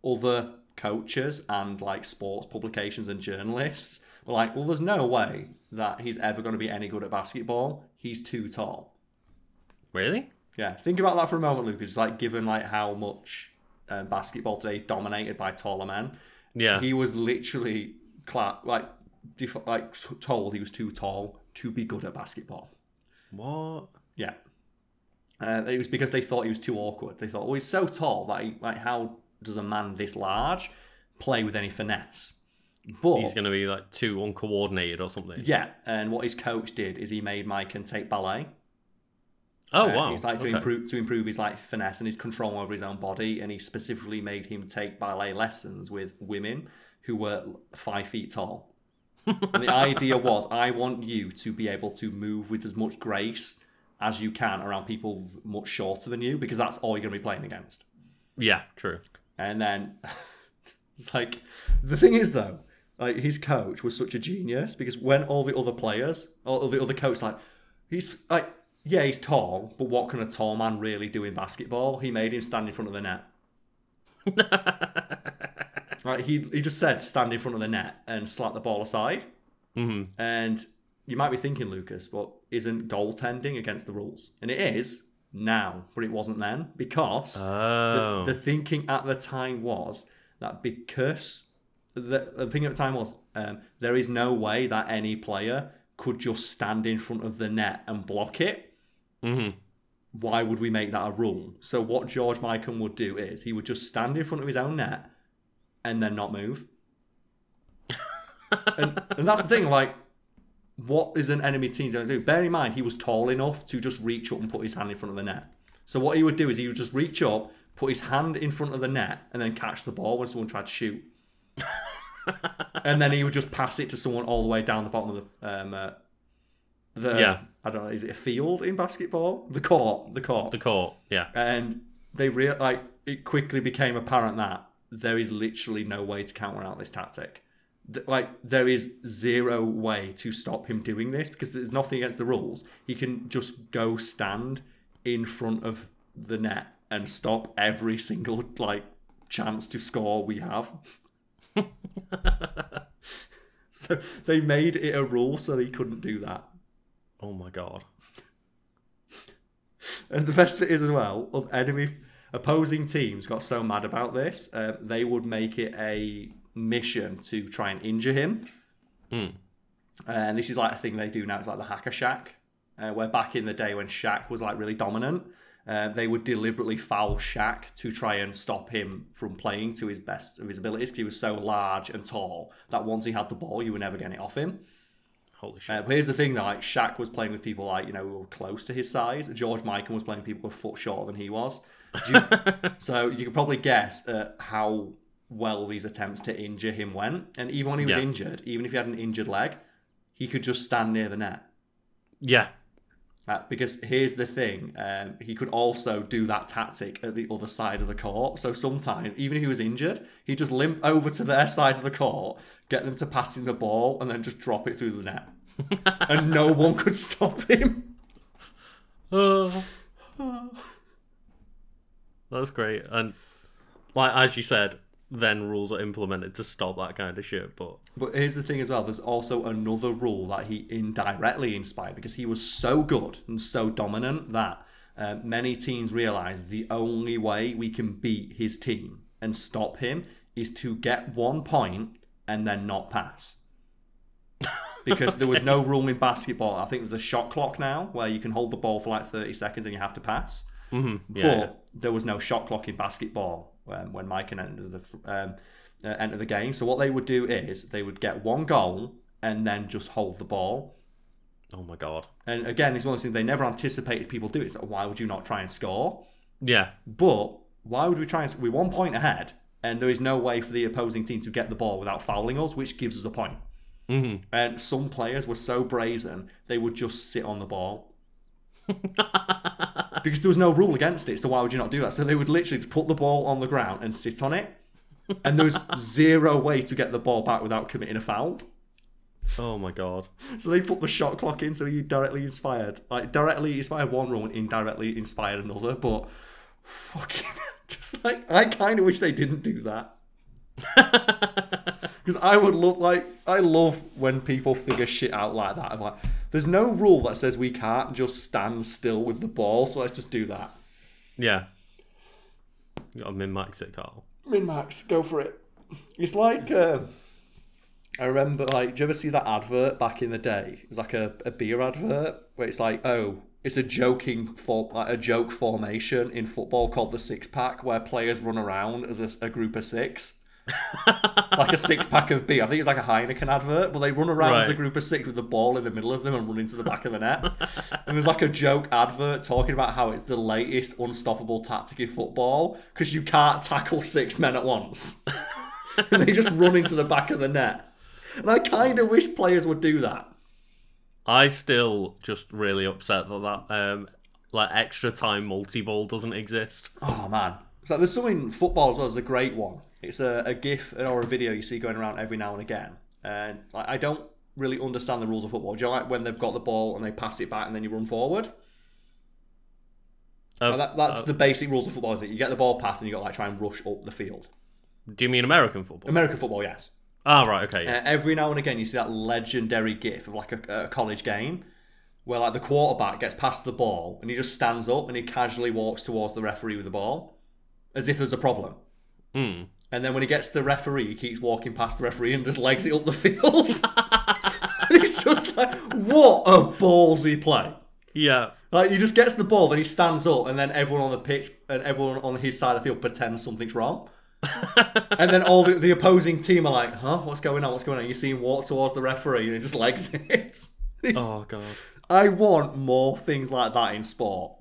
other coaches and like sports publications and journalists were like, "Well, there's no way that he's ever going to be any good at basketball. He's too tall." Really? Yeah, think about that for a moment, Lucas. It's like given like how much um, basketball today is dominated by taller men. Yeah. He was literally cla- like def- like told he was too tall to be good at basketball. What? Yeah. Uh, it was because they thought he was too awkward. They thought, well, he's so tall that he, like how does a man this large play with any finesse. But He's going to be like too uncoordinated or something. yeah, and what his coach did is he made Mikan take ballet. Oh Uh, wow. He's like to Okay. improve to improve his like finesse and his control over his own body, and he specifically made him take ballet lessons with women who were five feet tall. And the idea was, I want you to be able to move with as much grace as you can around people much shorter than you, because that's all you're going to be playing against. Yeah, true. And then it's like the thing is though, like his coach was such a genius because when all the other players, all the other coaches, like he's like, yeah, he's tall, but what can a tall man really do in basketball? He made him stand in front of the net. Right, he he just said stand in front of the net and slap the ball aside. hmm And you might be thinking, Lucas, but isn't goaltending against the rules? And it is now, but it wasn't then because Oh. the, the thinking at the time was that because the, the thing at the time was um, there is no way that any player could just stand in front of the net and block it. hmm Why would we make that a rule? So what George Mikan would do is he would just stand in front of his own net and then not move. and, and that's the thing, like, what is an enemy team going to do? Bear in mind, he was tall enough to just reach up and put his hand in front of the net. So what he would do is he would just reach up, put his hand in front of the net, and then catch the ball when someone tried to shoot. and then he would just pass it to someone all the way down the bottom of the um, uh, the Yeah. I don't know, is it a field in basketball? The court, the court The court. Yeah. and they real like it quickly became apparent that there is literally no way to counter out this tactic. Like there is zero way to stop him doing this because there's nothing against the rules. He can just go stand in front of the net and stop every single like chance to score we have. so they made it a rule so he couldn't do that. Oh my god. And the best bit is as well, of enemy opposing teams got so mad about this, uh, they would make it a mission to try and injure him. Mm. And this is like a thing they do now. It's like the Hack-a-Shaq, uh, where back in the day when Shaq was like really dominant, uh, they would deliberately foul Shaq to try and stop him from playing to his best of his abilities because he was so large and tall that once he had the ball, you were never getting it off him. Holy shit. Uh, but here's the thing, though, like Shaq was playing with people like you know who were close to his size. George Mikan was playing with people a foot shorter than he was. You- so you could probably guess uh, how well these attempts to injure him went. And even when he was Yeah. injured, even if he had an injured leg, he could just stand near the net. yeah. Uh, because here's the thing, um, he could also do that tactic at the other side of the court. So sometimes, even if he was injured, he'd just limp over to their side of the court, get them to pass him the ball, and then just drop it through the net. and no one could stop him. Oh. That's great. And like as you said, then rules are implemented to stop that kind of shit. But But here's the thing as well there's also another rule that he indirectly inspired because he was so good and so dominant that uh, many teams realised the only way we can beat his team and stop him is to get one point and then not pass. because there was no rule in basketball. I think there's a shot clock now where you can hold the ball for like 30 seconds and you have to pass. Mhm, yeah, but yeah. there was no shot clock in basketball um, when Mikan entered the um, uh, entered the game. So what they would do is they would get one goal and then just hold the ball. oh my god. And again, this is one of those things they never anticipated people do. It's like, why would you not try and score? Yeah, But why would we try and we're one point ahead, and there is no way for the opposing team to get the ball without fouling us, which gives us a point. hmm And some players were so brazen they would just sit on the ball. because there was no rule against it, so why would you not do that? So they would literally just put the ball on the ground and sit on it. And there was zero way to get the ball back without committing a foul. oh my god. So they put the shot clock in so you directly inspired. Like directly inspired one rule and indirectly inspired another, but fucking just like I kinda wish they didn't do that. Because I would look like I love when people figure shit out like that. I'm like, there's no rule that says we can't just stand still with the ball, so let's just do that. Yeah. You got to min max it, Carl. Min max, go for it. It's like uh, I remember like, do you ever see that advert back in the day? It was like a, a beer advert where it's like, oh, it's a joking for like a joke formation in football called the six pack, where players run around as a, a group of six. Like a six pack of beer. I think it's like a Heineken advert, but they run around as a group of six with the ball in the middle of them and run into the back of the net. and there's like a joke advert talking about how it's the latest unstoppable tactic in football because you can't tackle six men at once. and they just run into the back of the net. And I kind of wish players would do that. I still just really upset that that um, like extra time multi ball doesn't exist. Oh man, it's like there's something in football as well. There's a great one. It's a, a GIF or a video you see going around every now and again. And like, I don't really understand the rules of football. Do you like when they've got the ball and they pass it back and then you run forward? Like, that, that's uh, the basic rules of football. Is it? You get the ball passed and you got to like try and rush up the field. do you mean American football? American football, yes. Ah, right, okay. Yeah. Uh, every now and again, you see that legendary GIF of like a, a college game where like the quarterback gets past the ball and he just stands up and he casually walks towards the referee with the ball, as if there's a problem. Hmm. And then when he gets to the referee, he keeps walking past the referee and just legs it up the field. It's just like, what a ballsy play. yeah. Like, he just gets the ball, then he stands up, and then everyone on the pitch and everyone on his side of the field pretends something's wrong. and then all the, the opposing team are like, huh, what's going on? What's going on? You see him walk towards the referee and he just legs it. Oh god. I want more things like that in sport.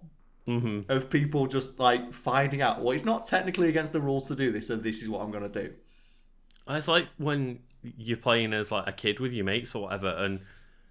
Mm-hmm. Of people just like finding out, well, it's not technically against the rules to do this, so this is what I'm going to do. It's like when you're playing as like a kid with your mates or whatever, and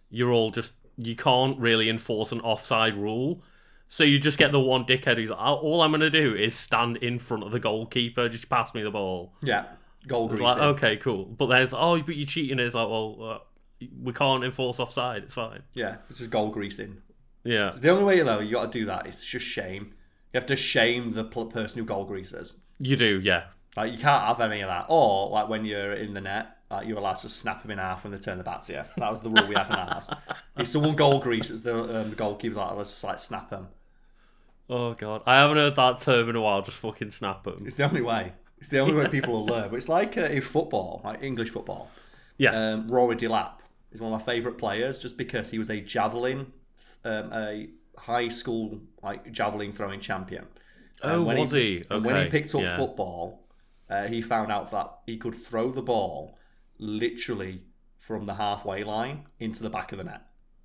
you're all just you can't really enforce an offside rule. So you just get the one dickhead who's like, "Oh, all I'm gonna do is stand in front of the goalkeeper, just pass me the ball. Yeah, goal It's like, okay, cool. But there's, oh, but you're cheating. It's like, well, uh, we can't enforce offside. It's fine. Yeah, it's just goal greasing. Yeah. The only way though you got to do that is just shame. You have to shame the pl- person who goal greases. You do, yeah. Like you can't have any of that. Or like when you're in the net, like you're allowed to snap them in half when they turn the bat to you. That was the rule we had in ours. if someone goal greases, the um, the goalkeeper's like, let's just like snap them. Oh god, I haven't heard that term in a while. Just fucking snap them. It's the only way. It's the only way people will learn. But it's like uh, in football, like English football. Yeah. Um, Rory Delap is one of my favourite players just because he was a javelin, um, a high school like javelin throwing champion. Oh, when was he? And when he picked up yeah. football, uh, he found out that he could throw the ball literally from the halfway line into the back of the net.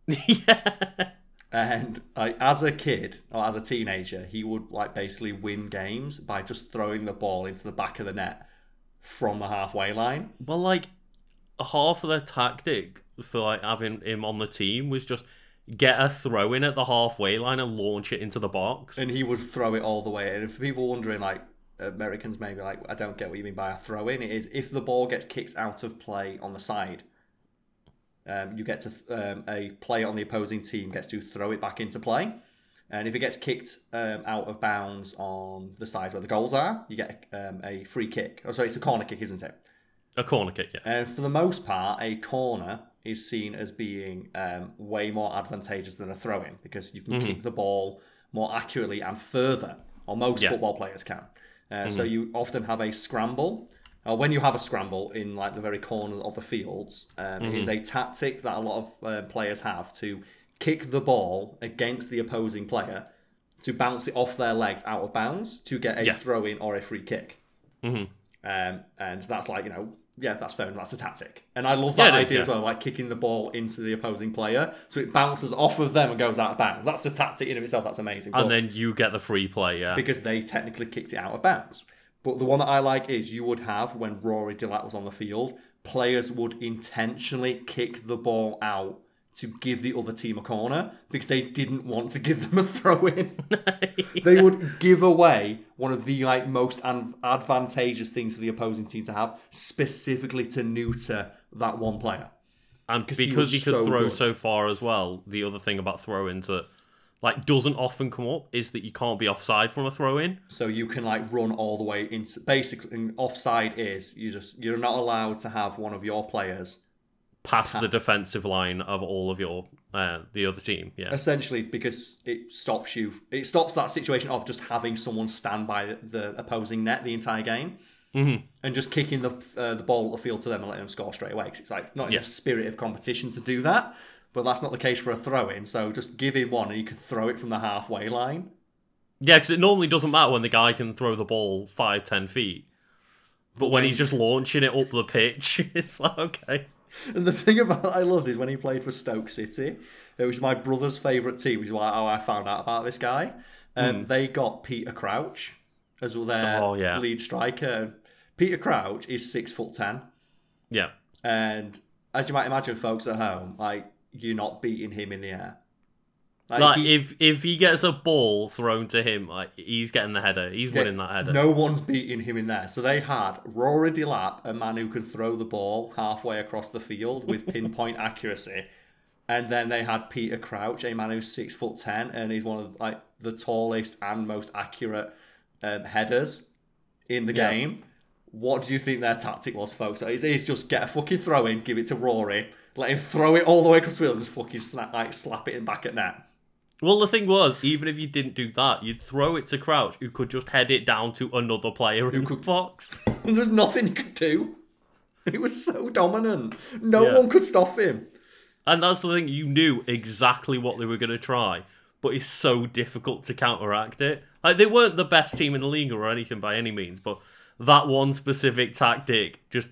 yeah. And like, as a kid or as a teenager, he would like basically win games by just throwing the ball into the back of the net from the halfway line. Well, like half of the tactic for like having him on the team was just get a throw in at the halfway line and launch it into the box. and he would throw it all the way. And if people wondering, like Americans, maybe like I don't get what you mean by a throw in. It is if the ball gets kicked out of play on the side, um, you get to um, a player on the opposing team gets to throw it back into play. And if it gets kicked um, out of bounds on the side where the goals are, you get um, a free kick. Oh, sorry, it's a corner kick, isn't it? A corner kick, yeah. And for the most part, a corner is seen as being um, way more advantageous than a throw in because you can kick the ball more accurately and further, or most Yeah. football players can. Uh, So you often have a scramble. Uh, when you have a scramble in like the very corner of the fields, um, it is a tactic that a lot of uh, players have to kick the ball against the opposing player to bounce it off their legs out of bounds to get a Yeah. throw in or a free kick. Mhm. Um, and that's like, you know, yeah, that's fair. and That's a tactic. And I love that is, idea as yeah. well, like kicking the ball into the opposing player so it bounces off of them and goes out of bounds. That's a tactic in of itself. That's amazing. And But- then you get the free play, yeah. because they technically kicked it out of bounds. But the one that I like is you would have when Rory Delap was on the field, players would intentionally kick the ball out to give the other team a corner because they didn't want to give them a throw in. they would give away one of the like most an- advantageous things for the opposing team to have, specifically to neuter that one player. And because he, you could so throw good. so far as well, the other thing about throw-ins that like doesn't often come up is that you can't be offside from a throw-in. So you can like run all the way into basically offside is you just you're not allowed to have one of your players past the defensive line of all of your uh, the other team. Yeah, essentially because it stops you it stops that situation of just having someone stand by the opposing net the entire game Mhm. and just kicking the uh, the ball at the field to them and letting them score straight away because it's like not in Yeah. the spirit of competition to do that but that's not the case for a throw in. So just give him one and you can throw it from the halfway line. Yeah, because it normally doesn't matter when the guy can throw the ball five, ten feet. But when he's just launching it up the pitch, it's like, okay. And the thing about I loved is when he played for Stoke City, it was my brother's favourite team, which is why how I found out about this guy. Um, They got Peter Crouch as well their. Oh, yeah. lead striker. Peter Crouch is six foot ten, Yeah. and as you might imagine, folks at home, like you're not beating him in the air. Like, he- if if he gets a ball thrown to him, like he's getting the header. He's winning that header. No one's beating him in there. So they had Rory Delap, a man who can throw the ball halfway across the field with pinpoint accuracy. And then they had Peter Crouch, a man who's six foot ten, and he's one of like the tallest and most accurate um, headers in the Yeah. game. What do you think their tactic was, folks? It's, it's just get a fucking throw in, give it to Rory, let him throw it all the way across the field, and just fucking snap, like slap it in back at net. Well, the thing was, even if you didn't do that, you'd throw it to Crouch, who could just head it down to another player in the box. And there's nothing you could do. He was so dominant. No Yeah. one could stop him. And that's the thing, you knew exactly what they were going to try, but it's so difficult to counteract it. Like, they weren't the best team in the league or anything by any means, but that one specific tactic just,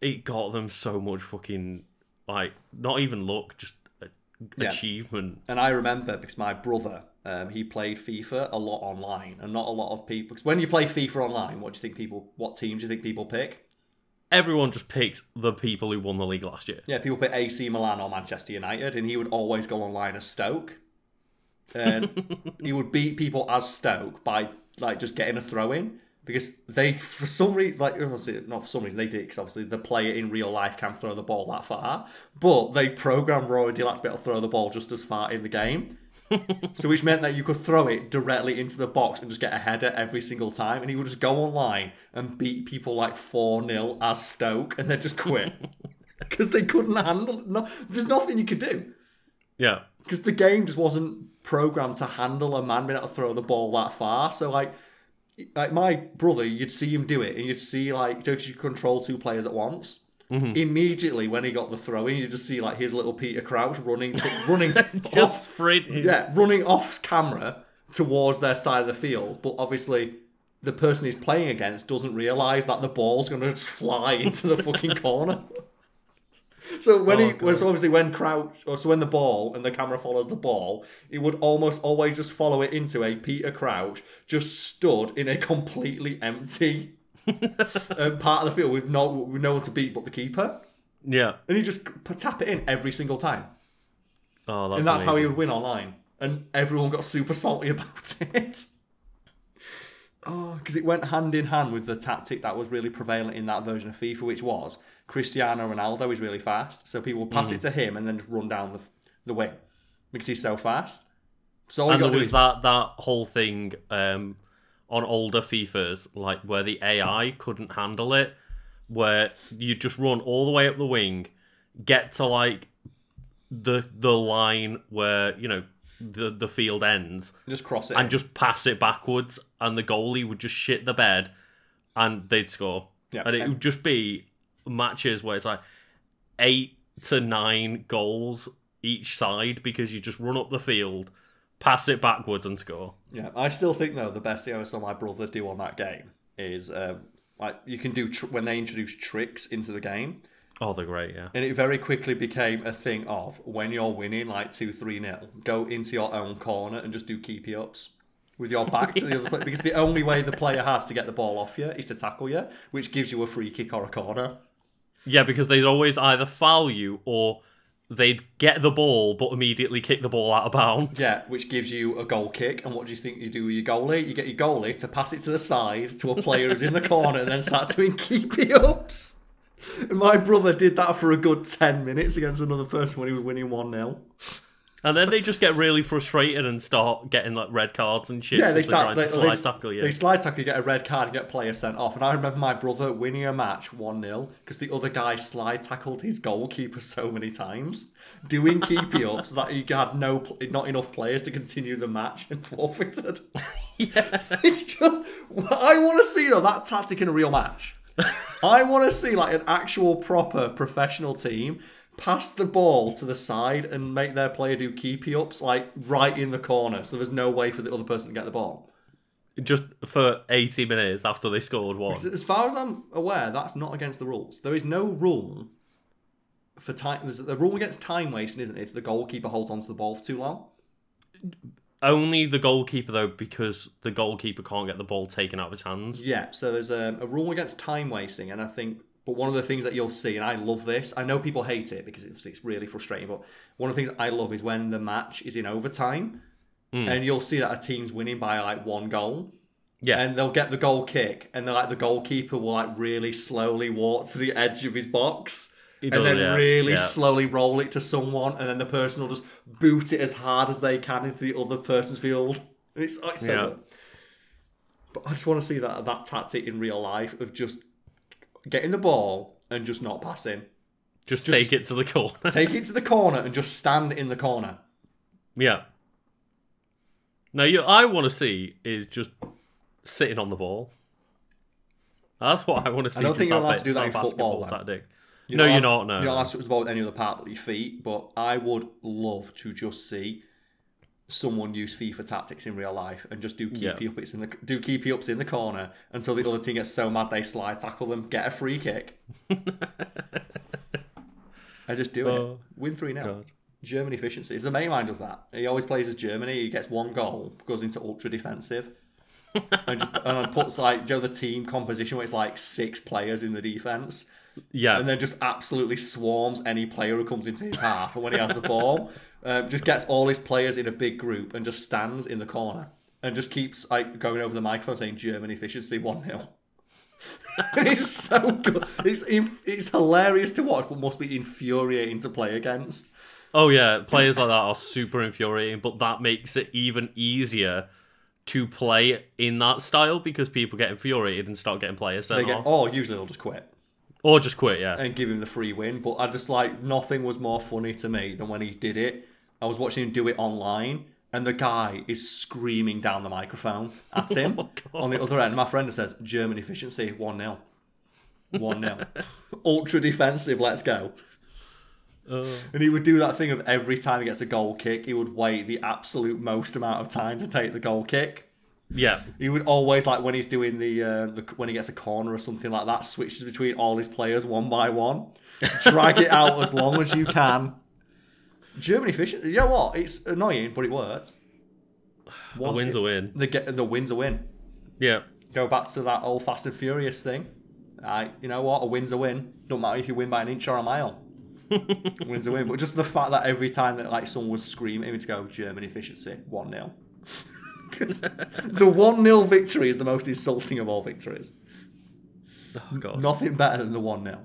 it got them so much fucking, like, not even luck, just Yeah. achievement. And I remember because my brother, um, he played FIFA a lot online, and not a lot of people. Because when you play FIFA online, what do you think people? What teams do you think people pick? Everyone just picks the people who won the league last year. Yeah, people pick AC Milan or Manchester United, and he would always go online as Stoke, and he would beat people as Stoke by like just getting a throw in because they for some reason like obviously not for some reason they did because obviously the player in real life can throw the ball that far, but they programmed Rory Delap to be able to throw the ball just as far in the game. so which meant that you could throw it directly into the box and just get a header every single time, and he would just go online and beat people like four 0 as Stoke, and then just quit because they couldn't handle. it. No, there's nothing you could do Yeah. because the game just wasn't programmed to handle a man being able to throw the ball that far. So like, like my brother, you'd see him do it, and you'd see like you control two players at once. Mm-hmm. Immediately when he got the throw in, you just see like his little Peter Crouch running, to, running, Just off, yeah, running off camera towards their side of the field. But obviously, the person he's playing against doesn't realize that the ball's going to just fly into the fucking corner. So when Oh, he was obviously when Crouch, or so when the ball and the camera follows the ball, it would almost always just follow it into a Peter Crouch just stood in a completely empty um, part of the field with no with no one to beat but the keeper, Yeah. and he just tap it in every single time, Oh, that's and that's how he would win online, and everyone got super salty about it. Oh, because it went hand in hand with the tactic that was really prevalent in that version of FIFA, which was Cristiano Ronaldo is really fast, so people pass Mm. it to him and then just run down the the wing because he's so fast. So all and there was is that that whole thing um, on older FIFAs, like where the AI couldn't handle it, where you just run all the way up the wing, get to like the the line where you know the the field ends, just cross it. and just pass it backwards, and the goalie would just shit the bed, and they'd score. Yeah, and it would just be matches where it's like eight to nine goals each side because you just run up the field, pass it backwards, and score. Yeah, I still think though the best thing I ever saw my brother do on that game is um, like you can do tr- when they introduce tricks into the game, Oh, they're great, yeah. and it very quickly became a thing of when you're winning like two three nil, go into your own corner and just do keepy ups with your back to the other player because the only way the player has to get the ball off you is to tackle you, which gives you a free kick or a corner. Yeah, because they'd always either foul you or they'd get the ball but immediately kick the ball out of bounds. Yeah, which gives you a goal kick. And what do you think you do with your goalie? You get your goalie to pass it to the side to a player who's in the corner and then starts doing keepy ups. And my brother did that for a good 10 minutes against another person when he was winning 1 0. And then they just get really frustrated and start getting like red cards and shit. Yeah, they start. They, to slide they, tackle you. they slide tackle, you get a red card, you get a player sent off. And I remember my brother winning a match 1 0 because the other guy slide tackled his goalkeeper so many times, doing keepy ups that he had no, not enough players to continue the match and forfeited. yeah. It's just I want to see though that tactic in a real match. I want to see like an actual proper professional team pass the ball to the side and make their player do keepy ups like right in the corner, so there's no way for the other person to get the ball. Just for 80 minutes after they scored one. As far as I'm aware, that's not against the rules. There is no rule for time. There's a rule against time wasting, isn't it? If the goalkeeper holds onto the ball for too long. Only the goalkeeper, though, because the goalkeeper can't get the ball taken out of his hands. Yeah, so there's a, a rule against time wasting, and I think, but one of the things that you'll see, and I love this, I know people hate it because it's, it's really frustrating, but one of the things I love is when the match is in overtime, hmm. and you'll see that a team's winning by like one goal, Yeah. and they'll get the goal kick, and they're like the goalkeeper will like really slowly walk to the edge of his box. He and then yeah, really yeah. slowly roll it to someone, and then the person will just boot it as hard as they can into the other person's field. And it's like so. Yeah. But I just want to see that that tactic in real life of just getting the ball and just not passing. just, just- take it to the corner. Take it to the corner and just stand in the corner. yeah. Now, you, I want to see is just sitting on the ball. That's what I want to see. I don't think you're allowed bit- to do that in football, tactic. You're no, you're not. No. You're not allowed to touch the ball with any other part but your feet. But I would love to just see someone use FIFA tactics in real life and just do Yeah. keepy ups in the do keepy ups in the corner until the other team gets so mad they slide tackle them, get a free kick. I just do Oh, it. Win three 0 German efficiency. The main line does that. He always plays as Germany. He gets one goal, goes into ultra defensive, and just and puts like Joe the team composition where it's like six players in the defense Yeah. and then just absolutely swarms any player who comes into his half. And when he has the ball, um, just gets all his players in a big group and just stands in the corner and just keeps like going over the microphone saying German efficiency one 0 It's so good. It's it's hilarious to watch, but must be infuriating to play against. Oh yeah, players like that are super infuriating, but that makes it even easier to play in that style because people get infuriated and start getting players They sent get, off. oh, usually they'll just quit Or just quit, yeah. and give him the free win. But I just like nothing was more funny to me than when he did it. I was watching him do it online, and the guy is screaming down the microphone at oh him Oh, on the other end. My friend says, German efficiency, 1 0. 1 0. Ultra defensive, let's go. Uh, And he would do that thing of every time he gets a goal kick, he would wait the absolute most amount of time to take the goal kick. yeah. He would always like when he's doing the, uh, the when he gets a corner or something like that, switches between all his players one by one, drag it out as long as you can. German efficient. You know what? It's annoying, but it worked. A One, win's a win. The the win's a win. Yeah. Go back to that old Fast and Furious thing. I, you know what? A win's a win. Don't matter if you win by an inch or a mile. win's a win. But just the fact that every time that like someone would scream at him to go German efficiency one 0 Because the one 0 victory is the most insulting of all victories. Oh god. Nothing better than the 1 0.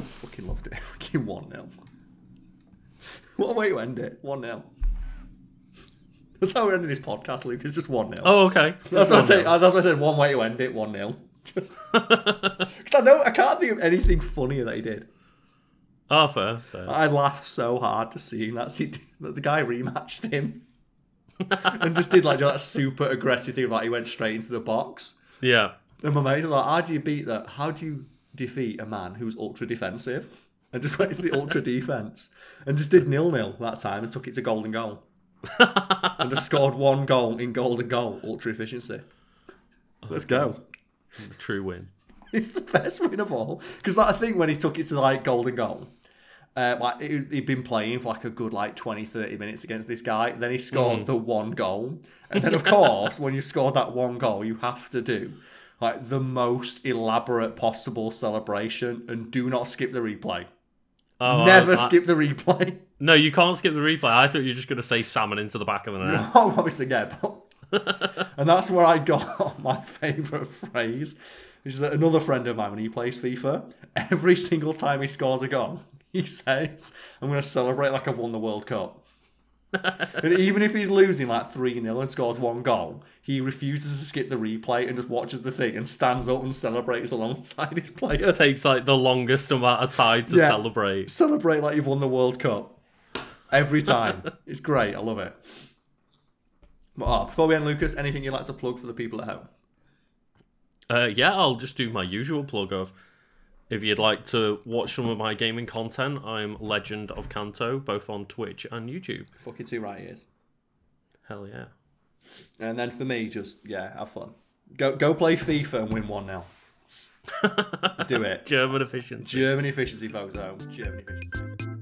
Fucking loved it. Fucking 1 0. What a way to end it. 1 0. That's how we're ending this podcast, Luke. It's just 1 0. Oh, okay. That's what I said. That's what I said. One way to end it, one 0 Just because I don't, I can't think of anything funnier that he did. Oh, fair. fair. I laughed so hard to seeing that, he, that the guy rematched him and just did like that super aggressive thing. Like he went straight into the box. Yeah. And my mate was like, "How do you beat that? How do you defeat a man who's ultra defensive?" And just went into the ultra defense and just did nil nil that time and took it to golden goal. and just scored one goal in golden goal, ultra efficiency. Let's go. The true win. It's the best win of all. Because like, I think when he took it to like golden goal, uh, like he- he'd been playing for like a good like 20, 30 minutes against this guy. Then he scored the one goal. And then of course, when you've scored that one goal, you have to do like the most elaborate possible celebration and do not skip the replay. Oh, Never I- I- skip the replay. No, you can't skip the replay. I thought you were just going to say salmon into the back of the net. Oh, obviously, yeah. But, and that's where I got my favourite phrase, which is that another friend of mine, when he plays FIFA, every single time he scores a goal, he says, I'm going to celebrate like I've won the World Cup. and even if he's losing like 3 0 and scores one goal, he refuses to skip the replay and just watches the thing and stands up and celebrates alongside his players. It takes like the longest amount of time to Yeah. celebrate. Celebrate like you've won the World Cup. Every time. it's great. I love it. But, oh, before we end, Lucas, anything you'd like to plug for the people at home? Uh, yeah, I'll just do my usual plug of If you'd like to watch some of my gaming content, I'm Legend of Kanto, both on Twitch and YouTube. Fucking two right ears. Hell yeah. And then for me, just yeah, have fun. Go go play FIFA and win one now. Do it. German efficiency. German efficiency, folks. Home. German efficiency.